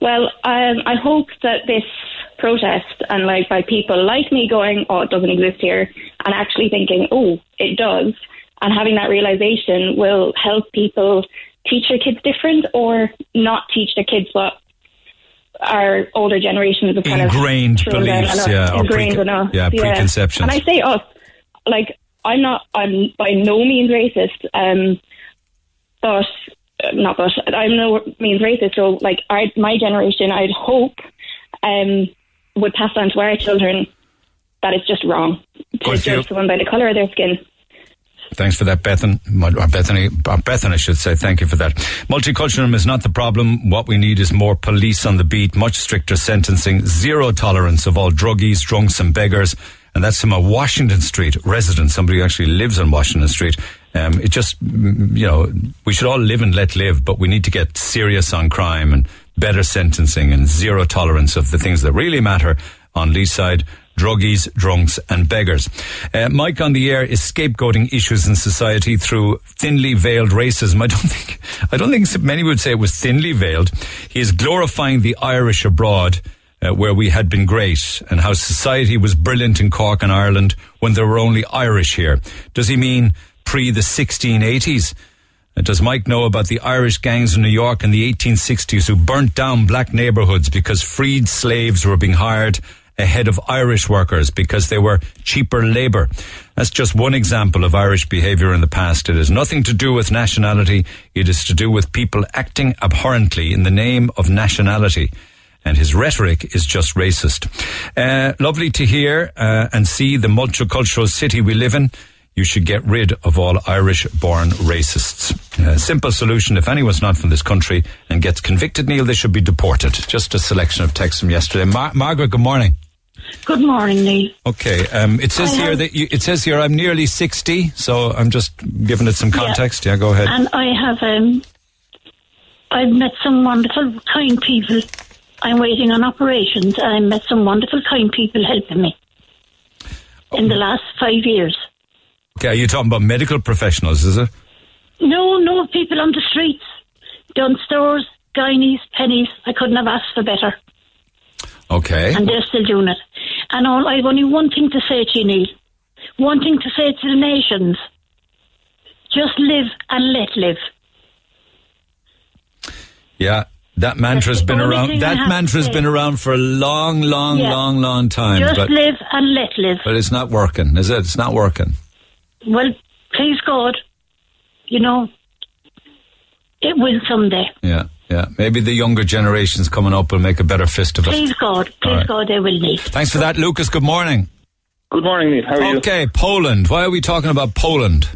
S14: Well, um, I hope that this protest and like by people like me going, oh, it doesn't exist here, and actually thinking, oh, it does, and having that realization will help people teach their kids different or not teach their kids what our older generations have kind
S2: Ingrained
S14: of
S2: beliefs, yeah, or
S14: ingrained in us,
S2: yeah, preconceptions.
S14: And I say us, like I'm not, I'm by no means racist, um, but uh, not but I'm no means racist. So like our, my generation, I'd hope um, would pass on to our children that it's just wrong to
S2: Good for you.
S14: judge someone by the color of their skin.
S2: Thanks for that, Bethan. Bethany, Bethan, I should say. Thank you for that. Multiculturalism is not the problem. What we need is more police on the beat, much stricter sentencing, zero tolerance of all druggies, drunks, and beggars. And that's from a Washington Street resident, somebody who actually lives on Washington Street. Um, it just, mm, you know, we should all live and let live, but we need to get serious on crime and better sentencing and zero tolerance of the things that really matter on Leeside druggies, drunks, and beggars. Uh, Mike on the air is scapegoating issues in society through thinly veiled racism. I don't *laughs* think, I don't think many would say it was thinly veiled. He is glorifying the Irish abroad. uh, where we had been great and how society was brilliant in Cork and Ireland when there were only Irish here. Does he mean pre the 1680s? Uh, Does Mike know about the Irish gangs in New York in the 1860s who burnt down black neighborhoods because freed slaves were being hired ahead of Irish workers because they were cheaper labor? That's just one example of Irish behavior in the past. It has nothing to do with nationality. It is to do with people acting abhorrently in the name of nationality. And his rhetoric is just racist. Uh, lovely to hear uh, and see the multicultural city we live in. You should get rid of all Irish born racists. Simple solution. If anyone's not from this country and gets convicted, Neil, they should be deported. Just a selection of texts from yesterday. Mar- Margaret, good morning.
S15: Good morning, Neil.
S2: Okay. Um, it says
S15: I
S2: here
S15: have-
S2: that you, it says here I'm nearly 60, so I'm just giving it some context. Yeah, go ahead.
S15: And I have um, I've met some wonderful, kind people. I'm waiting on operations. and I met some wonderful, kind people helping me in the last five years.
S2: Okay, are you talking about medical professionals, is it?
S15: No, no people on the streets, stores, gynies, Penneys. I couldn't have asked for better,
S2: Okay.
S15: and they're still doing it. And all I've only one thing to say to you, Neil. One thing to say to the nations: just live and let live.
S2: Yeah. That mantra's been around. That mantra's been around for a long, long,
S15: Yeah.
S2: long, long time.
S15: just
S2: but
S15: live and let live.
S2: but it's not working, is it? It's not working.
S15: Well, please God, you know, it will someday.
S2: Yeah, yeah. Maybe the younger generations coming up will make a better fist of it.
S15: Please God, please
S2: All right.
S15: God, they will need.
S2: Thanks for that, Lucas. Good morning.
S16: Good morning, Neil. How are you?
S2: Okay, Poland. Why are we talking about Poland?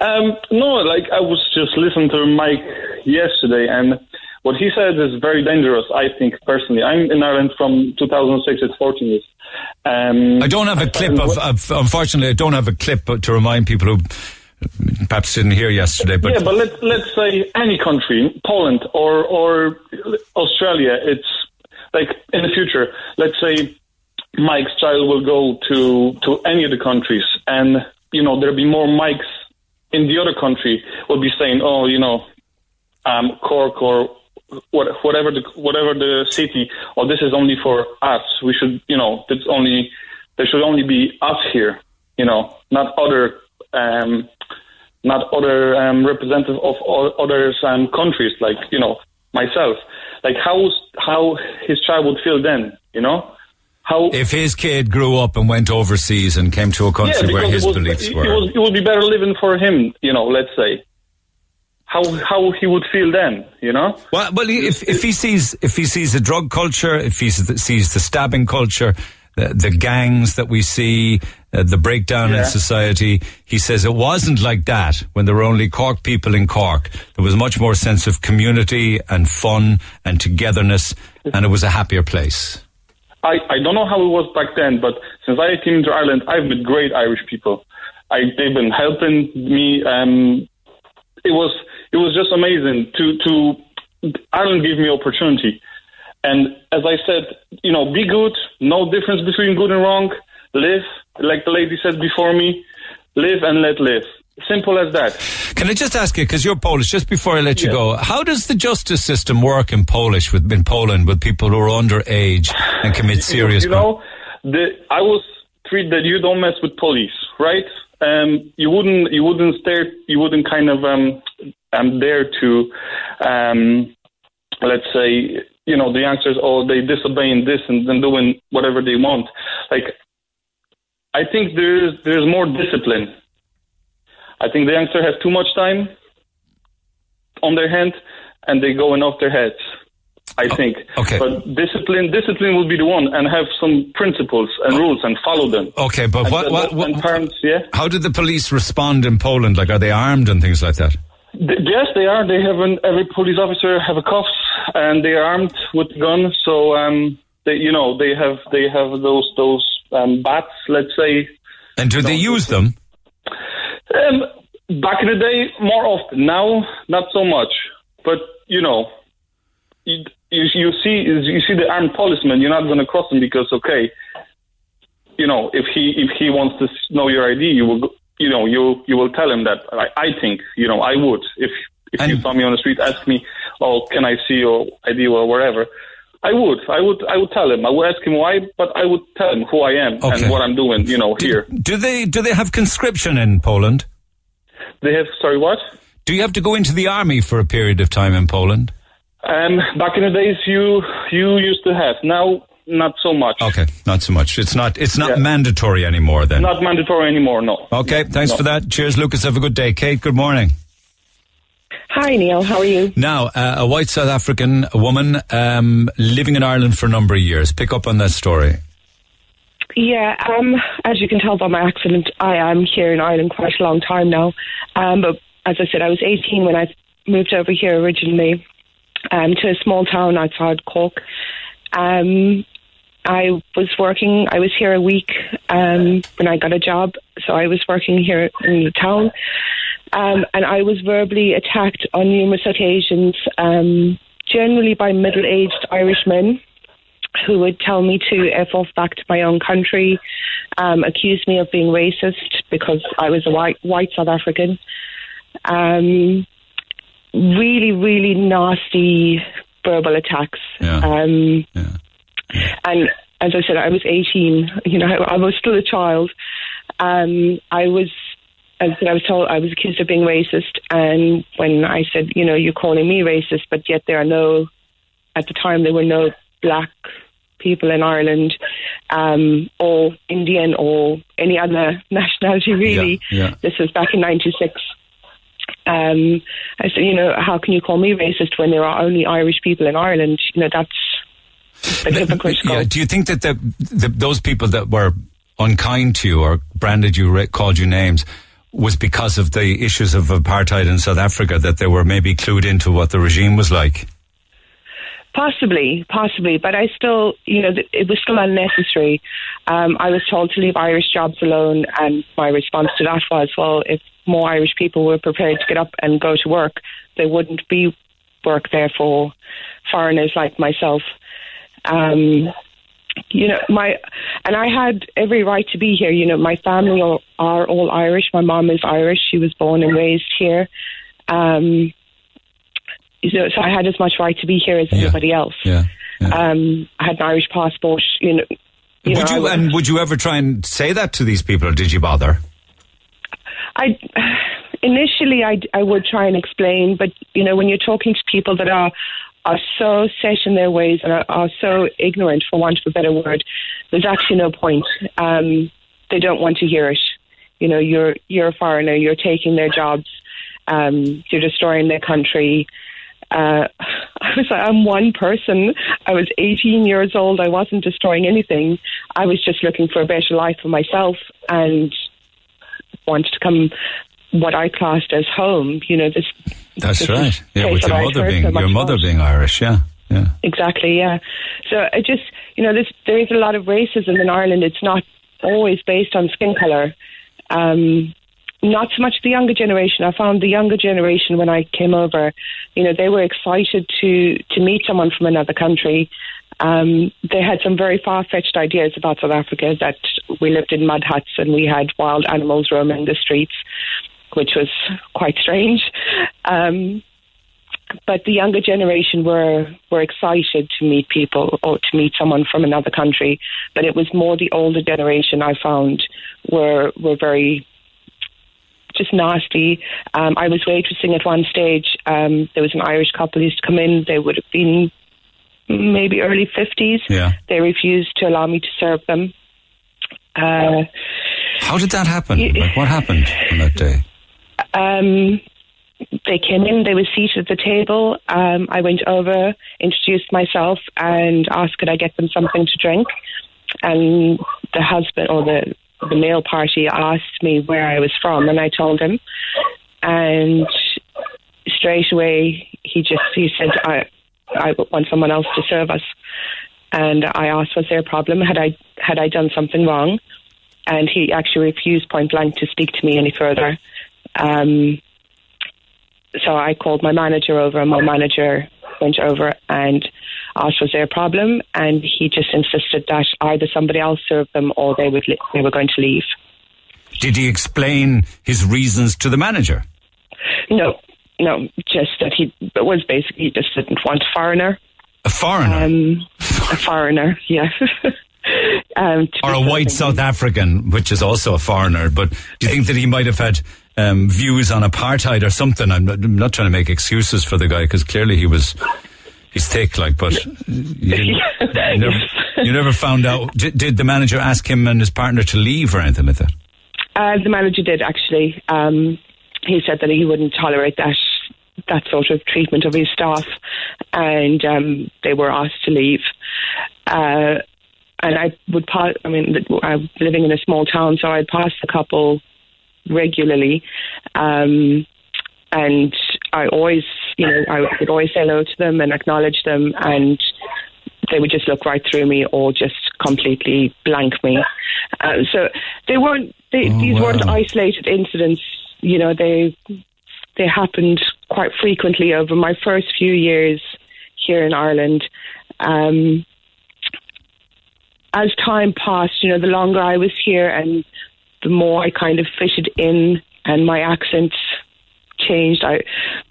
S16: Um, no, like I was just listening to Mike yesterday, and what he said is very dangerous. I think personally, I'm in Ireland from 2006. It's 14 years. Um,
S2: I don't have a clip of, of. Unfortunately, I don't have a clip to remind people who perhaps didn't hear yesterday. But
S16: yeah, but let's let's say any country, Poland or or Australia. It's like in the future. Let's say Mike's child will go to to any of the countries, and you know there'll be more Mikes in the other country will be saying, oh, you know, um, Cork or what, whatever the whatever the city, or this is only for us. We should, you know, it's only there should only be us here, you know, not other. Um, not other um, representative of other um, countries, like you know myself. Like how how his child would feel then, you know? How
S2: if his kid grew up and went overseas and came to a country where his
S16: was,
S2: beliefs
S16: it,
S2: were,
S16: It, was, it would be better living for him, you know. Let's say how how he would feel then, you know.
S2: Well, well, if if he sees if he sees the drug culture, if he sees the stabbing culture, the, the gangs that we see, uh, the breakdown in society, he says it wasn't like that when there were only Cork people in Cork. There was much more sense of community and fun and togetherness, and it was a happier place.
S16: I, I don't know how it was back then, but since I came to Ireland, I've met great Irish people. I, they've been helping me. Um, it was it was just amazing to to Ireland gave me opportunity, and as I said, you know, be good. No difference between good and wrong. Live like the lady said before me. Live and let live. Simple as that.
S2: Can I just ask you, because you're Polish, just before I let you go, how does the justice system work in Polish with in Poland with people who are underage and commit serious
S16: you know, the, I was treated that you don't mess with police, right? Um, you wouldn't, you wouldn't stare, you wouldn't kind of um, um dare to, um, let's say, you know, the youngsters, oh, they disobeying this and, then doing whatever they want. Like, I think there's there's more discipline. I think the youngster has too much time on their hand, and they going off their heads. I think.
S2: okay.
S16: But discipline, discipline will be the one, and have some principles and rules and follow them.
S2: Okay, but
S16: And
S2: what, what, what,
S16: and parents, yeah.
S2: how did the police respond in Poland? Like, are they armed and things like that?
S16: Yes, they are. They have an, every police officer have a cuffs and they are armed with a gun. So um, they, you know, they have they have those those um, bats. Let's say.
S2: And do they use them?
S16: Um, back in the day, more often. Now, not so much. But you know, you you, you see you see the armed policeman. You're not going to cross him because okay, you know, if he if he wants to know your ID, you will go- you know you you will tell him that. I, I think you know I would if if you saw me on the street, ask me, oh, can I see your ID or wherever. I would, I would, I would tell him. I would ask him why, but I would tell him who I am
S2: Okay.
S16: and what I'm doing. You know, here
S2: Do they do they have conscription in Poland?
S16: they have. Sorry, what?
S2: Do you have to go into the army for a period of time in Poland?
S16: Um, back in the days, you you used to have. Now, not so much.
S2: Okay, not so much. It's not it's not mandatory anymore then.
S16: Not mandatory anymore. No.
S2: Okay, thanks
S16: No.
S2: for that. Cheers, Lucas. Have a good day. Kate, good morning.
S17: Hi, Neil. How are you?
S2: Now, uh, a white South African woman um, living in Ireland for a number of years. Pick up on that story.
S17: Yeah, um, as you can tell by my accent, I am here in Ireland quite a long time now. Um, but as I said, I was 18 when I moved over here originally um, to a small town outside Cork. Um, I was working, I was here a week um, when I got a job, so I was working here in the town. Um, and I was verbally attacked on numerous occasions, um, generally by middle aged Irish men who would tell me to F off back to my own country, um, accuse me of being racist because I was a white, white South African. Um, really, really nasty verbal attacks. Yeah. Um, And as I said, I was 18. You know, I, I was still a child. Um, I was, as I was told I was accused of being racist. And when I said, you know, you're calling me racist, but yet there are no, at the time there were no black people in Ireland, um, or Indian or any other *laughs* nationality really.
S2: Yeah.
S17: This was back in '96. Um, I said, you know, how can you call me racist when there are only Irish people in Ireland? You know, that's a bit hypocritical.
S2: Yeah, do you think that the, the, those people that were unkind to you or branded you, called you names, was because of the issues of apartheid in South Africa that they were maybe clued into what the regime was like?
S17: Possibly, possibly, but I still, you know, it was still unnecessary. Um, I was told to leave Irish jobs alone, and my response to that was, well, if more Irish people were prepared to get up and go to work, there wouldn't be work there for foreigners like myself. Um, you know, my and I had every right to be here. You know, my family are, are all Irish. My mom is Irish. She was born and raised here. Um, you know, so I had as much right to be here as anybody else.
S2: Yeah.
S17: Um, I had an Irish passport. You know, you
S2: would
S17: know,
S2: you
S17: I,
S2: and would you ever try and say that to these people, or did you bother?
S17: I initially I, I would try and explain, but you know when you're talking to people that are are so set in their ways and are, are so ignorant, for want of a better word, there's actually no point. Um, they don't want to hear it. You know, you're you're a foreigner. You're taking their jobs. Um, you're destroying their country. Uh, *laughs* I was like, I'm one person. I was 18 years old. I wasn't destroying anything. I was just looking for a better life for myself and wanted to come what I classed as home. You know, this.
S2: That's
S17: this
S2: right. Yeah, with your mother being
S17: so
S2: your mother
S17: about.
S2: being Irish. Yeah, yeah.
S17: Exactly, yeah. So I just, you know, there is a lot of racism in Ireland. It's not always based on skin colour. Um, not so much the younger generation. I found the younger generation when I came over, you know, they were excited to to meet someone from another country. Um, they had some very far fetched ideas about South Africa that we lived in mud huts and we had wild animals roaming the streets, which was quite strange. Um, but the younger generation were were excited to meet people or to meet someone from another country. But it was more the older generation I found were were very just nasty. Um, I was waitressing at one stage. Um, there was an Irish couple who used to come in. They would have been maybe early fifties.
S2: Yeah.
S17: They refused to allow me to serve them. Uh,
S2: How did that happen? Like, what happened on that day?
S17: Um, they came in, they were seated at the table. Um, I went over, introduced myself, and asked could I get them something to drink. And the husband or the the male party asked me where I was from, and I told him. And straight away, he just he said, "I I want someone else to serve us." And I asked, "Was there a problem? Had I had I done something wrong?" And he actually refused point blank to speak to me any further. Um, so I called my manager over, and my manager went over and asked, "Was there a problem?" And he just insisted that either somebody else served them or they would li- they were going to leave.
S2: Did he explain his reasons to the manager?
S17: No, no, just that he was basically he just didn't want a foreigner.
S2: A foreigner?
S17: Um, a foreigner, *laughs* yeah. *laughs* um,
S2: or a white South African, which is also a foreigner. But do you think that he might have had um, views on apartheid or something? I'm not, I'm not trying to make excuses for the guy because clearly he was he's thick, like. But you, *laughs* you never, you never found out. Did, did the manager ask him and his partner to leave or anything like that?
S17: Uh, the manager did actually. Um, he said that he wouldn't tolerate that that sort of treatment of his staff, and um, they were asked to leave. Uh, and I would pass. I mean, I'm living in a small town, so I'd pass the couple regularly, um, and I always, you know, I would always say hello to them and acknowledge them, and they would just look right through me or just completely blank me. Uh, so they weren't. They, these weren't isolated incidents. You know, they they happened quite frequently over my first few years here in Ireland. Um, as time passed, you know, the longer I was here and the more I kind of fitted in and my accent changed. I,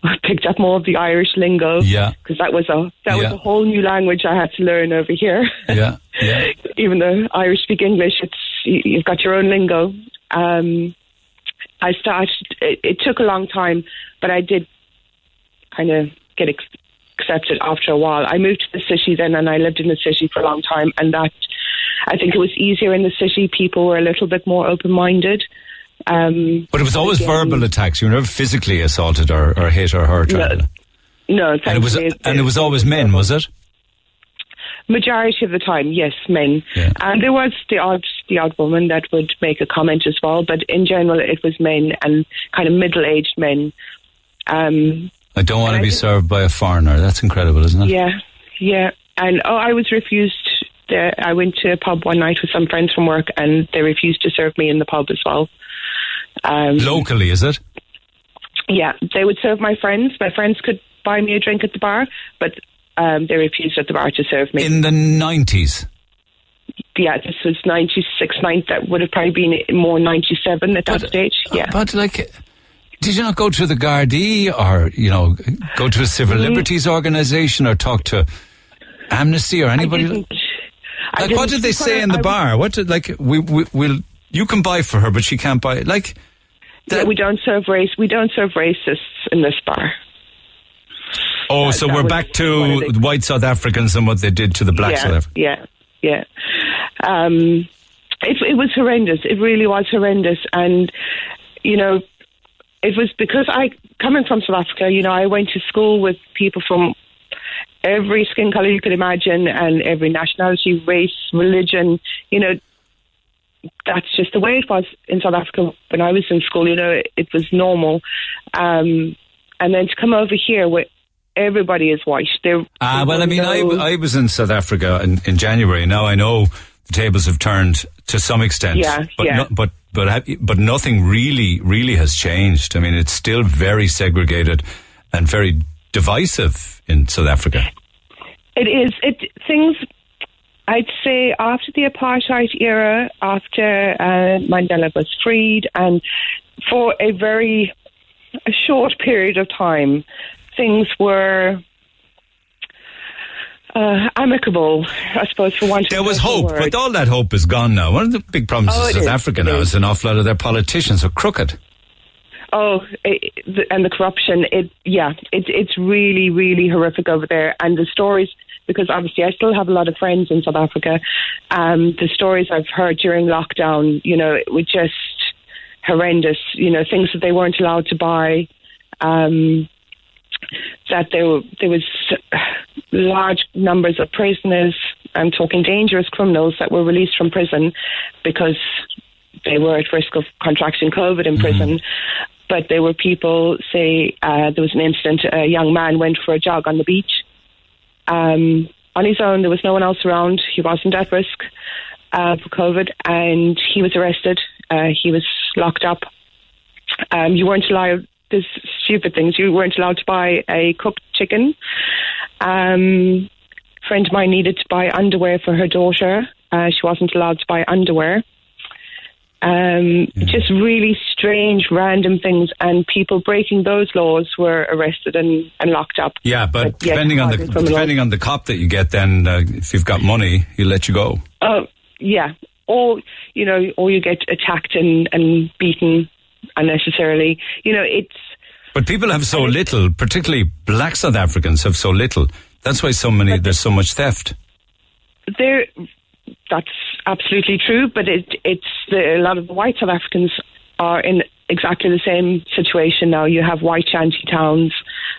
S17: *laughs* picked up more of the Irish lingo.
S2: Yeah.
S17: Because that was a that
S2: Yeah.
S17: was a whole new language I had to learn over here.
S2: Yeah, yeah. *laughs*
S17: Even though Irish speak English, it's you- you've got your own lingo. Um, I started. It, it took a long time, but I did kind of get ex- accepted after a while. I moved to the city then, and I lived in the city for a long time, and that I think it was easier in the city. People were a little bit more open-minded. Um,
S2: But it was always
S17: again,
S2: verbal attacks. You were never physically assaulted or, or hit or hurt. or
S17: No,
S2: anything.
S17: No,
S2: and it was
S17: thankfully,
S2: and it was always men, was it?
S17: majority of the time, yes, men. And there was the odd the odd woman that would make a comment as well, but in general, it was men and kind of middle aged men. Um,
S2: I don't want to be served by a foreigner. That's incredible, isn't it?
S17: yeah, yeah. And oh, I was refused. I went to a pub one night with some friends from work, and they refused to serve me in the pub as well. Um,
S2: Locally, is it?
S17: Yeah, they would serve my friends. My friends could buy me a drink at the bar, but um, they refused at the bar to serve me.
S2: In the nineties.
S17: yeah, this was 96, 9, that would have probably been more 97 at that stage. Yeah.
S2: But like, did you not go to the Gardaí or you know go to a civil
S17: Mm.
S2: liberties organisation or talk to Amnesty or anybody?
S17: I
S2: Like, what
S17: didn't
S2: they say in the
S17: I-
S2: bar? What did like we we will you can buy for her, but she can't buy like.
S17: yeah, we don't serve race. We don't serve racists in this bar.
S2: Oh, so
S17: that
S2: we're back to
S17: the-
S2: white South Africans and what they did to the black
S17: yeah,
S2: South Africans.
S17: Yeah, yeah. Um, it, it was horrendous. It really was horrendous. And, you know, it was because I, coming from South Africa, you know, I went to school with people from every skin color you could imagine and every nationality, race, religion, you know, that's just the way it was in South Africa when I was in school. You know, it, it was normal. Um, and then to come over here where everybody is white. There,
S2: Ah, well, I mean, I, I was in South Africa in, in January. Now I know the tables have turned to some extent.
S17: Yeah,
S2: but
S17: yeah.
S2: No, but but but nothing really really has changed. I mean, it's still very segregated and very divisive in South Africa.
S17: It is. It things. I'd say after the apartheid era, after uh, Mandela was freed, and for a very a short period of time, things were uh, amicable. I suppose for one.
S2: There was hope, but all that hope is gone now. One of the big problems
S17: Oh,
S2: in South
S17: is,
S2: Africa now
S17: is.
S2: is an awful lot of their politicians are crooked.
S17: Oh, it, the, and the corruption. It yeah, it, it's really really horrific over there. And the stories, because obviously I still have a lot of friends in South Africa. Um, the stories I've heard during lockdown, you know, it were just horrendous. You know, things that they weren't allowed to buy. Um, that there were, there was large numbers of prisoners. I'm talking dangerous criminals that were released from prison because they were at risk of contracting COVID in prison. But there were people, say, uh, there was an incident, a young man went for a jog on the beach um, on his own. There was no one else around. He wasn't at risk uh, for COVID, and he was arrested. Uh, he was locked up. Um, you weren't allowed. There's stupid things. You weren't allowed to buy a cooked chicken. Um, friend of mine needed to buy underwear for her daughter. Uh, she wasn't allowed to buy underwear. Um, Just really strange, random things, and people breaking those laws were arrested and, and locked up.
S2: Yeah, but,
S17: But, yeah,
S2: depending on the depending on the cop that you get, then uh, if you've got money, he'll let you go.
S17: Oh, yeah. Or, you know, or you get attacked and, and beaten unnecessarily. You know, it's,
S2: But people have so little, particularly black South Africans have so little. That's why so many there's so much theft.
S17: there, that's absolutely true, but it, it's the, a lot of the white South Africans are in exactly the same situation now. You have white shanty towns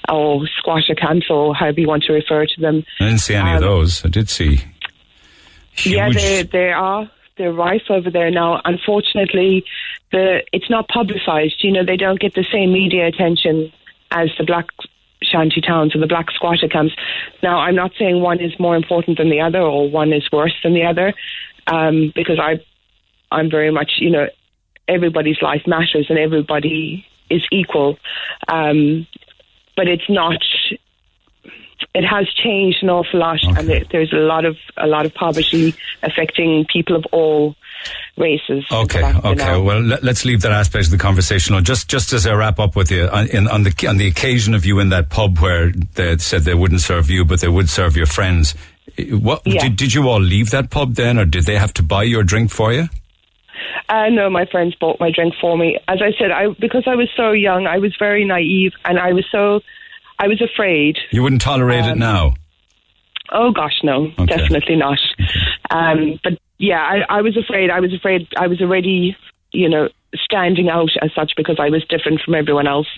S17: or squatter camps or however you want to refer to them.
S2: I didn't see any of
S17: Um,
S2: those. I did see.
S17: Yeah, they they are they're rife over there now. Unfortunately, the it's not publicised. You know, they don't get the same media attention as the black shanty towns or the black squatter camps. Now, I'm not saying one is more important than the other or one is worse than the other, um, because I I'm very much you know everybody's life matters and everybody is equal, um, but it's not it has changed an awful lot, and there, there's a lot of a lot of poverty affecting people of all races.
S2: Okay, okay. Well, let, us leave that aspect of the conversation on. Just, just as I wrap up with you, on, in, on the on the occasion of you in that pub where they said they wouldn't serve you, but they would serve your friends. What
S17: Yeah.
S2: did, did you all leave that pub then, or did they have to buy your drink for you?
S17: Uh, no, my friends bought my drink for me. As I said, I because I was so young, I was very naive, and I was so I was afraid.
S2: You wouldn't tolerate it
S17: Um,
S2: now.
S17: Oh gosh, no, definitely not. Um, but yeah, I, I was afraid. I was afraid. I was already, you know, standing out as such because I was different from everyone else.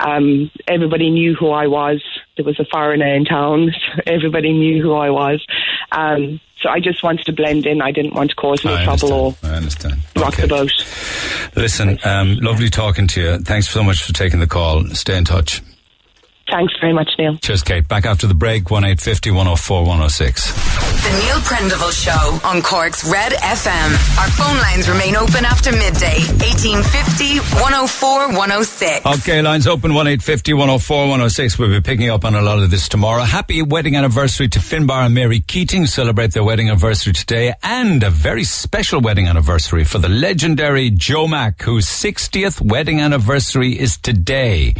S17: Um, everybody knew who I was. There was a foreigner in town. *laughs* So everybody knew who I was. Um, so I just wanted to blend in. I didn't want to cause any
S2: I
S17: trouble or
S2: I understand.
S17: rock the boat.
S2: Listen, um, lovely talking to you. Thanks so much for taking the call. Stay in touch.
S17: Thanks very much, Neil.
S2: Cheers, Kate. Back after the break, 1850 104 106.
S3: The Neil Prendeville Show on Cork's Red FM. Our phone lines remain open after midday. 1850 104 106.
S2: Okay, lines open 1850 104 106. We'll be picking up on a lot of this tomorrow. Happy wedding anniversary to Finbar and Mary Keating. Celebrate their wedding anniversary today. And a very special wedding anniversary for the legendary Joe Mack, whose 60th wedding anniversary is today.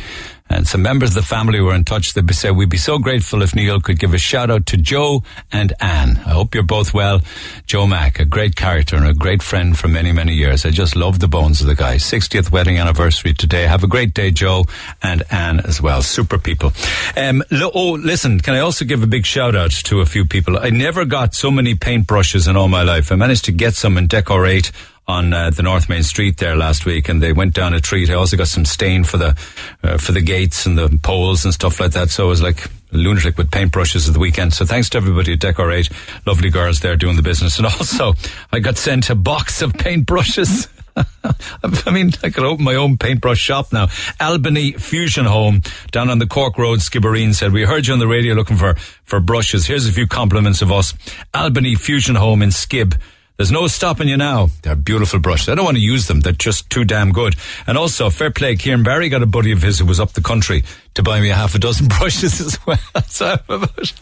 S2: And some members of the family were in touch. They said, we'd be so grateful if Neil could give a shout out to Joe and Anne. I hope you're both well. Joe Mack, a great character and a great friend for many, many years. I just love the bones of the guy. 60th wedding anniversary today. Have a great day, Joe and Anne as well. Super people. Um, lo- oh, listen, can I also give a big shout out to a few people? I never got so many paintbrushes in all my life. I managed to get some and decorate on uh, the North Main Street there last week, and they went down a treat. I also got some stain for the uh, for the gates and the poles and stuff like that. So I was like lunatic with paintbrushes at the weekend. So thanks to everybody who decorate. Lovely girls there doing the business, and *laughs* also I got sent a box of paintbrushes. *laughs* I mean, I could open my own paintbrush shop now. Albany Fusion Home down on the Cork Road, Skibbereen said, we heard you on the radio looking for, for brushes. Here's a few compliments of us. Albany Fusion Home in Skib. There's no stopping you now. They're beautiful brushes. I don't want to use them. They're just too damn good. And also, fair play, Kieran Barry got a buddy of his who was up the country to buy me a half a dozen *laughs* brushes as well. *laughs* so I have about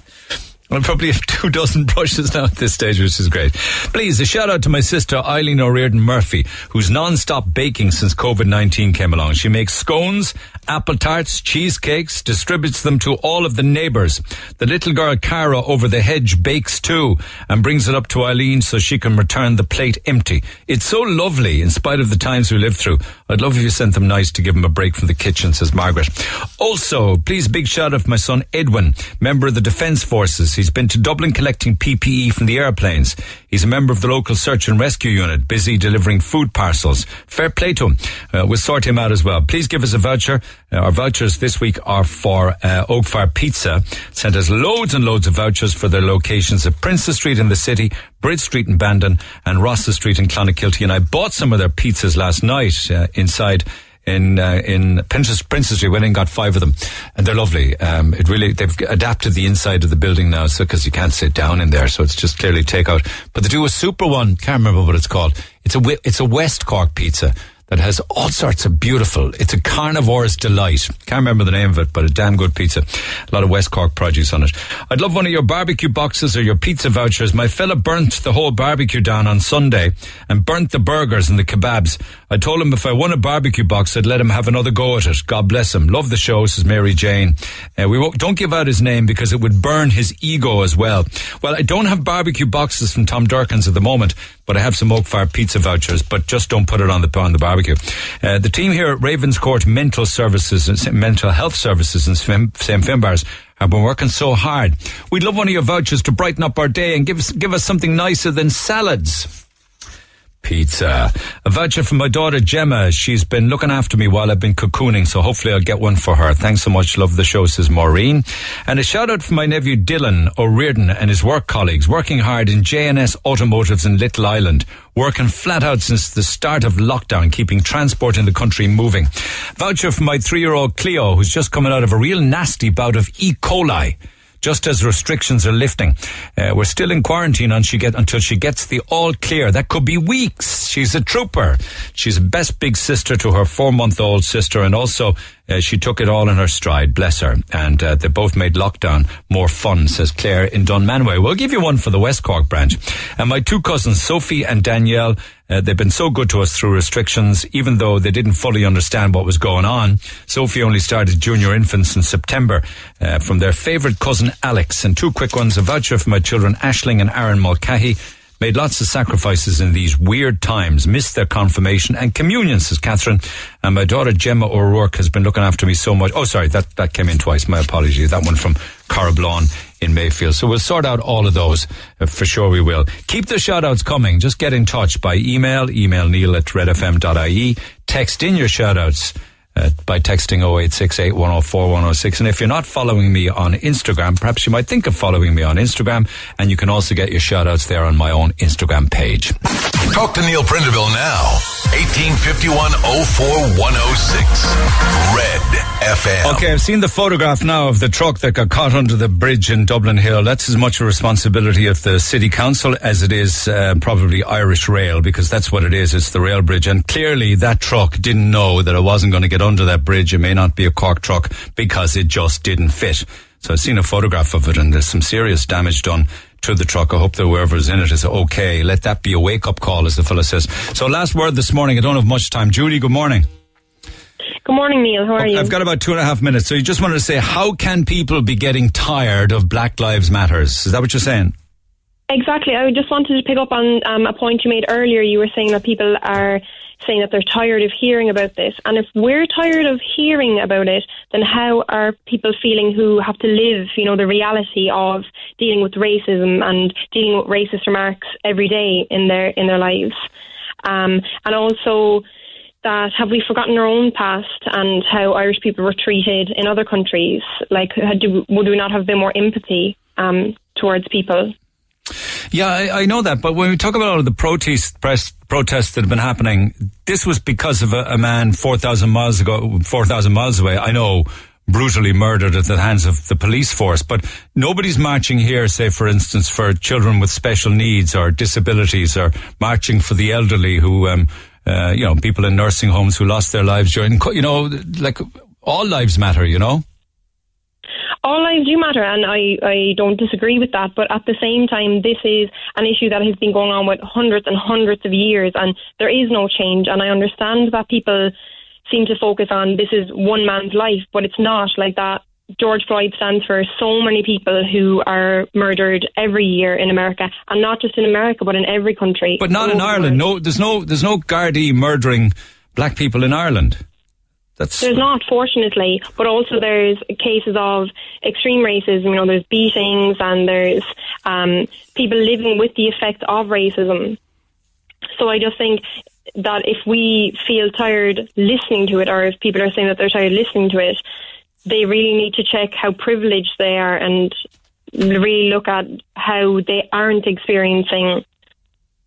S2: I probably have *laughs* two dozen brushes now at this stage, which is great. Please, a shout out to my sister Eileen O'Riordan Murphy, who's non-stop baking since COVID-19 came along. She makes scones, apple tarts, cheesecakes, distributes them to all of the neighbours. The little girl Cara over the hedge bakes too and brings it up to Eileen so she can return the plate empty. It's so lovely in spite of the times we live through. I'd love if you sent them nice to give them a break from the kitchen, says Margaret. Also, please big shout out to my son Edwin, member of the Defence Forces. He's been to Dublin collecting PPE from the airplanes. He's a member of the local search and rescue unit, busy delivering food parcels. Fair play to him. Uh, we'll sort him out as well. Please give us a voucher. Uh, our vouchers this week are for uh, Oak Fire Pizza. Sent us loads and loads of vouchers for their locations at Princes Street in the city, Bridge Street in Bandon, and Rossa Street in Clonakilty. And I bought some of their pizzas last night uh, inside in uh, in Princess Princes Street. Went and got five of them, and they're lovely. Um, it really they've adapted the inside of the building now, so because you can't sit down in there, so it's just clearly takeout. But they do a super one. Can't remember what it's called. It's a it's a West Cork pizza. that has all sorts of beautiful. It's a carnivore's delight. Can't remember the name of it, but a damn good pizza. A lot of West Cork produce on it. I'd love one of your barbecue boxes or your pizza vouchers. My fella burnt the whole barbecue down on Sunday and burnt the burgers and the kebabs. I told him if I won a barbecue box, I'd let him have another go at it. God bless him. Love the show, says Mary Jane. Uh, we don't give out his name because it would burn his ego as well. Well, I don't have barbecue boxes from Tom Durcan's at the moment, but I have some Oak Fire pizza vouchers, but just don't put it on the, on the barbecue. Uh, the team here at Ravenscourt Mental Services and Mental Health Services in St. Finbar's have been working so hard. We'd love one of your vouchers to brighten up our day and give give us something nicer than salads pizza. A voucher for my daughter Gemma. She's been looking after me while I've been cocooning, so hopefully I'll get one for her. Thanks so much. Love the show, says Maureen. And a shout out for my nephew Dylan O'Riordan and his work colleagues working hard in JNS Automotives in Little Island. Working flat out since the start of lockdown, keeping transport in the country moving. Voucher for my three year old Cleo, who's just coming out of a real nasty bout of E. coli just as restrictions are lifting. Uh, we're still in quarantine on she get, until she gets the all clear. That could be weeks. She's a trooper. She's best big sister to her four month old sister and also uh, she took it all in her stride, bless her. And uh, they both made lockdown more fun, says Claire in Dunmanway. We'll give you one for the West Cork branch. And my two cousins, Sophie and Danielle, uh, they've been so good to us through restrictions, even though they didn't fully understand what was going on. Sophie only started junior infants in September uh, from their favourite cousin Alex. And two quick ones, a voucher for my children Ashling and Aaron Mulcahy made lots of sacrifices in these weird times, missed their confirmation and communion, says Catherine. And my daughter Gemma O'Rourke has been looking after me so much. Oh, sorry, that, that came in twice. My apologies. That one from Cara Carablon in Mayfield. So we'll sort out all of those. Uh, for sure we will. Keep the shout outs coming. Just get in touch by email, email neil at redfm.ie. Text in your shout outs uh, by texting 0868 104 106. And if you're not following me on Instagram, perhaps you might think of following me on Instagram. And you can also get your shout outs there on my own Instagram page.
S1: Talk to Neil Prendeville now. 1851 04106. Red FM.
S2: Okay, I've seen the photograph now of the truck that got caught under the bridge in Dublin Hill. That's as much a responsibility of the City Council as it is uh, probably Irish Rail, because that's what it is. It's the rail bridge. And clearly that truck didn't know that it wasn't going to get under that bridge. It may not be a Cork truck because it just didn't fit. So I've seen a photograph of it and there's some serious damage done to the truck. I hope that whoever's in it is okay. Let that be a wake up call, as the fellow says. So last word this morning. I don't have much time. Judy, good morning.
S18: Good morning, Neil. How are you?
S2: I've got about two and a half minutes. So you just wanted to say, how can people be getting tired of Black Lives Matters? Is that what you're saying?
S18: Exactly. I just wanted to pick up on um, a point you made earlier. You were saying that people are saying that they're tired of hearing about this. And if we're tired of hearing about it, then how are people feeling who have to live, you know, the reality of dealing with racism and dealing with racist remarks every day in their in their lives? Um, and also that have we forgotten our own past and how Irish people were treated in other countries? Like, do, would we not have been more empathy um, towards people?
S2: Yeah, I, I, know that. But when we talk about all of the protest, press, protests that have been happening, this was because of a, a man 4,000 miles ago, 4,000 miles away. I know brutally murdered at the hands of the police force. But nobody's marching here, say, for instance, for children with special needs or disabilities or marching for the elderly who, um, uh, you know, people in nursing homes who lost their lives during, you know, like all lives matter, you know?
S18: All lives do matter, and I, I don't disagree with that. But at the same time, this is an issue that has been going on with hundreds and hundreds of years, and there is no change. And I understand that people seem to focus on this is one man's life, but it's not like that. George Floyd stands for so many people who are murdered every year in America, and not just in America, but in every country.
S2: But not in Ireland. No, there's no, there's no Gardaí murdering black people in Ireland. That's
S18: there's not, fortunately, but also there's cases of extreme racism. You know, there's beatings and there's um, people living with the effect of racism. So I just think that if we feel tired listening to it, or if people are saying that they're tired listening to it, they really need to check how privileged they are and really look at how they aren't experiencing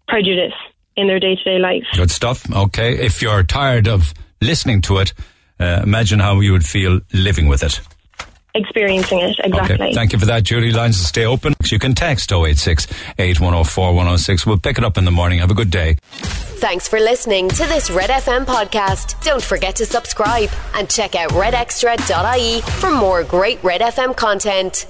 S18: prejudice in their day to day life.
S2: Good stuff. Okay. If you're tired of listening to it, uh, imagine how you would feel living with it.
S18: Experiencing it, exactly.
S2: Okay. Thank you for that, Judy. Lines will stay open. You can text 086 8104 106. We'll pick it up in the morning. Have a good day.
S19: Thanks for listening to this Red FM podcast. Don't forget to subscribe and check out redextra.ie for more great Red FM content.